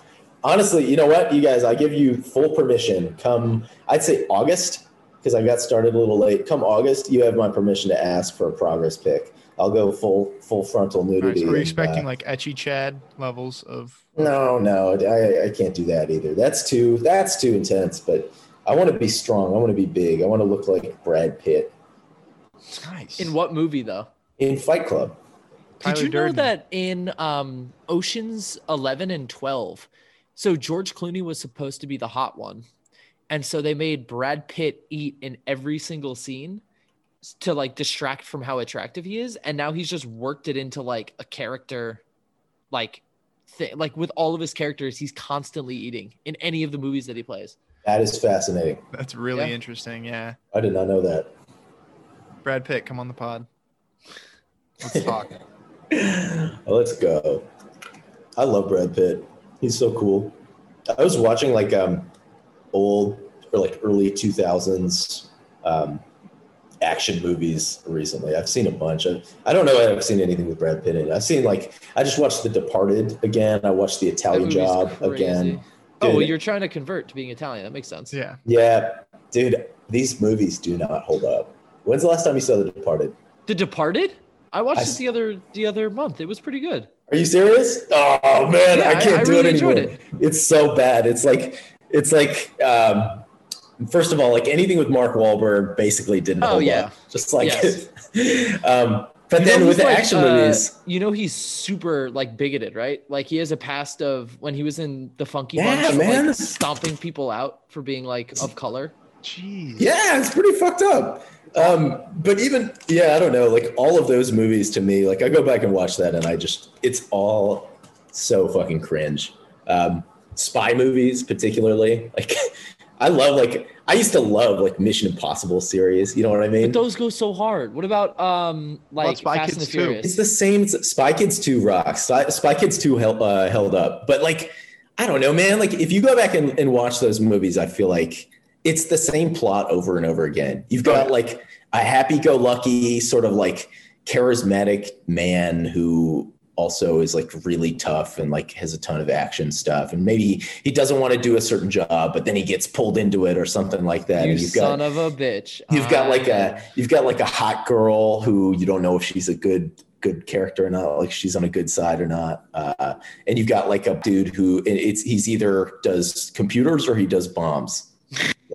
Honestly, you know what, you guys, I give you full permission. Come, I'd say August because I got started a little late. Come August, you have my permission to ask for a progress pic. I'll go full full frontal nudity. Right, so are you expecting uh, like etchy Chad levels of? No, no, I, I can't do that either. That's too that's too intense. But I want to be strong. I want to be big. I want to look like Brad Pitt. Nice. In what movie though? In Fight Club. Did Tyler you know that in um, Ocean's Eleven and Twelve, so George Clooney was supposed to be the hot one, and so they made Brad Pitt eat in every single scene to like distract from how attractive he is and now he's just worked it into like a character like thing like with all of his characters he's constantly eating in any of the movies that he plays. That is fascinating. That's really yeah. interesting yeah. I did not know that. Brad pitt come on the pod. Let's <laughs> talk. Let's go. I love brad pitt. He's so cool. I was watching like um old or like early 2000s um action movies recently. I've seen a bunch. of. I don't know if I've seen anything with Brad Pitt in it. I've seen like I just watched The Departed again. I watched The Italian Job crazy. again. Dude, oh, well, you're trying to convert to being Italian. That makes sense. Yeah. Yeah, dude, these movies do not hold up. When's the last time you saw The Departed? The Departed? I watched I, it the other the other month. It was pretty good. Are you serious? Oh man, yeah, I can't I, do really it anymore. It. It's so bad. It's like it's like um first of all, like anything with Mark Wahlberg basically didn't oh, hold yeah. up. Just like, yes. <laughs> um, but you then with the like, action uh, movies, you know, he's super like bigoted, right? Like he has a past of when he was in the Funky yeah, Bunch, man. Like, stomping people out for being like of color. Jeez. Yeah, it's pretty fucked up. Um, but even yeah, I don't know. Like all of those movies to me, like I go back and watch that, and I just it's all so fucking cringe. Um, spy movies, particularly, like <laughs> I love like I used to love like Mission Impossible series. You know what I mean? But those go so hard. What about um like Spy Fast Kids and the Furious? It's the same. Spy Kids Two rocks. Spy, Spy Kids Two held uh, held up, but like I don't know, man. Like if you go back and, and watch those movies, I feel like it's the same plot over and over again. You've got like a happy-go-lucky sort of like charismatic man who also is like really tough and like has a ton of action stuff. And maybe he doesn't want to do a certain job but then he gets pulled into it or something like that. You and you've son got, of a bitch. you've got like a you've got like a hot girl who you don't know if she's a good good character or not like she's on a good side or not. Uh, and you've got like a dude who it's he's either does computers or he does bombs.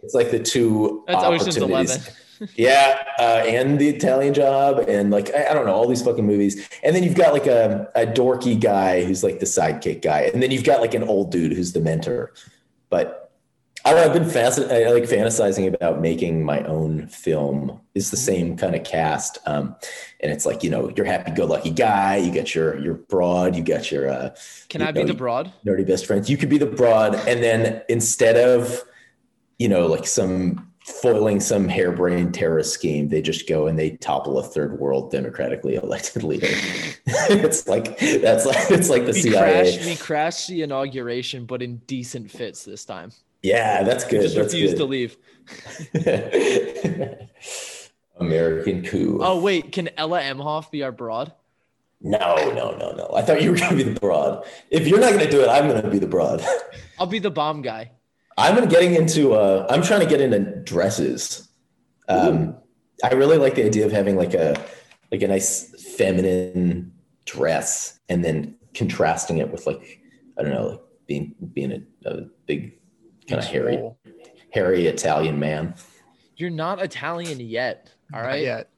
It's like the two That's opportunities yeah, uh, and the Italian Job, and like I, I, don't know all these fucking movies. And then you've got like a, a dorky guy who's like the sidekick guy, and then you've got like an old dude who's the mentor. But I have been fascinated, like fantasizing about making my own film. It's the same kind of cast, um, and it's like you know you're happy-go-lucky guy. You got your your broad. You got your. Uh, Can I know, be the broad? Nerdy best friends. You could be the broad, and then instead of you know, like some foiling some harebrained terrorist scheme, they just go and they topple a third world democratically <laughs> elected leader. <laughs> it's like that's like it's like the we CIA. crashed, we crashed the inauguration, but in decent fits this time. Yeah, that's We good. just That's refused to leave. <laughs> American coup. Oh wait, can Ella Emhoff be our broad? No, no, no, no. I thought you were gonna be the broad. If you're not gonna do it, I'm gonna be the broad. I'll be the bomb guy. I'm getting into. Uh, I'm trying to get into dresses. Um, I really like the idea of having like a like a nice feminine dress, and then contrasting it with like I don't know, like being being a, a big kind of hairy Swole. hairy Italian man. You're not Italian yet. All right. Not yet.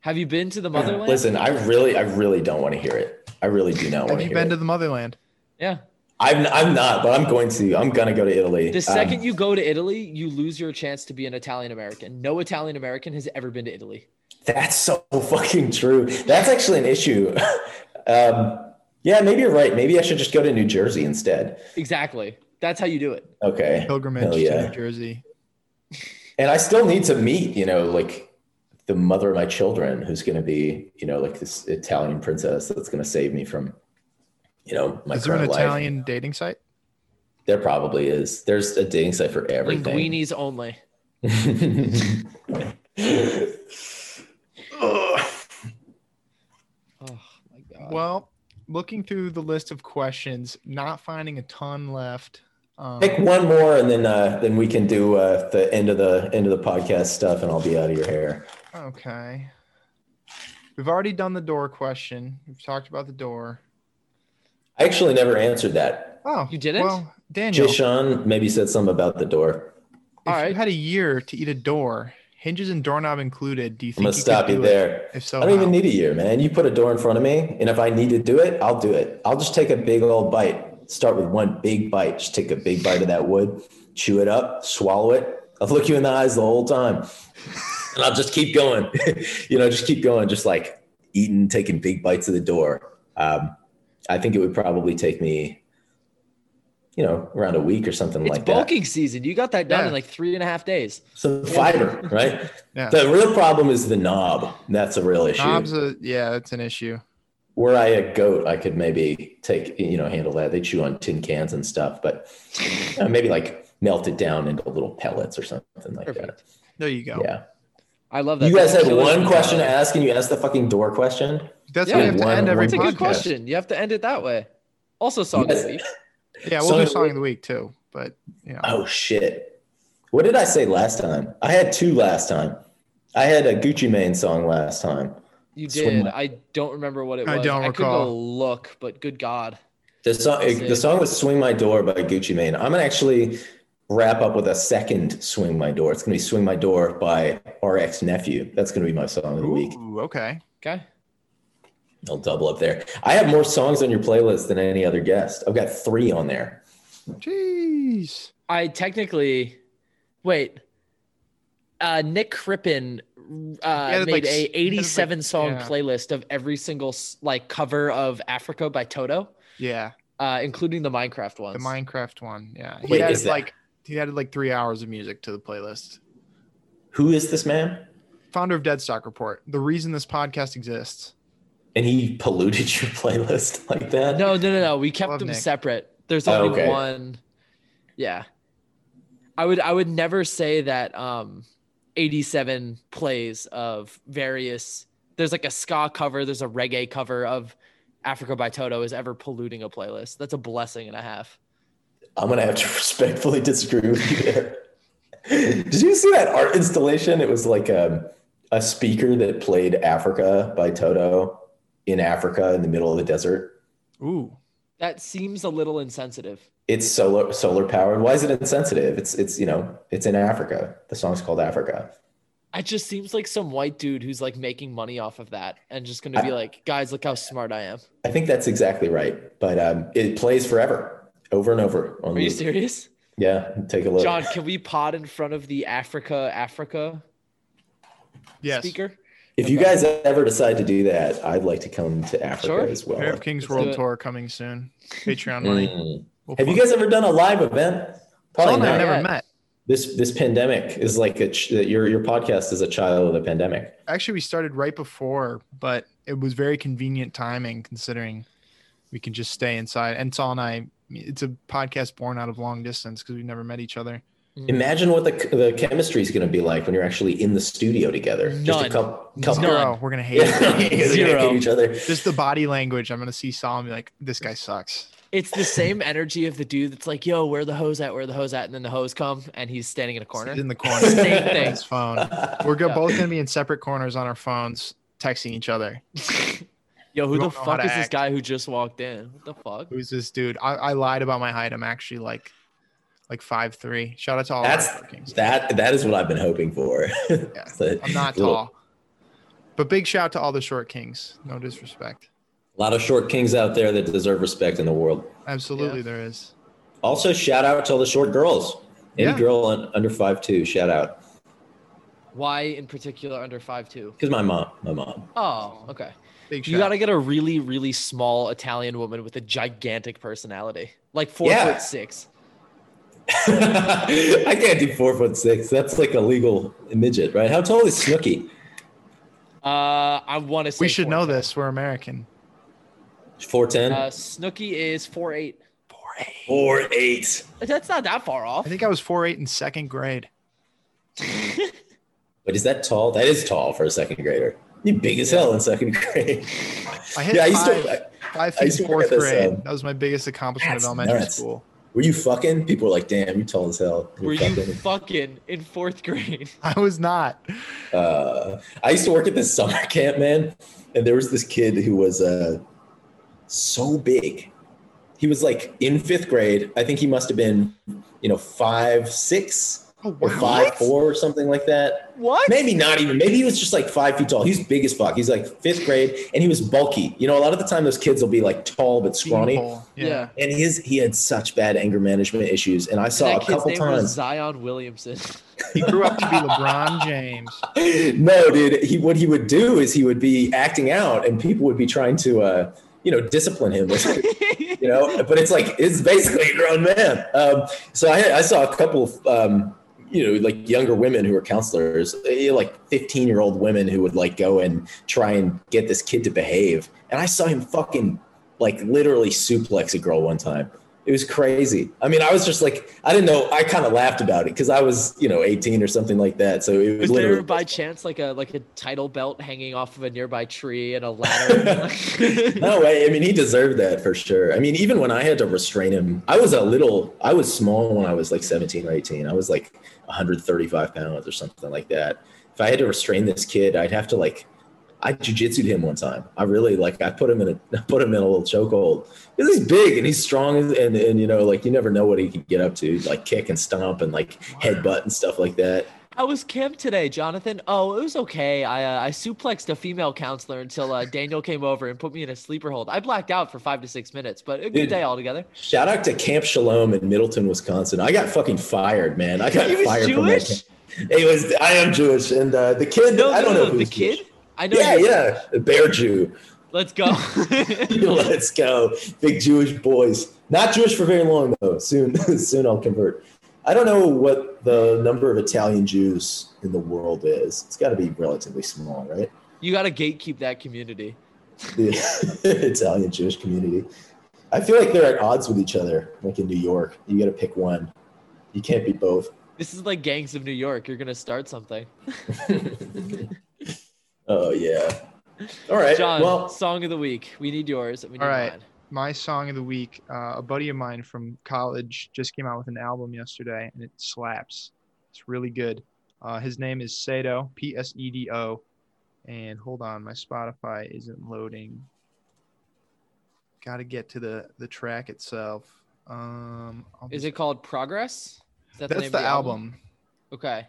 Have you been to the motherland? Listen, I really, I really don't want to hear it. I really do not want to hear. Have you been it. to the motherland? Yeah. I'm, I'm not, but I'm going to. I'm gonna go to Italy. The Um, second you go to Italy, you lose your chance to be an Italian American. No Italian American has ever been to Italy. That's so fucking true. That's actually an issue. <laughs> um, yeah, maybe you're right. Maybe I should just go to New Jersey instead. Exactly. That's how you do it. Okay. Pilgrimage Hell yeah. to New Jersey. And I still need to meet, you know, like the mother of my children, who's going to be, you know, like this Italian princess that's going to save me from, you know, my Is there an current life. Italian dating site? There probably is. There's a dating site for everything. Linguinis only. <laughs> Oh my god. Well, looking through the list of questions, not finding a ton left. Um, Pick one more, and then uh, then we can do uh, the end of the end of the podcast stuff, and I'll be out of your hair. okay. We've already done the door question. We've talked about the door. I actually never answered that. Oh, You didn't? Well, Daniel, if Jishan maybe said something about the door. All you right. had a year to eat a door, hinges and doorknob included, do you I'm think gonna you stop could you do it? there. If so, I don't even need a year, man. You put a door in front of me, and if I need to do it, I'll do it. I'll just take a big old bite. Start with one big bite. Just take a big bite of that wood, chew it up, swallow it. I'll look you in the eyes the whole time, and I'll just keep going. <laughs> you know, just keep going, just like eating, taking big bites of the door. Um, I think it would probably take me, you know, around a week or something It's like that. bulking season. You got that done Yeah. in like three and a half days. Some fiber, <laughs> right? Yeah. The real problem is the knob. That's a real issue. Knobs, a, yeah, that's an issue. were I a goat, I could maybe take, you know, handle that. They chew on tin cans and stuff, but uh, maybe like melt it down into little pellets or something like Perfect. There you go. Yeah. I love that. You guys had one question to ask and you asked the fucking door question. That's Yeah, how you have to one- end every That's a good question. You have to end it that way. Also, song of the week. Yeah, we'll Song do of song of the week too. But you know, Oh shit. What did I say last time? I had two last time. I had a Gucci Mane song last time. You did. Lane. I don't remember what it was. I don't I could go recall. look, but good God. The song, the song was "Swing My Door" by Gucci Mane. I'm gonna actually wrap up with a second "Swing My Door." It's gonna be "Swing My Door" by RX Nephew. That's gonna be my song of the week. Ooh, okay. Okay. I'll double up there. I have more songs on your playlist than any other guest. I've got three on there. Jeez. I technically, wait. Uh, Nick Crippen uh, added, made like, s- a he added, like- 87 song yeah. playlist of every single like cover of Africa by Toto, Yeah, uh, including the Minecraft one. the. Minecraft one. Yeah, he Wait, added is that- like he added like three hours of music to the playlist. Who is this man? Founder of Deadstock Report. The reason this podcast exists. And he polluted your <laughs> playlist like that? No, no, no, no. We kept Love them Nick. separate. There's Oh, only okay. one. Yeah. I would I would never say that um 87 plays of various there's like a ska cover, there's a reggae cover of Africa by Toto is ever polluting a playlist. That's a blessing and a half. I'm gonna have to <laughs> respectfully disagree with you there. Did you see that art installation? It was like a, a speaker that played Africa by Toto in Africa in the middle of the desert. Ooh, That seems a little insensitive. It's solar solar powered. Why is it insensitive? It's it's you know it's in Africa. The song's called Africa. It just seems like some white dude who's like making money off of that and just gonna be I- like, guys, look how smart I am. I think that's exactly right. But um, it plays forever, over and over. On Are you loop. serious? Yeah, take a look. John, can we pod in front of the Africa Africa yes. speaker? if you guys ever decide to do that, I'd like to come to Africa Sure. as well. Pair of Kings Let's World. Tour coming soon. Patreon money. Mm. We'll Have you fund- guys ever done a live event? Probably Paul and I not. never met. This this pandemic is like a ch- your your podcast is a child of the pandemic. Actually, we started right before, but it was very convenient timing considering we can just stay inside. And Sol and I, it's a podcast born out of long distance because we've never met each other. Mm-hmm. Imagine what the the chemistry is going to be like when you're actually in the studio together. Just a couple, couple Zero. We're gonna hate it. <laughs> Zero. hate each other. Just the body language. I'm gonna see Sol and be like, "This guy sucks." It's the same energy of the dude that's like, "Yo, where the hose at? Where the hose at?" And then the hose come and he's standing in a corner. He's in the <laughs> corner. Same on thing. His phone. <laughs> We're go- Yeah. both gonna be in separate corners on our phones, texting each other. Yo, who the don't know how fuck to is this act. guy who just walked in? What the fuck? Who's this dude? I, I lied about my height. I'm actually like, like five three. Shout out to all That's our Kings. that that is what I've been hoping for. <laughs> Yeah, So, I'm not little- tall, but big shout out to all the short kings. No disrespect. A lot of short kings out there that deserve respect in the world. Absolutely, Yeah. there is. Also, shout out to all the short girls. Any Yeah. girl un, under five two, shout out. Why in particular under five two? Because my mom, my mom. Oh, okay. Big You gotta get a really, really small Italian woman with a gigantic personality, like four Yeah. foot six. <laughs> I can't do four foot six. That's like a legal midget, right? How tall is Snooki? Uh, I want to say we should know 4'10". this. We're American. Four ten. Uh, Snooki is four eight. Four eight. Four eight. That's not that far off. I think I was four eight in second grade. <laughs> But is that tall? That is tall for a second grader. You big as hell in second <laughs> grade. I hit yeah, I used five, to. five I feet used in to work fourth this, grade. um, that was my biggest accomplishment of elementary nuts. school. Were you fucking? People were like, "Damn, you tall as hell." You're Were you fucking. fucking in fourth grade? <laughs> I was not. uh, I used to work at this summer <laughs> camp, man, and there was this kid who was uh, so big. He was like in fifth grade. I think he must have been, you know, five six Oh, or wow. five four or something like that. What? Maybe not even. Maybe he was just like five feet tall. He's big as fuck. He's like fifth grade, and he was bulky. You know, a lot of the time those kids will be like tall but scrawny. Beanpole. Yeah. And his he had such bad anger management issues, and I And saw that a kid's couple name was times. Zion Williamson. <laughs> He grew up to be LeBron James. <laughs> no, dude. He what he would do is he would be acting out, and people would be trying to, uh, you know, discipline him. you know, <laughs> but it's like it's basically a grown man. Um, so I, I saw a couple of, um, you know, like younger women who were counselors, eh, like fifteen year old women who would like go and try and get this kid to behave, and I saw him fucking like literally suplex a girl one time. It was crazy. I mean, I was just like, I didn't know. I kind of laughed about it because I was, you know, 18 or something like that. So it was Was literally there by chance like a like a title belt hanging off of a nearby tree and a ladder? <laughs> no way. I mean, he deserved that for sure. I mean, even when I had to restrain him, I was a little, I was small when I was like 17 or 18. I was like 135 pounds or something like that. If I had to restrain this kid, I'd have to like, I jujitsued him one time. I really like, I put him in a, <laughs> put him in a little chokehold because he's big and he's strong and, and, you know, like you never know what he could get up to, like kick and stomp and like headbutt and stuff like that. How was camp today, Jonathan? Oh, it was okay. I uh, I suplexed a female counselor until uh, Daniel came over and put me in a sleeper hold. I blacked out for five to six minutes, but a good Dude. day altogether. Shout out to Camp Shalom in Middleton, Wisconsin. I got fucking fired, man. I got fired from that Jewish? camp. It was. I am Jewish, and uh, the kid. No, I don't no, know the kid. Jewish. I know. Yeah, yeah, the bear Jew. Let's go. <laughs> <laughs> Let's go, big Jewish boys. Not Jewish for very long though. Soon, <laughs> soon I'll convert. I don't know what the number of Italian Jews in the world is. It's got to be relatively small, right? you got to gatekeep that community. The Italian Jewish community. I feel like they're at odds with each other, like in New York. You got to pick one. You can't be both. This is like gangs of New York. You're gonna start something. Oh yeah. All right. John, well, song of the week. We need yours. We need All right. mine. My song of the week, uh, a buddy of mine from college just came out with an album yesterday, and it slaps. It's really good. Uh, his name is Sado, P S E D O. And hold on, my Spotify isn't loading. Got to get to the the track itself. Um, Is just- it called Progress? Is that That's name the, of album. Okay.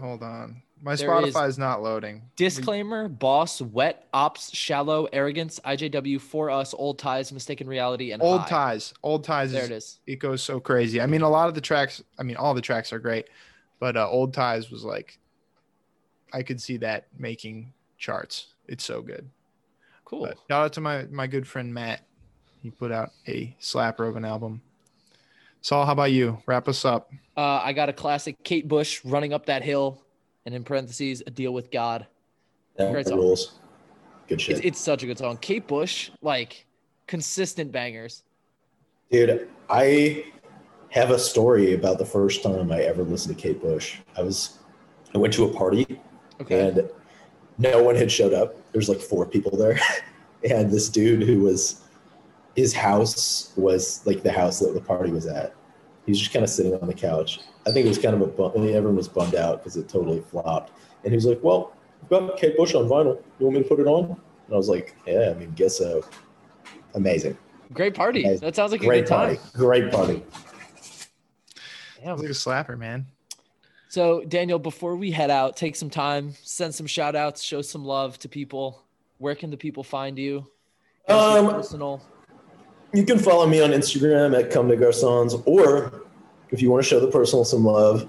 Hold on, my There Spotify is- is not loading. Disclaimer: Boss, Wet, Ops, Shallow, Arrogance, IJW, For Us, Old Ties, Mistaken Reality, and Old High. ties, old ties. There is, it is. it goes so crazy. I mean, a lot of the tracks, I mean, all the tracks are great, but uh, Old Ties was like, I could see that making charts. It's so good. Cool. But shout out to my my good friend Matt. He put out a slapper of an album. Sol, how about you? Wrap us up. Uh, I got a classic Kate Bush running up that hill, and in parentheses, a deal with God. That Great song. rules. Good shit. It's, it's such a good song. Kate Bush, like consistent bangers. Dude, I have a story about the first time I ever listened to Kate Bush. I was, I went to a party Okay. and no one had showed up. There's like four people there, <laughs> and this dude who was, his house was like the house that the party was at. He was just kind of sitting on the couch. I think it was kind of a bum. I mean, everyone was bummed out because it totally flopped. And he was like, "Well, I've got Kate Bush on vinyl. You want me to put it on?" And I was like, "Yeah, I mean, guess so." Amazing, Great party. Nice. That sounds like a great good time. party, great party. Yeah, Look a slapper, man. So, Daniel, before we head out, take some time, send some shout outs, show some love to people. Where can the people find you? Give Um, personal. You can follow me on Instagram at cumdegarcons, or if you want to show the personal some love,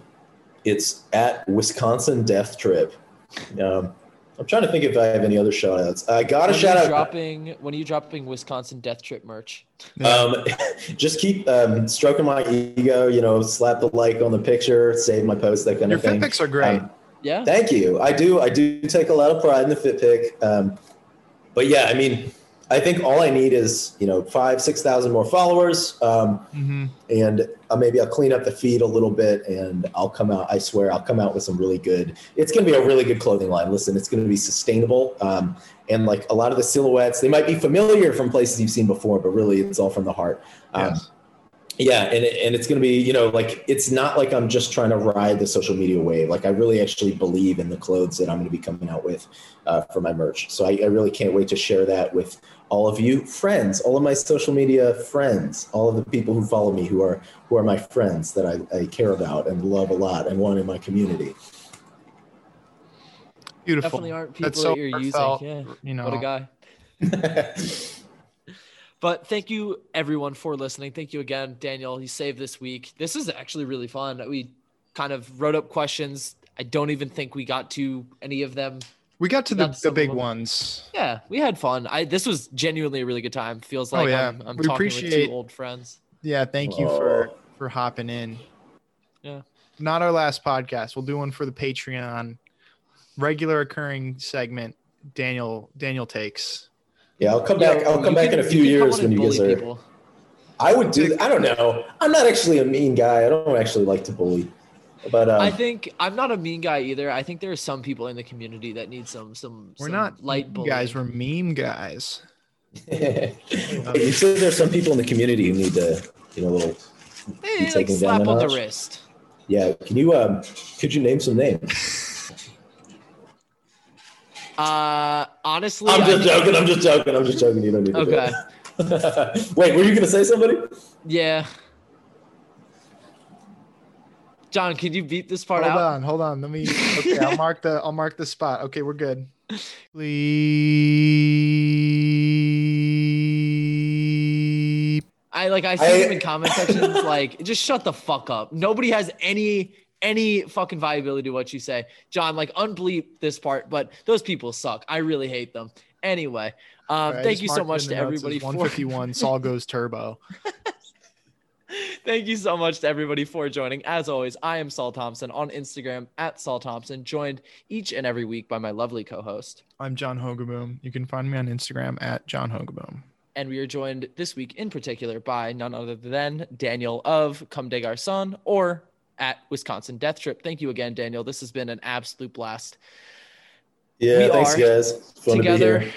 it's at Wisconsin Death Trip. Um, I'm trying to think if I have any other shout outs. I got When a are shout out. dropping when are you dropping Wisconsin Death Trip merch? Um, <laughs> just keep um, stroking my ego, you know, slap the like on the picture, save my post, that kind Your of thing. fit pics are great. Um, Yeah. Thank you. I do. I do take a lot of pride in the fit pick. Um, but yeah, I mean, I think all I need is you know five, six thousand more followers, um, hmm and uh, maybe I'll clean up the feed a little bit, and I'll come out. I swear, I'll come out with some really good. It's going to be a really good clothing line. Listen, it's going to be sustainable, um, and like a lot of the silhouettes, they might be familiar from places you've seen before, but really, it's all from the heart. Um, Yes. Yeah and, and it's going to be you know like it's not like i'm just trying to ride the social media wave like i really actually believe in the clothes that i'm going to be coming out with uh, for my merch so I, I really can't wait to share that with all of you friends all of my social media friends all of the people who follow me who are who are my friends that i, I care about and love a lot and want in my community Beautiful. Definitely aren't people That's so that you're heartfelt, using. Yeah. You know, What a guy. <laughs> But thank you everyone for listening. Thank you again, Daniel. You saved this week. This is actually really fun. We kind of wrote up questions. I don't even think we got to any of them. we got to the, the big them. ones. Yeah, we had fun. I this was genuinely a really good time. Feels like Oh, like yeah. I'm, I'm We talking with appreciate- two old friends. Yeah, thank you for Oh. for hopping in. Yeah. Not our last podcast. We'll do one for the Patreon. Regular occurring segment. Daniel Daniel takes. Yeah i'll come back Yo, i'll come back can- in a few you can come years when you guys are people. i would do i don't know i'm not actually a mean guy i don't actually like to bully but um, I think I'm not a mean guy either. I think there are some people in the community that need some some. We're some not light meme bullying. guys. We're meme guys. <laughs> you said there's some people in the community who need to, you know, a little. Eh, be like taken slap down on the wrist. Yeah, can you um, could you name some names? Uh, honestly, I'm just think- joking. I'm just joking. I'm just joking. You don't need to. Okay. it. <laughs> Wait, were you gonna say somebody? Yeah. John, can you beat this part Hold out? Hold on, hold on. Let me. <laughs> Okay, I'll mark the. I'll mark the spot. Okay, we're good. Bleep. I like I see I- them in comment sections like just shut the fuck up. Nobody has any any fucking viability to what you say. John, like unbleep this part, but those people suck. I really hate them. Anyway, um, right, thank you so much to everybody for 151. Sol goes turbo. <laughs> <laughs> Thank you so much to everybody for joining. As always, I am Sol Thompson on Instagram at Sol Thompson, joined each and every week by my lovely co-host. I'm John Hogaboom. You can find me on Instagram at John Hogaboom. And we are joined this week in particular by none other than Daniel of cumdegarcons or at Wisconsin Death Trip. Thank you again, Daniel. This has been an absolute blast. Yeah, We thanks, guys. Fun to together. here.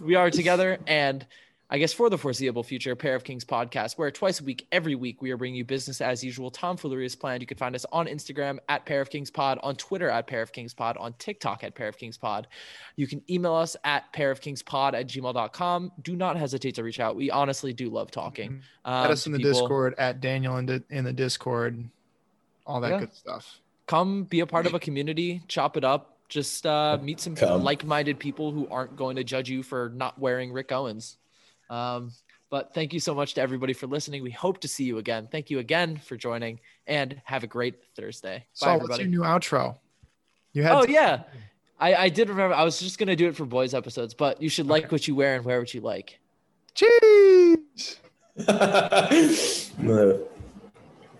We are together, and I guess for the foreseeable future, Pair of Kings podcast, where twice a week, every week, we are bringing you business as usual. Tomfoolery is planned. You can find us on Instagram at Pair of Kings Pod, on Twitter at Pair of Kings Pod, on TikTok at Pair of Kings Pod. You can email us at pair of kings pod at gmail.com. Do not hesitate to reach out. We honestly do love talking. Um, Add us in the people. Discord at Daniel in the in the Discord. All that Yeah. good stuff. come be a part of a community, chop it up, just uh, meet some Come. like-minded people who aren't going to judge you for not wearing Rick Owens. Um, but thank you so much to everybody for listening. We hope to see you again. Thank you again for joining, and have a great Thursday. Bye, Sol, what's everybody. your new outro? You had Oh to- yeah, I, I did remember. I was just gonna do it for boys episodes, but you should like what you wear and wear what you like. Cheese. <laughs> The